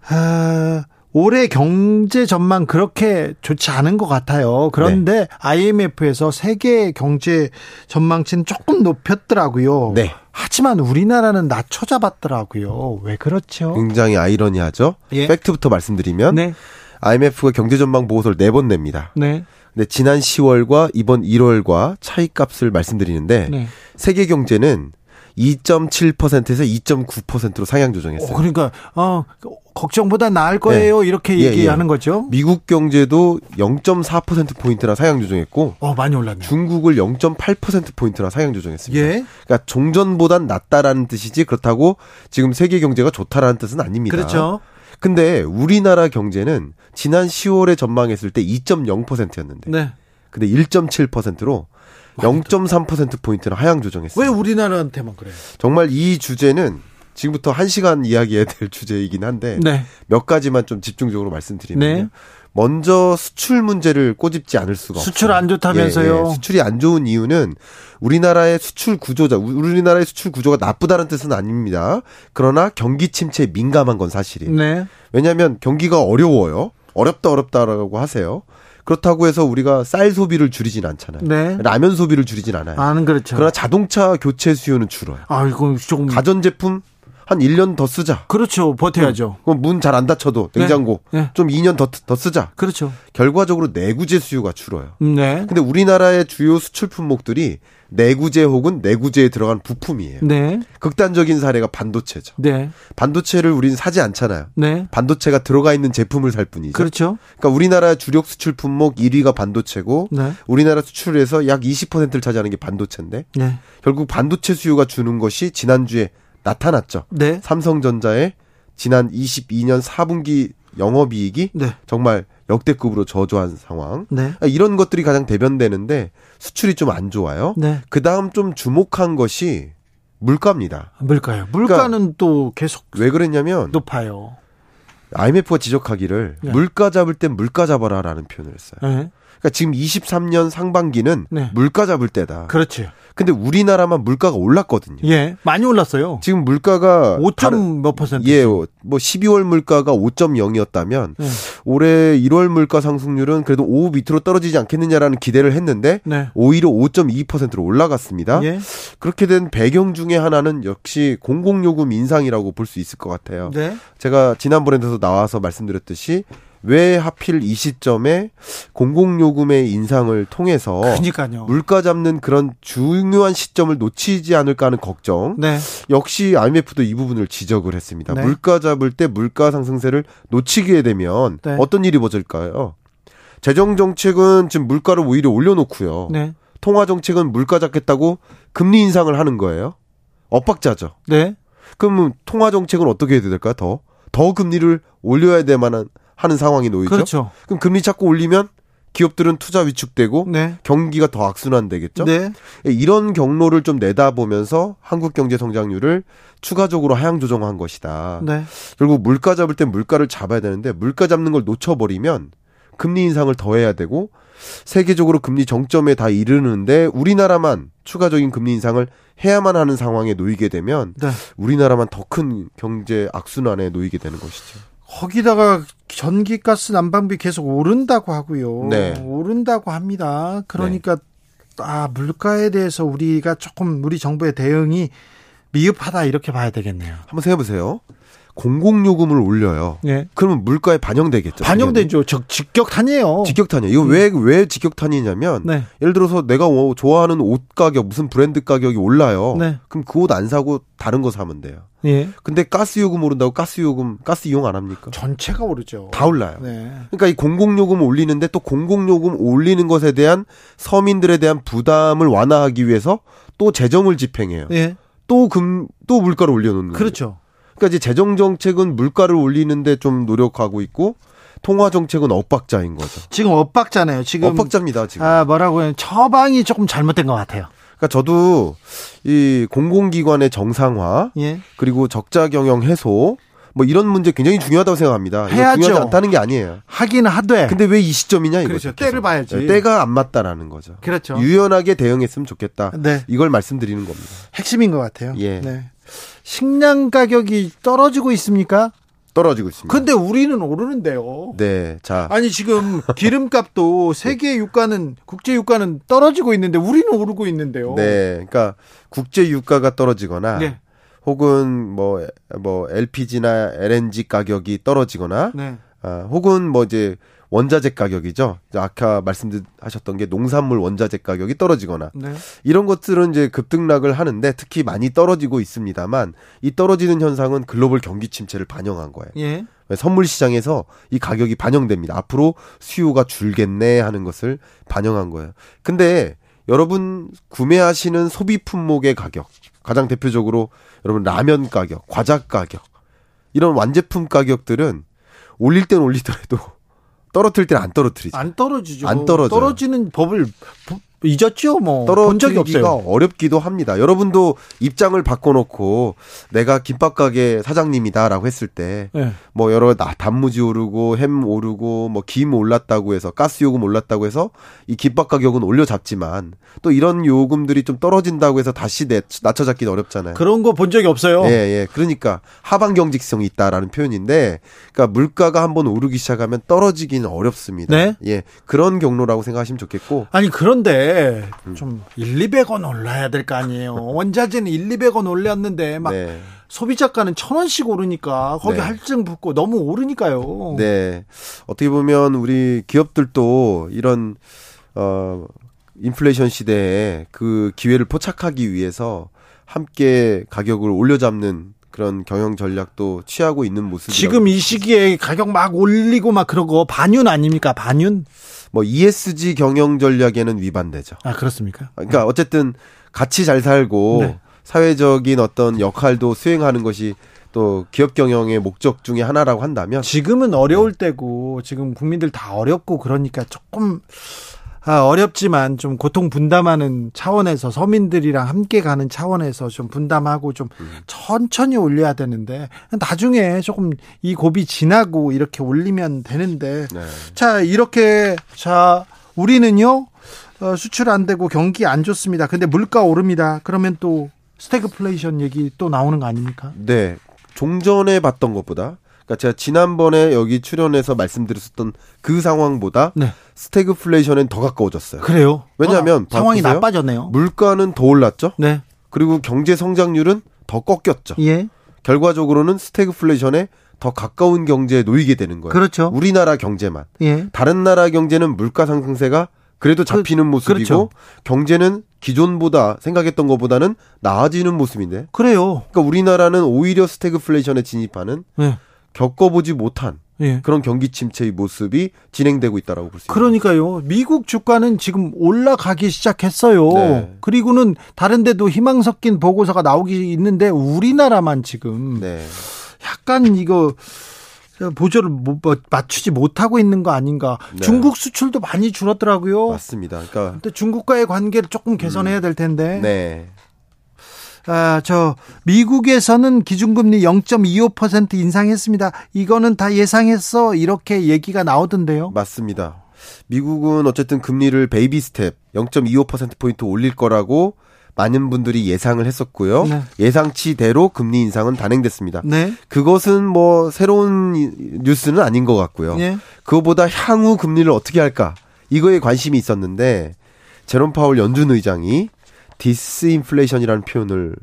아, 올해 경제 전망 그렇게 좋지 않은 것 같아요. 그런데 IMF에서 세계 경제 전망치는 조금 높였더라고요. 네. 하지만 우리나라는 낮춰 잡았더라고요. 왜 그렇죠? 굉장히 아이러니하죠. 예. 팩트부터 말씀드리면 네, IMF가 경제 전망 보고서를 네 번 냅니다. 네, 근데 지난 10월과 이번 1월과 차이값을 말씀드리는데 네. 세계 경제는 2.7%에서 2.9%로 상향 조정했어요. 어, 그러니까 어 걱정보다 나을 거예요. 이렇게 예, 얘기하는 예. 거죠. 미국 경제도 0.4% 포인트나 상향 조정했고 어 많이 올랐네. 중국을 0.8% 포인트나 상향 조정했습니다. 예. 그러니까 종전보단 낫다라는 뜻이지 그렇다고 지금 세계 경제가 좋다라는 뜻은 아닙니다. 그렇죠. 근데 우리나라 경제는 지난 10월에 전망했을 때 2.0%였는데 네. 근데 1.7%로 0.3% 포인트나 하향 조정했어요. 왜 우리나라한테만 그래요? 정말 이 주제는 지금부터 1시간 이야기해야 될 주제이긴 한데 네. 몇 가지만 좀 집중적으로 말씀드리면요. 네. 먼저 수출 문제를 꼬집지 않을 수가 없어요. 수출 안 좋다면서요? 예, 예. 수출이 안 좋은 이유는 우리나라의 수출 구조자, 우- 우리나라의 수출 구조가 나쁘다는 뜻은 아닙니다. 그러나 경기 침체에 민감한 건 사실이에요. 네. 왜냐하면 경기가 어려워요. 어렵다 어렵다라고 하세요. 그렇다고 해서 우리가 쌀 소비를 줄이진 않잖아요. 네. 라면 소비를 줄이진 않아요. 아는 그렇죠. 그러나 자동차 교체 수요는 줄어요. 아, 이거 조금 가전 제품 한 1년 더 쓰자. 그렇죠. 버텨야죠. 그럼 문 잘 안 닫혀도 냉장고 네. 좀 2년 더, 더 쓰자. 그렇죠. 결과적으로 내구재 수요가 줄어요. 네. 근데 우리나라의 주요 수출 품목들이 내구재 혹은 내구재에 들어간 부품이에요. 네. 극단적인 사례가 반도체죠. 네. 반도체를 우리는 사지 않잖아요. 네. 반도체가 들어가 있는 제품을 살 뿐이죠. 그렇죠. 그러니까 우리나라 주력 수출 품목 1위가 반도체고 네. 우리나라 수출에서 약 20%를 차지하는 게 반도체인데 네. 결국 반도체 수요가 주는 것이 지난주에 나타났죠. 네. 삼성전자의 지난 22년 4분기 영업이익이 네. 정말 역대급으로 저조한 상황. 네. 아, 이런 것들이 가장 대변되는데 수출이 좀 안 좋아요. 네. 그 다음 좀 주목한 것이 물가입니다. 물가요. 물가는 또 계속 왜 그랬냐면 높아요. IMF가 지적하기를 네. 물가 잡을 땐 물가 잡아라라는 표현을 했어요. 네. 그러니까 지금 23년 상반기는 네. 물가 잡을 때다. 그렇죠. 근데 우리나라만 물가가 올랐거든요. 예. 많이 올랐어요. 지금 물가가 5점 몇 퍼센트? 예, 뭐 12월 물가가 5.0이었다면 네. 올해 1월 물가 상승률은 그래도 5 밑으로 떨어지지 않겠느냐라는 기대를 했는데 네. 오히려 5.2%로 올라갔습니다. 예. 그렇게 된 배경 중에 하나는 역시 공공요금 인상이라고 볼 수 있을 것 같아요. 네. 제가 지난번에도 나와서 말씀드렸듯이 왜 하필 이 시점에 공공요금의 인상을 통해서 그러니까요. 물가 잡는 그런 중요한 시점을 놓치지 않을까 하는 걱정. 네. 역시 IMF도 이 부분을 지적을 했습니다. 네. 물가 잡을 때 물가 상승세를 놓치게 되면 네. 어떤 일이 벌어질까요? 재정 정책은 지금 물가를 오히려 올려놓고요. 네. 통화 정책은 물가 잡겠다고 금리 인상을 하는 거예요. 엇박자죠. 네. 그러면 통화 정책은 어떻게 해야 될까요? 더 더 금리를 올려야 될 만한 하는 상황이 놓이죠. 그렇죠. 그럼 금리 자꾸 올리면 기업들은 투자 위축되고 네. 경기가 더 악순환되겠죠. 네. 이런 경로를 좀 내다보면서 한국 경제 성장률을 추가적으로 하향 조정한 것이다. 네. 결국 물가 잡을 땐 물가를 잡아야 되는데 물가 잡는 걸 놓쳐버리면 금리 인상을 더 해야 되고 세계적으로 금리 정점에 다 이르는데 우리나라만 추가적인 금리 인상을 해야만 하는 상황에 놓이게 되면 네. 우리나라만 더 큰 경제 악순환에 놓이게 되는 것이죠. 거기다가 전기가스 난방비 계속 오른다고 하고요. 네. 오른다고 합니다. 그러니까 아 물가에 대해서 우리가 조금 우리 정부의 대응이 미흡하다 이렇게 봐야 되겠네요. 한번 생각해 보세요. 공공요금을 올려요. 예. 그러면 물가에 반영되겠죠. 반영되죠. 적 직격탄이에요. 직격탄이에요. 이거 왜, 왜 직격탄이냐면, 네. 예를 들어서 내가 어, 좋아하는 옷 가격, 무슨 브랜드 가격이 올라요. 네. 그럼 그 옷 안 사고 다른 거 사면 돼요. 예. 근데 가스 요금 오른다고 가스 요금, 가스 이용 안 합니까? 전체가 오르죠. 다 올라요. 네. 그러니까 이 공공 요금 올리는데 또 공공 요금 올리는 것에 대한 서민들에 대한 부담을 완화하기 위해서 또 재정을 집행해요. 예. 또 금, 또 물가를 올려놓는 거예요. 그렇죠. 그러니까 이제 재정 정책은 물가를 올리는데 좀 노력하고 있고 통화 정책은 엇박자인 거죠. 지금 엇박자네요. 지금 엇박자입니다, 지금. 아 뭐라고 해요? 처방이 조금 잘못된 것 같아요. 그러니까 저도 이 공공기관의 정상화 예. 그리고 적자 경영 해소 뭐 이런 문제 굉장히 중요하다고 생각합니다. 해야죠. 중요하지 않다는 게 아니에요. 하긴 하되. 근데 왜 이 시점이냐 이거죠. 그렇죠. 때를 봐야지. 네, 때가 안 맞다라는 거죠. 그렇죠. 유연하게 대응했으면 좋겠다. 네. 이걸 말씀드리는 겁니다. 핵심인 것 같아요. 예. 네. 식량 가격이 떨어지고 있습니까? 떨어지고 있습니다. 근데 우리는 오르는데요. 네, 자 아니 지금 기름값도 세계 유가는 국제 유가는 떨어지고 있는데 우리는 오르고 있는데요. 네, 그러니까 국제 유가가 떨어지거나 네. 혹은 뭐뭐 LPG나 LNG 가격이 떨어지거나 네. 아, 혹은 뭐 이제 원자재 가격이죠. 아까 말씀하셨던 게 농산물 원자재 가격이 떨어지거나 네. 이런 것들은 이제 급등락을 하는데 특히 많이 떨어지고 있습니다만 이 떨어지는 현상은 글로벌 경기 침체를 반영한 거예요. 예. 선물 시장에서 이 가격이 반영됩니다. 앞으로 수요가 줄겠네 하는 것을 반영한 거예요. 근데 여러분 구매하시는 소비 품목의 가격, 가장 대표적으로 여러분 라면 가격, 과자 가격 이런 완제품 가격들은 올릴 땐 올리더라도 떨어뜨릴 땐안 떨어뜨리죠. 안 떨어지죠. 안 떨어져요. 떨어지는 법을 부- 잊었죠. 뭐 없어요. 어렵기도 합니다. 여러분도 입장을 바꿔놓고 내가 김밥 가게 사장님이다라고 했을 때 네. 뭐 여러 나- 단무지 오르고 햄 오르고 뭐 김 올랐다고 해서 가스 요금 올랐다고 해서 이 김밥 가격은 올려 잡지만 또 이런 요금들이 좀 떨어진다고 해서 다시 내, 낮춰 잡기는 어렵잖아요. 그런 거 본 적이 없어요. 예, 예. 그러니까 하방 경직성이 있다라는 표현인데 그러니까 물가가 한번 오르기 시작하면 떨어지기는 어렵습니다. 네. 예. 그런 경로라고 생각하시면 좋겠고 아니 그런데 음. 좀 1, 200원 올라야 될 거 아니에요. 원자재는 1, 200원 올렸는데 막 네. 소비자가는 천 원씩 오르니까 거기 네. 할증 붙고 너무 오르니까요. 네. 어떻게 보면 우리 기업들도 이런 어 인플레이션 시대에 그 기회를 포착하기 위해서 함께 가격을 올려잡는 그런 경영 전략도 취하고 있는 모습이 지금 이 시기에 가격 막 올리고 막 그러고 반윤 아닙니까? 반윤? 뭐 ESG 경영 전략에는 위반되죠. 아 그렇습니까? 그러니까 어쨌든 같이 잘 살고 네. 사회적인 어떤 역할도 수행하는 것이 또 기업 경영의 목적 중에 하나라고 한다면 지금은 어려울 때고 지금 국민들 다 어렵고 그러니까 조금 아, 어렵지만 좀 고통 분담하는 차원에서 서민들이랑 함께 가는 차원에서 좀 분담하고 좀 천천히 올려야 되는데 나중에 조금 이 고비 지나고 이렇게 올리면 되는데 네. 자 이렇게 자 우리는요 어, 수출 안 되고 경기 안 좋습니다. 근데 물가 오릅니다. 그러면 또 스태그플레이션 얘기 또 나오는 거 아닙니까? 네. 종전에 봤던 것보다 그러니까 제가 지난번에 여기 출연해서 말씀드렸었던 그 상황보다 네. 스태그플레이션엔 더 가까워졌어요. 그래요. 왜냐하면 어, 상황이 보세요. 나빠졌네요. 물가는 더 올랐죠. 네. 그리고 경제 성장률은 더 꺾였죠. 예. 결과적으로는 스태그플레이션에 더 가까운 경제에 놓이게 되는 거예요. 그렇죠. 우리나라 경제만. 예. 다른 나라 경제는 물가 상승세가 그래도 잡히는 모습이고 그렇죠. 경제는 기존보다 생각했던 것보다는 나아지는 모습인데 그래요. 그러니까 우리나라는 오히려 스태그플레이션에 진입하는 네. 겪어보지 못한 예. 그런 경기 침체의 모습이 진행되고 있다라고 볼 수 있습니다. 그러니까요. 미국 주가는 지금 올라가기 시작했어요. 네. 그리고는 다른 데도 희망 섞인 보고서가 나오기 있는데 우리나라만 지금 네. 약간 이거 보조를 못- 뭐 맞추지 못하고 있는 거 아닌가. 네. 중국 수출도 많이 줄었더라고요. 맞습니다. 그러니까 근데 중국과의 관계를 조금 개선해야 될 텐데. 네. 아, 저 미국에서는 기준금리 0.25% 인상했습니다. 이거는 다 예상했어. 이렇게 얘기가 나오던데요. 맞습니다. 미국은 어쨌든 금리를 baby step 0.25% 포인트 올릴 거라고 많은 분들이 예상을 했었고요. 네. 예상치대로 금리 인상은 단행됐습니다. 네. 그것은 뭐 새로운 이- 뉴스는 아닌 것 같고요. 예. 그거보다 향후 금리를 어떻게 할까 이거에 관심이 있었는데 제롬 파월 연준 의장이 디스인플레이션이라는 표현을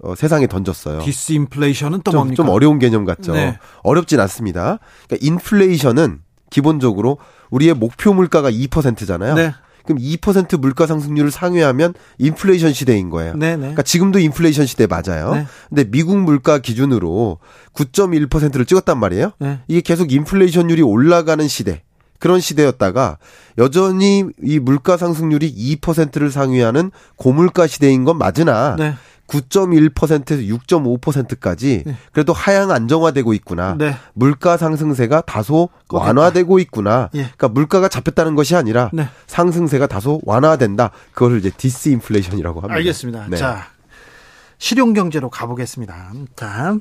어, 세상에 던졌어요. 디스인플레이션은 또 좀, 뭡니까? 좀 어려운 개념 같죠. 네. 어렵진 않습니다. 그러니까 인플레이션은 기본적으로 우리의 목표 물가가 2%잖아요. 네. 그럼 2% 물가 상승률을 상회하면 인플레이션 시대인 거예요. 네, 네. 그러니까 지금도 인플레이션 시대 맞아요. 네. 근데 미국 물가 기준으로 9.1%를 찍었단 말이에요. 네. 이게 계속 인플레이션율이 올라가는 시대. 그런 시대였다가 여전히 이 물가 상승률이 2%를 상회하는 고물가 시대인 건 맞으나 네. 9.1%에서 6.5%까지 네. 그래도 하향 안정화되고 있구나. 네. 물가 상승세가 다소 꺾였다. 완화되고 있구나. 예. 그러니까 물가가 잡혔다는 것이 아니라 네. 상승세가 다소 완화된다. 그거를 이제 디스인플레이션이라고 합니다. 알겠습니다. 네. 자, 실용 경제로 가보겠습니다. 자,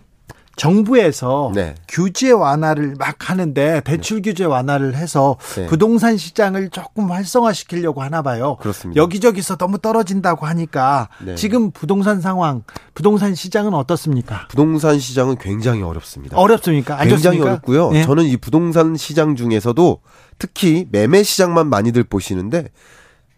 정부에서 네. 규제 완화를 막 하는데 대출 규제 완화를 해서 네. 부동산 시장을 조금 활성화시키려고 하나 봐요. 그렇습니다. 여기저기서 너무 떨어진다고 하니까 네. 지금 부동산 상황, 부동산 시장은 어떻습니까? 부동산 시장은 굉장히 어렵습니다. 어렵습니까? 안 굉장히 좋습니까? 어렵고요. 예. 저는 이 부동산 시장 중에서도 특히 매매 시장만 많이들 보시는데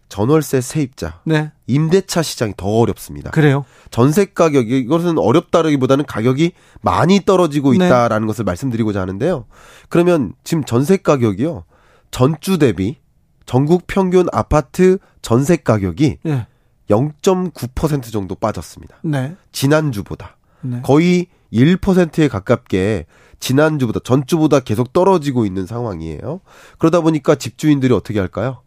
전월세 세입자, 네, 임대차 시장이 더 어렵습니다. 그래요. 전세 가격이 이것은 어렵다라기보다는 가격이 많이 떨어지고 네. 있다라는 것을 말씀드리고자 하는데요. 그러면 지금 전세 가격이요. 전주 대비 전국 평균 아파트 전세 가격이 네, 0.9% 정도 빠졌습니다. 네, 지난주보다. 네. 거의 1%에 가깝게 지난주보다 전주보다 계속 떨어지고 있는 상황이에요. 그러다 보니까 집주인들이 어떻게 할까요?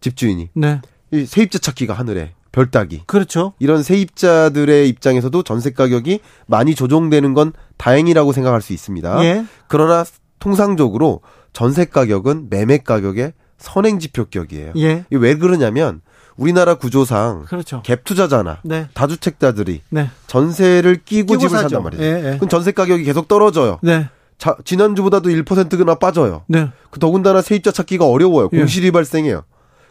집주인이 네, 이 세입자 찾기가 하늘에 별 따기. 그렇죠. 이런 세입자들의 입장에서도 전세 가격이 많이 조정되는 건 다행이라고 생각할 수 있습니다. 예, 그러나 통상적으로 전세 가격은 매매 가격의 선행 지표격이에요. 예, 왜 그러냐면 우리나라 구조상 그렇죠. 갭 투자자나 네, 다주택자들이 네, 전세를 끼고, 끼고 집을 사죠. 산단 말이에요. 예, 예. 그럼 전세 가격이 계속 떨어져요. 네, 자, 지난주보다도 1%나 빠져요. 네. 그 더군다나 세입자 찾기가 어려워요. 예. 공실이 발생해요.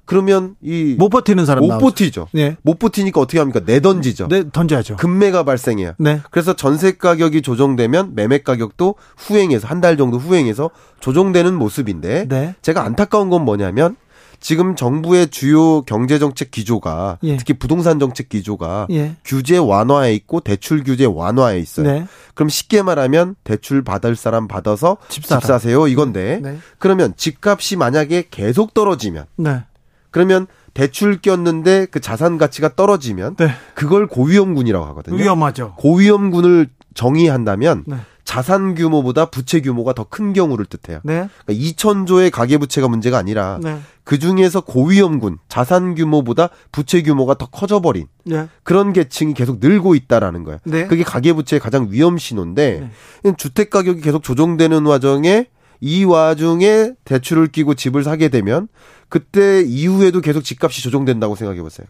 그러면 이 못 버티는 사람 못 나오죠. 버티죠. 예, 못 버티니까 어떻게 합니까? 내던지죠. 네, 던져야죠. 금매가 발생해요. 네, 그래서 전세 가격이 조정되면 매매 가격도 후행해서 한 달 정도 후행해서 조정되는 모습인데 네, 제가 안타까운 건 뭐냐면 지금 정부의 주요 경제 정책 기조가 예. 특히 부동산 정책 기조가 예, 규제 완화에 있고 대출 규제 완화에 있어요. 네, 그럼 쉽게 말하면 대출 받을 사람 받아서 집 집. 사세요 이건데 네, 그러면 집값이 만약에 계속 떨어지면 네, 그러면 대출 꼈는데 그 자산 가치가 떨어지면 네. 그걸 고위험군이라고 하거든요. 위험하죠. 고위험군을 정의한다면 네. 자산 규모보다 부채 규모가 더 큰 경우를 뜻해요. 네, 그러니까 2천조의 가계 부채가 문제가 아니라 네, 그 중에서 고위험군 자산 규모보다 부채 규모가 더 커져버린 네, 그런 계층이 계속 늘고 있다라는 거예요. 네. 그게 가계 부채의 가장 위험 신호인데 주택 가격이 계속 조정되는 와중에 이 와중에 대출을 끼고 집을 사게 되면 그때 이후에도 계속 집값이 조정된다고 생각해 보세요.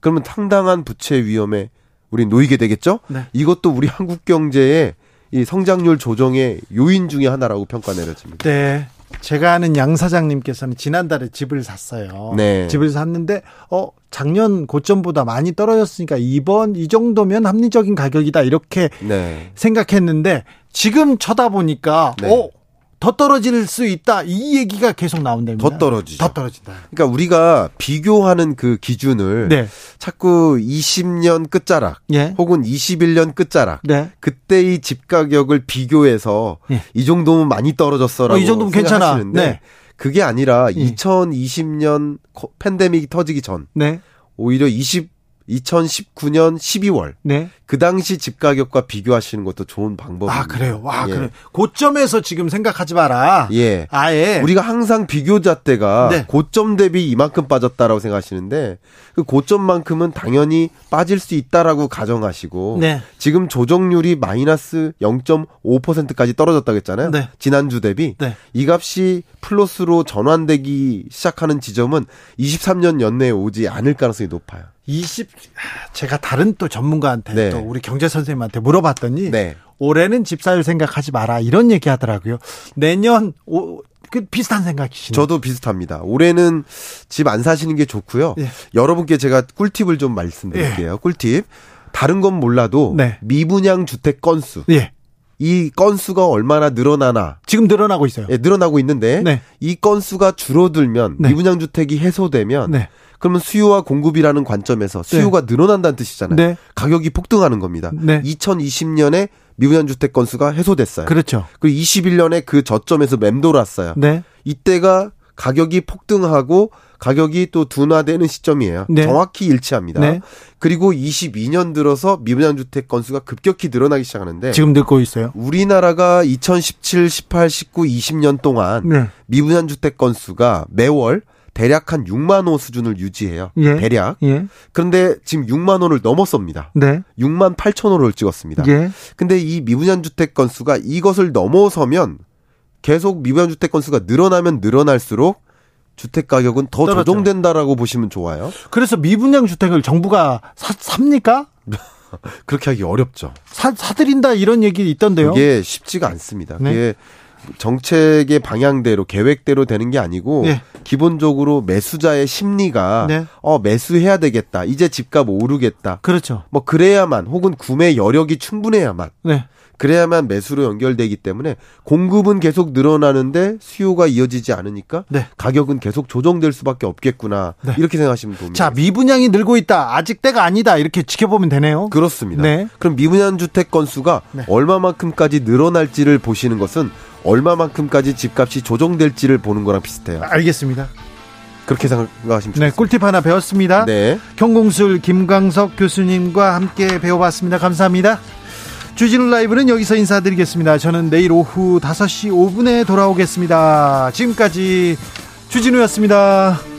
그러면 상당한 부채 위험에 우리 놓이게 되겠죠? 네. 이것도 우리 한국 경제의 이 성장률 조정의 요인 중에 하나라고 평가 내려집니다. 네. 제가 아는 양 사장님께서는 지난달에 집을 샀어요. 네. 집을 샀는데 어 작년 고점보다 많이 떨어졌으니까 이번 이 정도면 합리적인 가격이다 이렇게 네. 생각했는데 지금 쳐다보니까 네. 어 더 떨어질 수 있다 이 얘기가 계속 나온답니다. 더 떨어지죠. 더 떨어진다. 그러니까 우리가 비교하는 그 기준을 네. 자꾸 20년 끝자락 예. 혹은 21년 끝자락 네. 그때의 집 가격을 비교해서 예. 이 정도면 많이 떨어졌어라고 어, 이 정도면 괜찮아. 네. 그게 아니라 예. 2020년 팬데믹이 터지기 전 네. 오히려 20 2019년 12월 네. 그 당시 집 가격과 비교하시는 것도 좋은 방법입니다. 아, 그래요. 와, 예. 그래. 고점에서 지금 생각하지 마라. 예. 아예. 우리가 항상 비교 잣대가 네. 고점 대비 이만큼 빠졌다라고 생각하시는데 그 고점만큼은 당연히 빠질 수 있다라고 가정하시고 네. 지금 조정률이 마이너스 0.5%까지 떨어졌다고 했잖아요. 네. 지난주 대비 네. 이 값이 플러스로 전환되기 시작하는 지점은 23년 연내에 오지 않을 가능성이 높아요. 20 제가 다른 또 전문가한테 네. 또 우리 경제 선생님한테 물어봤더니 네. 올해는 집살 생각하지 마라 이런 얘기 하더라고요. 내년 오, 그 비슷한 생각이시네요. 저도 비슷합니다. 올해는 집 안 사시는 게 좋고요. 예. 여러분께 제가 꿀팁을 좀 말씀드릴게요. 꿀팁. 다른 건 몰라도 네. 미분양 주택 건수 예. 이 건수가 얼마나 늘어나나 지금 늘어나고 있어요. 예, 늘어나고 있는데 네. 이 건수가 줄어들면 네. 미분양 주택이 해소되면 네. 그러면 수요와 공급이라는 관점에서 수요가 늘어난다는 뜻이잖아요. 네. 가격이 폭등하는 겁니다. 네. 2020년에 미분양 주택 건수가 해소됐어요. 그렇죠. 그리고 21년에 그 저점에서 맴돌았어요. 네. 이때가 가격이 폭등하고 가격이 또 둔화되는 시점이에요. 네. 정확히 일치합니다. 네. 그리고 22년 들어서 미분양 주택 건수가 급격히 늘어나기 시작하는데 지금 듣고 있어요. 우리나라가 2017, 18, 19, 20년 동안 네. 미분양 주택 건수가 매월 대략 한 6만 호 수준을 유지해요. 예. 대략. 예. 그런데 지금 6만 호를 넘었습니다. 네. 6만 8천 호를 찍었습니다. 예. 근데 이 미분양 주택 건수가 이것을 넘어서면 계속 미분양 주택 건수가 늘어나면 늘어날수록 주택 가격은 더 떨어져요. 조정된다라고 보시면 좋아요. 그래서 미분양 주택을 정부가 사, 삽니까? 그렇게 하기 어렵죠. 사, 사들인다 이런 얘기 있던데요. 그게 쉽지가 않습니다. 네. 그게 정책의 방향대로 계획대로 되는 게 아니고 네. 기본적으로 매수자의 심리가 네. 어 매수해야 되겠다. 이제 집값 오르겠다. 그렇죠. 뭐 그래야만 혹은 구매 여력이 충분해야만 네. 그래야만 매수로 연결되기 때문에 공급은 계속 늘어나는데 수요가 이어지지 않으니까 네. 가격은 계속 조정될 수밖에 없겠구나 네. 이렇게 생각하시면 됩니다. 자, 미분양이 늘고 있다. 아직 때가 아니다. 이렇게 지켜보면 되네요. 그렇습니다. 네. 그럼 미분양 주택 건수가 네. 얼마만큼까지 늘어날지를 보시는 것은 얼마만큼까지 집값이 조정될지를 보는 거랑 비슷해요. 알겠습니다. 그렇게 생각하시면 네, 좋겠습니다. 꿀팁 하나 배웠습니다. 네. 경공술 김광석 교수님과 함께 배워봤습니다. 감사합니다. 주진우 라이브는 여기서 인사드리겠습니다. 저는 내일 오후 5시 5분에 돌아오겠습니다. 지금까지 주진우였습니다.